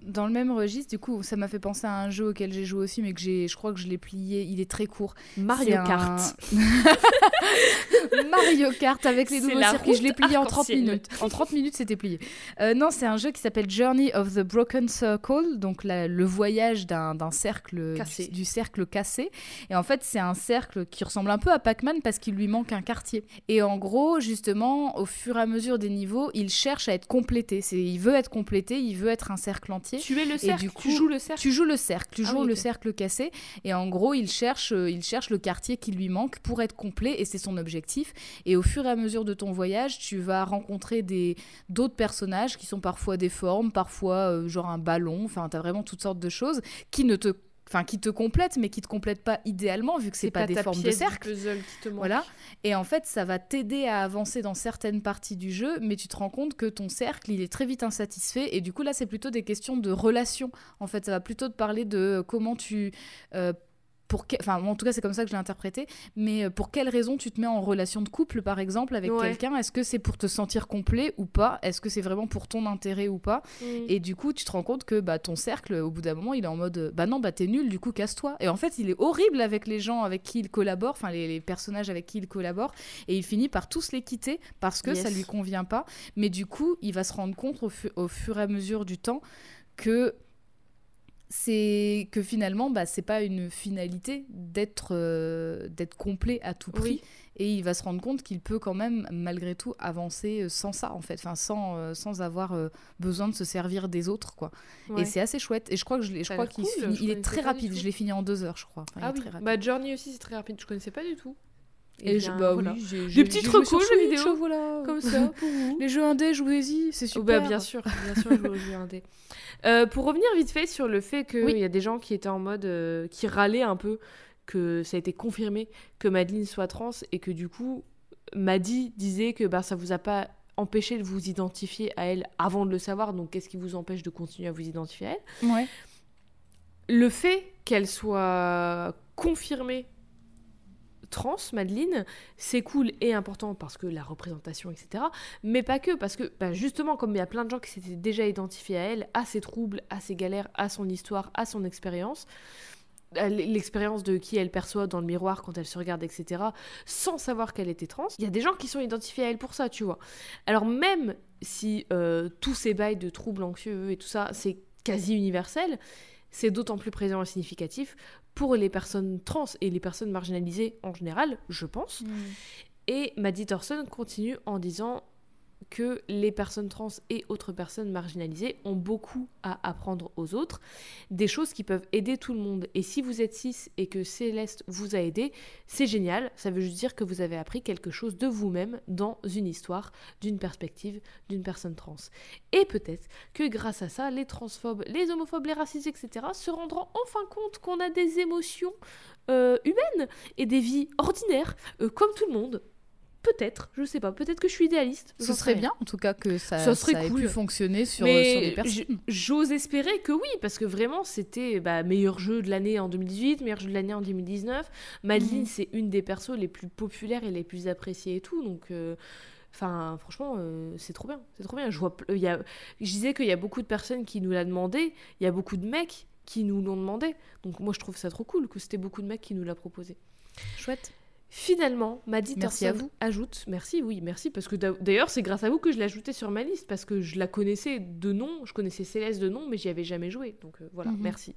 Dans le même registre, du coup, ça m'a fait penser à un jeu auquel j'ai joué aussi, mais que j'ai, je crois que je l'ai plié. Il est très court. Mario un- Kart. Mario Kart avec les nouveaux circuits. Je l'ai plié en 30 arc-en-ciel. minutes. En 30 minutes, c'était plié. Euh, non, c'est un jeu qui s'appelle Journey of the Broken Circle, donc la- le voyage d'un, d'un cercle Cassé. Du, du cercle cassé. Et en fait, c'est un cercle qui ressemble un peu à Pac-Man parce qu'il lui manque un quartier. Et en gros, justement, au fur et à mesure des niveaux, il cherche à être complété. C'est, il veut être complété, il veut être un cercle entier. Tu es le cercle, du tu joues le cercle. Tu joues le cercle, tu Ah joues oui, le cercle cassé, et en gros, il cherche, euh, il cherche le quartier qui lui manque pour être complet, et c'est son objectif. Et au fur et à mesure de ton voyage, tu vas rencontrer des d'autres personnages qui sont parfois des formes, parfois euh, genre un ballon, enfin, t'as vraiment toutes sortes de choses qui ne te Enfin, qui te complètent, mais qui te complètent pas idéalement, vu que c'est pas, des ta formes de cercle. puzzle qui te manque. Voilà. Et en fait, ça va t'aider à avancer dans certaines parties du jeu, mais tu te rends compte que ton cercle, il est très vite insatisfait. Et du coup, là, c'est plutôt des questions de relation. En fait, ça va plutôt te parler de comment tu. euh, pour que- Enfin, en tout cas, c'est comme ça que je l'ai interprété. Mais euh, pour quelles raisons tu te mets en relation de couple, par exemple, avec Ouais. quelqu'un? Est-ce que c'est pour te sentir complet ou pas? Est-ce que c'est vraiment pour ton intérêt ou pas? Mm. et du coup, tu te rends compte que bah, ton cercle, au bout d'un moment, il est en mode euh, bah non, bah t'es nul, du coup, casse-toi. Et en fait, il est horrible avec les gens avec qui il collabore, enfin les, les personnages avec qui il collabore, et il finit par tous les quitter parce que ça Yes. lui convient pas. Mais du coup, il va se rendre compte au, fu- au fur et à mesure du temps que c'est que finalement bah c'est pas une finalité d'être euh, d'être complet à tout prix. Oui. et il va se rendre compte qu'il peut quand même malgré tout avancer euh, sans ça en fait. Enfin sans euh, sans avoir euh, besoin de se servir des autres quoi. Ouais. et c'est assez chouette. Et je crois que je, crois qu'il cool, il est très rapide. je l'ai fini en deux heures je crois. Enfin, Ah oui, bah Journey aussi c'est très rapide, je connaissais pas du tout. Et Eh je, bien, bah voilà. oui j'ai- Des petites recos jeux vidéo, voilà. Comme ça, pour vous. les jeux indés jouez-y c'est Oh, super bah, bien sûr, bien sûr, je un dé. Euh, pour revenir vite fait sur le fait qu'il Oui. y a des gens qui étaient en mode. euh, qui râlaient un peu que ça a été confirmé que Madeleine soit trans et que du coup, Maddy disait que bah, ça vous a pas empêché de vous identifier à elle avant de le savoir, donc qu'est-ce qui vous empêche de continuer à vous identifier à elle? Ouais le fait qu'elle soit confirmée trans, Madeleine, c'est cool et important parce que la représentation, etc. Mais pas que, parce que bah, justement, comme il y a plein de gens qui s'étaient déjà identifiés à elle, à ses troubles, à ses galères, à son histoire, à son expérience, l'expérience de qui elle perçoit dans le miroir quand elle se regarde, etc., sans savoir qu'elle était trans, il y a des gens qui sont identifiés à elle pour ça, tu vois. Alors même si euh, tous ces bails de troubles anxieux et tout ça, c'est quasi universel, c'est d'autant plus présent et significatif pour les personnes trans et les personnes marginalisées en général, je pense. Et Maddie Thorson continue en disant que les personnes trans et autres personnes marginalisées ont beaucoup à apprendre aux autres, des choses qui peuvent aider tout le monde. Et si vous êtes cis et que Céleste vous a aidé, c'est génial, ça veut juste dire que vous avez appris quelque chose de vous-même dans une histoire, d'une perspective d'une personne trans. Et peut-être que grâce à ça, les transphobes, les homophobes, les racistes, etc., se rendront enfin compte qu'on a des émotions euh, humaines et des vies ordinaires, euh, comme tout le monde. Peut-être, je sais pas, peut-être que je suis idéaliste. ce serait bien en tout cas que ça, Ça serait ait cool. pu fonctionner sur, euh, sur des Mais personnes j- j'ose espérer que oui, parce que vraiment, c'était bah, meilleur jeu de l'année en 2018, meilleur jeu de l'année en 2019. Madeline, Mhm. c'est une des persos les plus populaires et les plus appréciées et tout, donc... euh, Enfin, franchement, euh, c'est trop bien. C'est trop bien. Je, vois, il y a, je disais qu'il y a beaucoup de personnes qui nous l'a demandé. Il y a beaucoup de mecs qui nous l'ont demandé. Donc moi, je trouve ça trop cool que c'était beaucoup de mecs qui nous l'a proposé. chouette Finalement, Maddy vous. ajoute, merci, oui, merci, parce que d'a- d'ailleurs, c'est grâce à vous que je l'ai ajouté sur ma liste, parce que je la connaissais de nom, je connaissais Céleste de nom, mais j'y avais jamais joué, donc euh, voilà, Mhm. merci.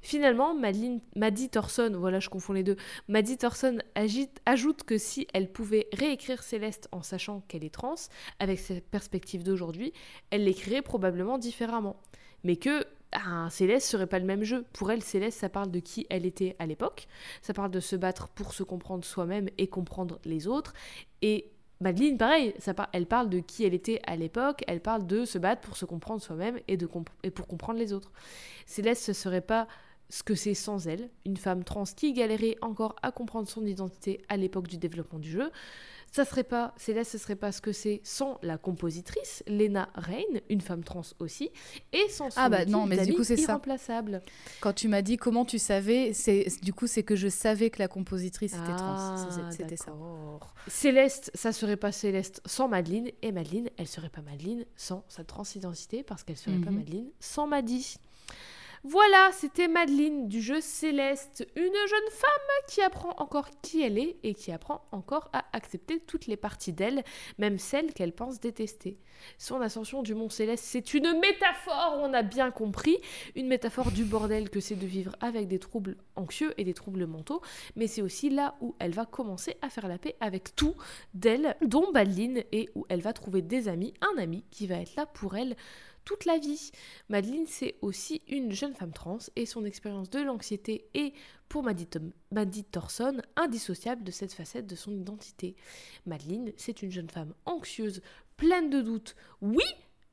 Finalement, Madeleine, Maddie Thorson, voilà, je confonds les deux, Maddie Thorson agite- ajoute que si elle pouvait réécrire Céleste en sachant qu'elle est trans, avec ses perspectives d'aujourd'hui, elle l'écrirait probablement différemment. Mais que ah, Céleste serait pas le même jeu. Pour elle, Céleste, ça parle de qui elle était à l'époque, ça parle de se battre pour se comprendre soi-même et comprendre les autres. Et Madeleine, pareil, ça par- elle parle de qui elle était à l'époque, elle parle de se battre pour se comprendre soi-même et pour comprendre les autres. Céleste, ce serait pas ce que c'est sans elle, une femme trans qui galérait encore à comprendre son identité à l'époque du développement du jeu. Ça serait pas, Céleste, ce serait pas ce que c'est sans la compositrice, Lena Rain, une femme trans aussi, et sans son Ah bah non, mais du coup, c'est ça. irremplaçables. Quand tu m'as dit comment tu savais, c'est du coup c'est que je savais que la compositrice était trans. Ah, C'était ça. Céleste, ça serait pas Céleste sans Madeleine, et Madeleine, elle serait pas Madeleine sans sa transidentité, parce qu'elle serait pas Mhm. Madeleine sans Maddy. Voilà, c'était Madeleine du jeu Céleste, une jeune femme qui apprend encore qui elle est et qui apprend encore à accepter toutes les parties d'elle, même celles qu'elle pense détester. Son ascension du mont Céleste, c'est une métaphore, on a bien compris, une métaphore du bordel que c'est de vivre avec des troubles anxieux et des troubles mentaux, mais c'est aussi là où elle va commencer à faire la paix avec tout d'elle, dont Madeleine, et où elle va trouver des amis, un ami qui va être là pour elle toute la vie. Madeleine, c'est aussi une jeune femme trans et son expérience de l'anxiété est, pour Maddie, Thorson, indissociable de cette facette de son identité. Madeleine, c'est une jeune femme anxieuse, pleine de doutes, oui,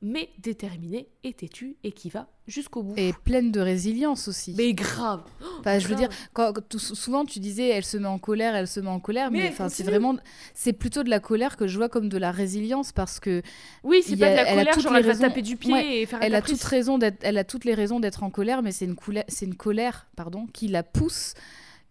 mais déterminée et têtue et qui va jusqu'au bout. Et pleine de résilience aussi. Mais grave Enfin, je veux grave. dire, quand, souvent tu disais elle se met en colère, elle se met en colère, Mais enfin c'est vraiment, c'est plutôt de la colère que je vois comme de la résilience parce que Oui, c'est pas a- de la elle a colère, toutes genre les elle va raisons- taper du pied Ouais, et faire elle a caprice. toute raison d'être, elle a toutes les raisons d'être en colère, mais c'est une colère, c'est une colère, pardon, qui la pousse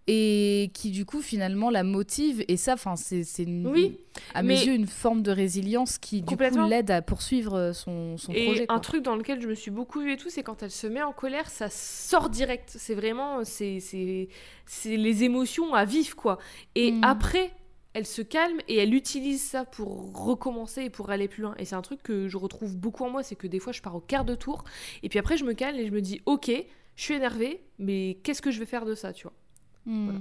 et qui du coup finalement la motive et ça, enfin c'est, Oui, à mes yeux une forme de résilience qui du coup l'aide à poursuivre euh, son, son Et projet. un truc dans lequel je me suis beaucoup vue et tout, c'est quand elle se met en colère, ça sort direct. C'est vraiment, c'est, c'est, c'est les émotions à vif, quoi. Et Mm. après, elle se calme et elle utilise ça pour recommencer et pour aller plus loin. Et c'est un truc que je retrouve beaucoup en moi, c'est que des fois, je pars au quart de tour, et puis après, je me calme et je me dis, ok, je suis énervée, mais qu'est-ce que je vais faire de ça, tu vois? Hmm. Voilà.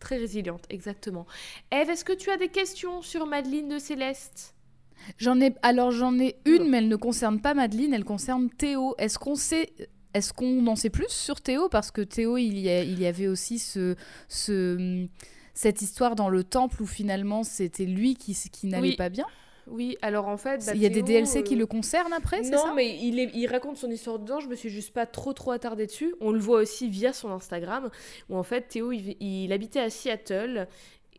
Très résiliente, exactement. Eve, est-ce que tu as des questions sur Madeleine de Céleste? J'en ai alors j'en ai une, mais elle ne concerne pas Madeleine, elle concerne Théo. Est-ce qu'on sait est-ce qu'on en sait plus sur Théo? Parce que Théo il y, a- il y avait aussi ce, ce cette histoire dans le temple où finalement c'était lui qui n'allait Oui. pas bien. Oui, alors en fait... bah, il y a des DLC qui euh, le concernent après, c'est Non, ça mais il, est- il raconte son histoire dedans, je me suis juste pas trop trop attardée dessus. On le voit aussi via son Instagram, où en fait Théo, il, il habitait à Seattle,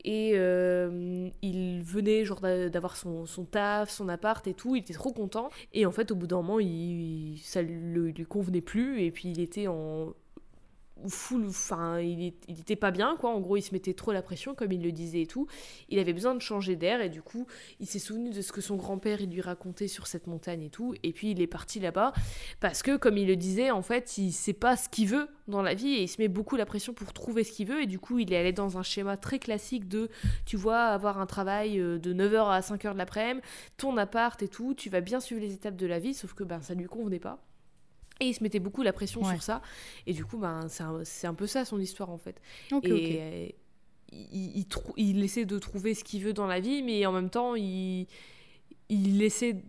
et euh, il venait genre d'a- d'avoir son, son taf, son appart et tout, il était trop content. Et en fait, au bout d'un moment, il, ça le- lui convenait plus, et puis il était en enfin, il, était pas bien, quoi. En gros, il se mettait trop la pression, comme il le disait et tout. Il avait besoin de changer d'air, et du coup, il s'est souvenu de ce que son grand-père lui racontait sur cette montagne et tout, et puis il est parti là-bas parce que, comme il le disait, en fait, il sait pas ce qu'il veut dans la vie et il se met beaucoup la pression pour trouver ce qu'il veut, et du coup, il est allé dans un schéma très classique de, tu vois, avoir un travail euh, de 9h à 5h de l'après-midi, ton appart et tout, tu vas bien suivre les étapes de la vie, sauf que ben, ça lui convenait pas. Et il se mettait beaucoup la pression Ouais. sur ça, et du coup, ben, c'est un, un peu ça son histoire en fait et il, il, essaie de trouver ce qu'il veut dans la vie, mais en même temps, il, il essaie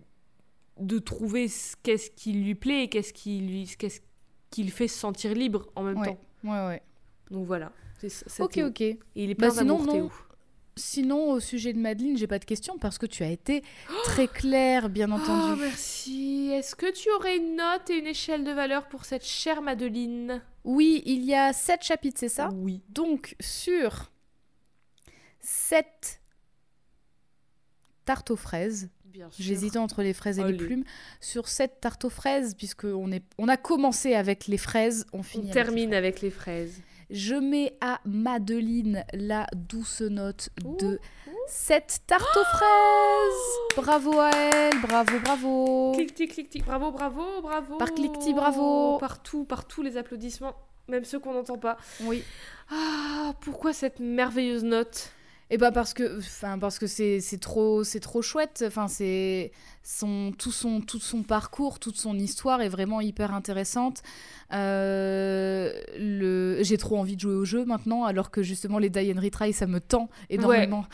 de trouver ce qu'est-ce qui lui plaît et qu'est-ce qui lui, ce qu'est-ce qui le fait se sentir libre en même Ouais, temps. ouais, ouais. Donc voilà. Ok, Théo. ok. Et il est Bah, plein sinon, non. Théo. Sinon, au sujet de Madeleine, j'ai pas de questions parce que tu as été très claire, bien Oh, entendu. merci. Est-ce que tu aurais une note et une échelle de valeur pour cette chère Madeleine? Oui, il y a sept chapitres, c'est ça? Oui. Donc, sur 7 tartes aux fraises, j'hésitais entre les fraises et les plumes, sur 7 tartes aux fraises, puisque on, est, on a commencé avec les fraises, on On finit avec termine les avec les fraises. Je mets à Madeline la douce note de 7 tartes aux fraises. Bravo à elle, bravo, bravo. Clic, tic, clic, tic. Bravo, bravo, bravo. Par clic-tic, bravo. Partout, partout les applaudissements, même ceux qu'on n'entend pas. Oui. Ah, pourquoi cette merveilleuse note? Et bah parce que, enfin parce que c'est c'est trop c'est trop chouette. Enfin c'est son tout son tout son parcours, toute son histoire est vraiment hyper intéressante. Euh, le j'ai trop envie de jouer au jeu maintenant, alors que justement les Die and Retry ça me tend énormément.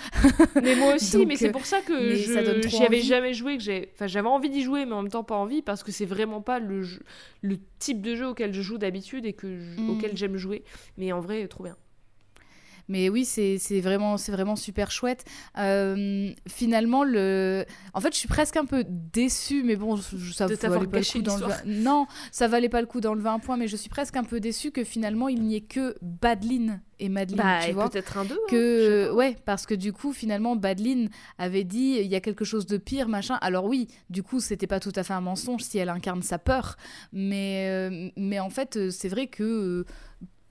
mais moi aussi, Donc, mais c'est pour ça que je j'y avais jamais joué que j'ai enfin j'avais envie d'y jouer mais en même temps pas envie parce que c'est vraiment pas le jeu- le type de jeu auquel je joue d'habitude et que je- Mm. auquel j'aime jouer mais en vrai trop bien. Mais oui, c'est vraiment, vraiment super chouette. Euh, finalement, le... en fait, je suis presque un peu déçue, mais bon, je- ça valait pas le coup dans le l'histoire. Non, ça valait pas le coup dans le 20 points, mais je suis presque un peu déçue que finalement, il n'y ait que Badeline et Madeline, Bah tu et vois. peut-être un 2 que ouais parce que du coup finalement Badeline avait dit il y a quelque chose de pire machin alors oui du coup c'était pas tout à fait un mensonge si elle incarne sa peur mais euh, mais en fait euh, c'est vrai que euh,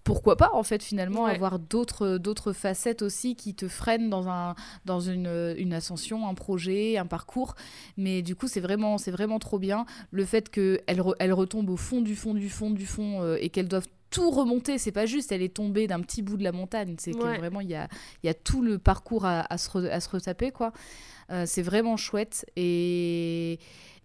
pourquoi pas en fait finalement Ouais. avoir d'autres d'autres facettes aussi qui te freinent dans un dans une, une ascension un projet un parcours. Mais du coup c'est vraiment c'est vraiment trop bien. Le fait que elle, re- elle retombe au fond du fond du fond du fond euh, et qu'elle doive tout remonter c'est pas juste elle est tombée d'un petit bout de la montagne. C'est que vraiment il y a il y a tout le parcours à, à se, re- à se retaper quoi. Euh, c'est vraiment chouette. Et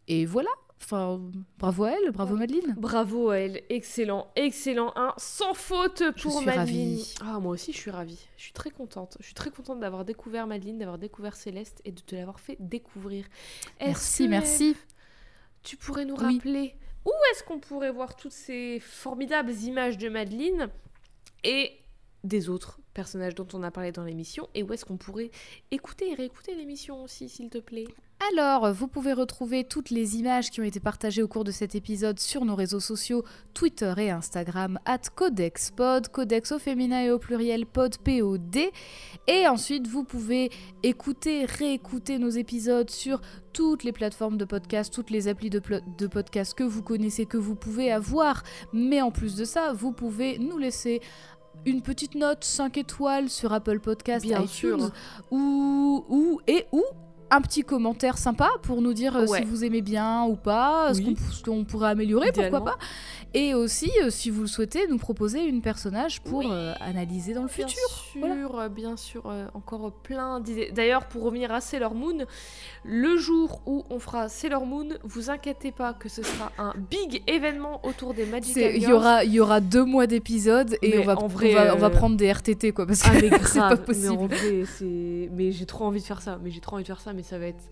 et voilà enfin bravo à elle bravo Madeleine Bravo à elle, excellent, excellent, un sans faute pour suis Madeline. ravie. Ah moi aussi je suis ravie, je suis très contente, je suis très contente d'avoir découvert Madeline, d'avoir découvert Céleste et de te l'avoir fait découvrir. Merci que, merci Tu pourrais nous Oui. rappeler où est-ce qu'on pourrait voir toutes ces formidables images de Madeline et des autres personnages dont on a parlé dans l'émission et où est-ce qu'on pourrait écouter et réécouter l'émission aussi s'il te plaît? Alors, vous pouvez retrouver toutes les images qui ont été partagées au cours de cet épisode sur nos réseaux sociaux, Twitter et Instagram, at CodexPod, Codex au féminin et au pluriel, pod, P-O-D. Et ensuite, vous pouvez écouter, réécouter nos épisodes sur toutes les plateformes de podcast, toutes les applis de, podcast que vous connaissez, que vous pouvez avoir. Mais en plus de ça, vous pouvez nous laisser une petite note 5 étoiles sur Apple Podcast, Bien iTunes, sûr. ou, ou et ou un petit commentaire sympa pour nous dire euh, Ouais. si vous aimez bien ou pas, ce Oui. qu'on pou- ce qu'on pourrait améliorer, pourquoi pas. Et aussi, euh, si vous le souhaitez, nous proposer une personnage pour Oui. euh, analyser dans le Bien futur. sûr, Voilà. bien sûr, euh, encore plein d'idées. D'ailleurs, pour revenir à Sailor Moon, le jour où on fera Sailor Moon, vous inquiétez pas que ce sera un big événement autour des Magic Il y aura, il y aura deux mois d'épisodes et on va, en on vrai, va, on va prendre des RTT quoi parce que Ah mais c'est pas mais possible. Mais j'ai trop envie de faire ça, mais j'ai trop envie de faire ça, mais ça va être...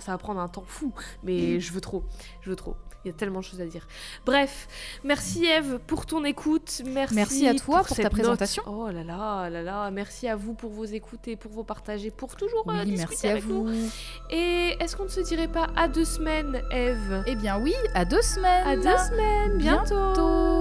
Ça va prendre un temps fou, mais je veux trop, je veux trop. Il y a tellement de choses à dire. Bref, merci Eve pour ton écoute, merci, Merci à toi pour ta note. présentation. Oh là là, là là, merci à vous pour vos écoutes et pour vos partages et pour toujours euh, discuter merci à avec nous. vous. Et est-ce qu'on ne se dirait pas à deux semaines, Eve Eh bien oui, à deux semaines. À deux semaines, bientôt. bientôt.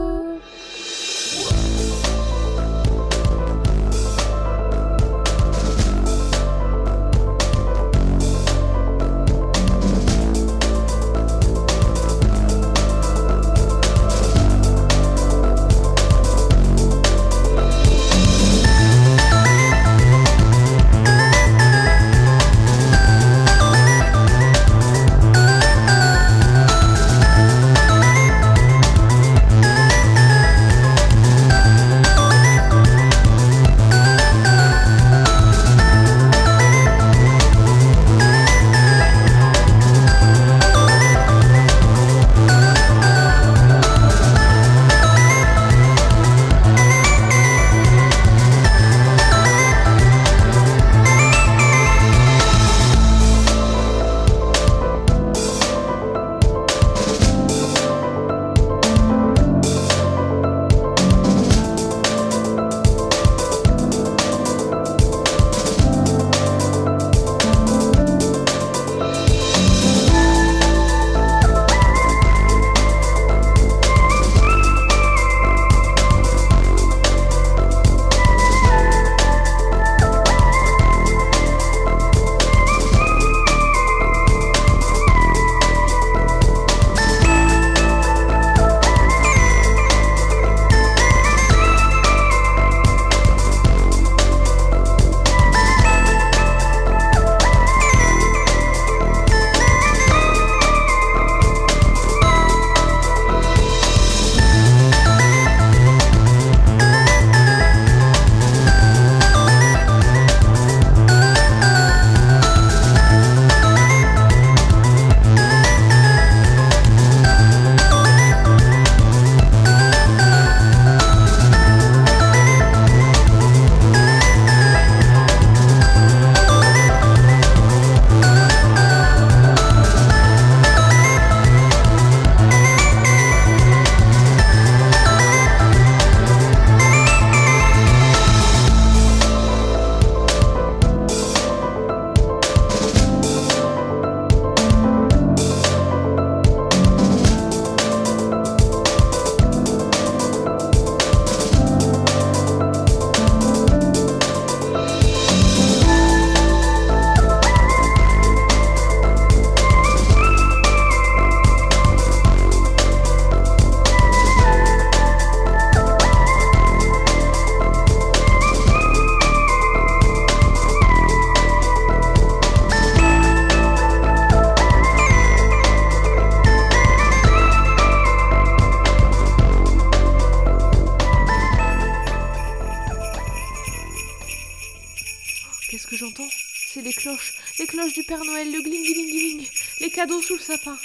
Sous le sapin.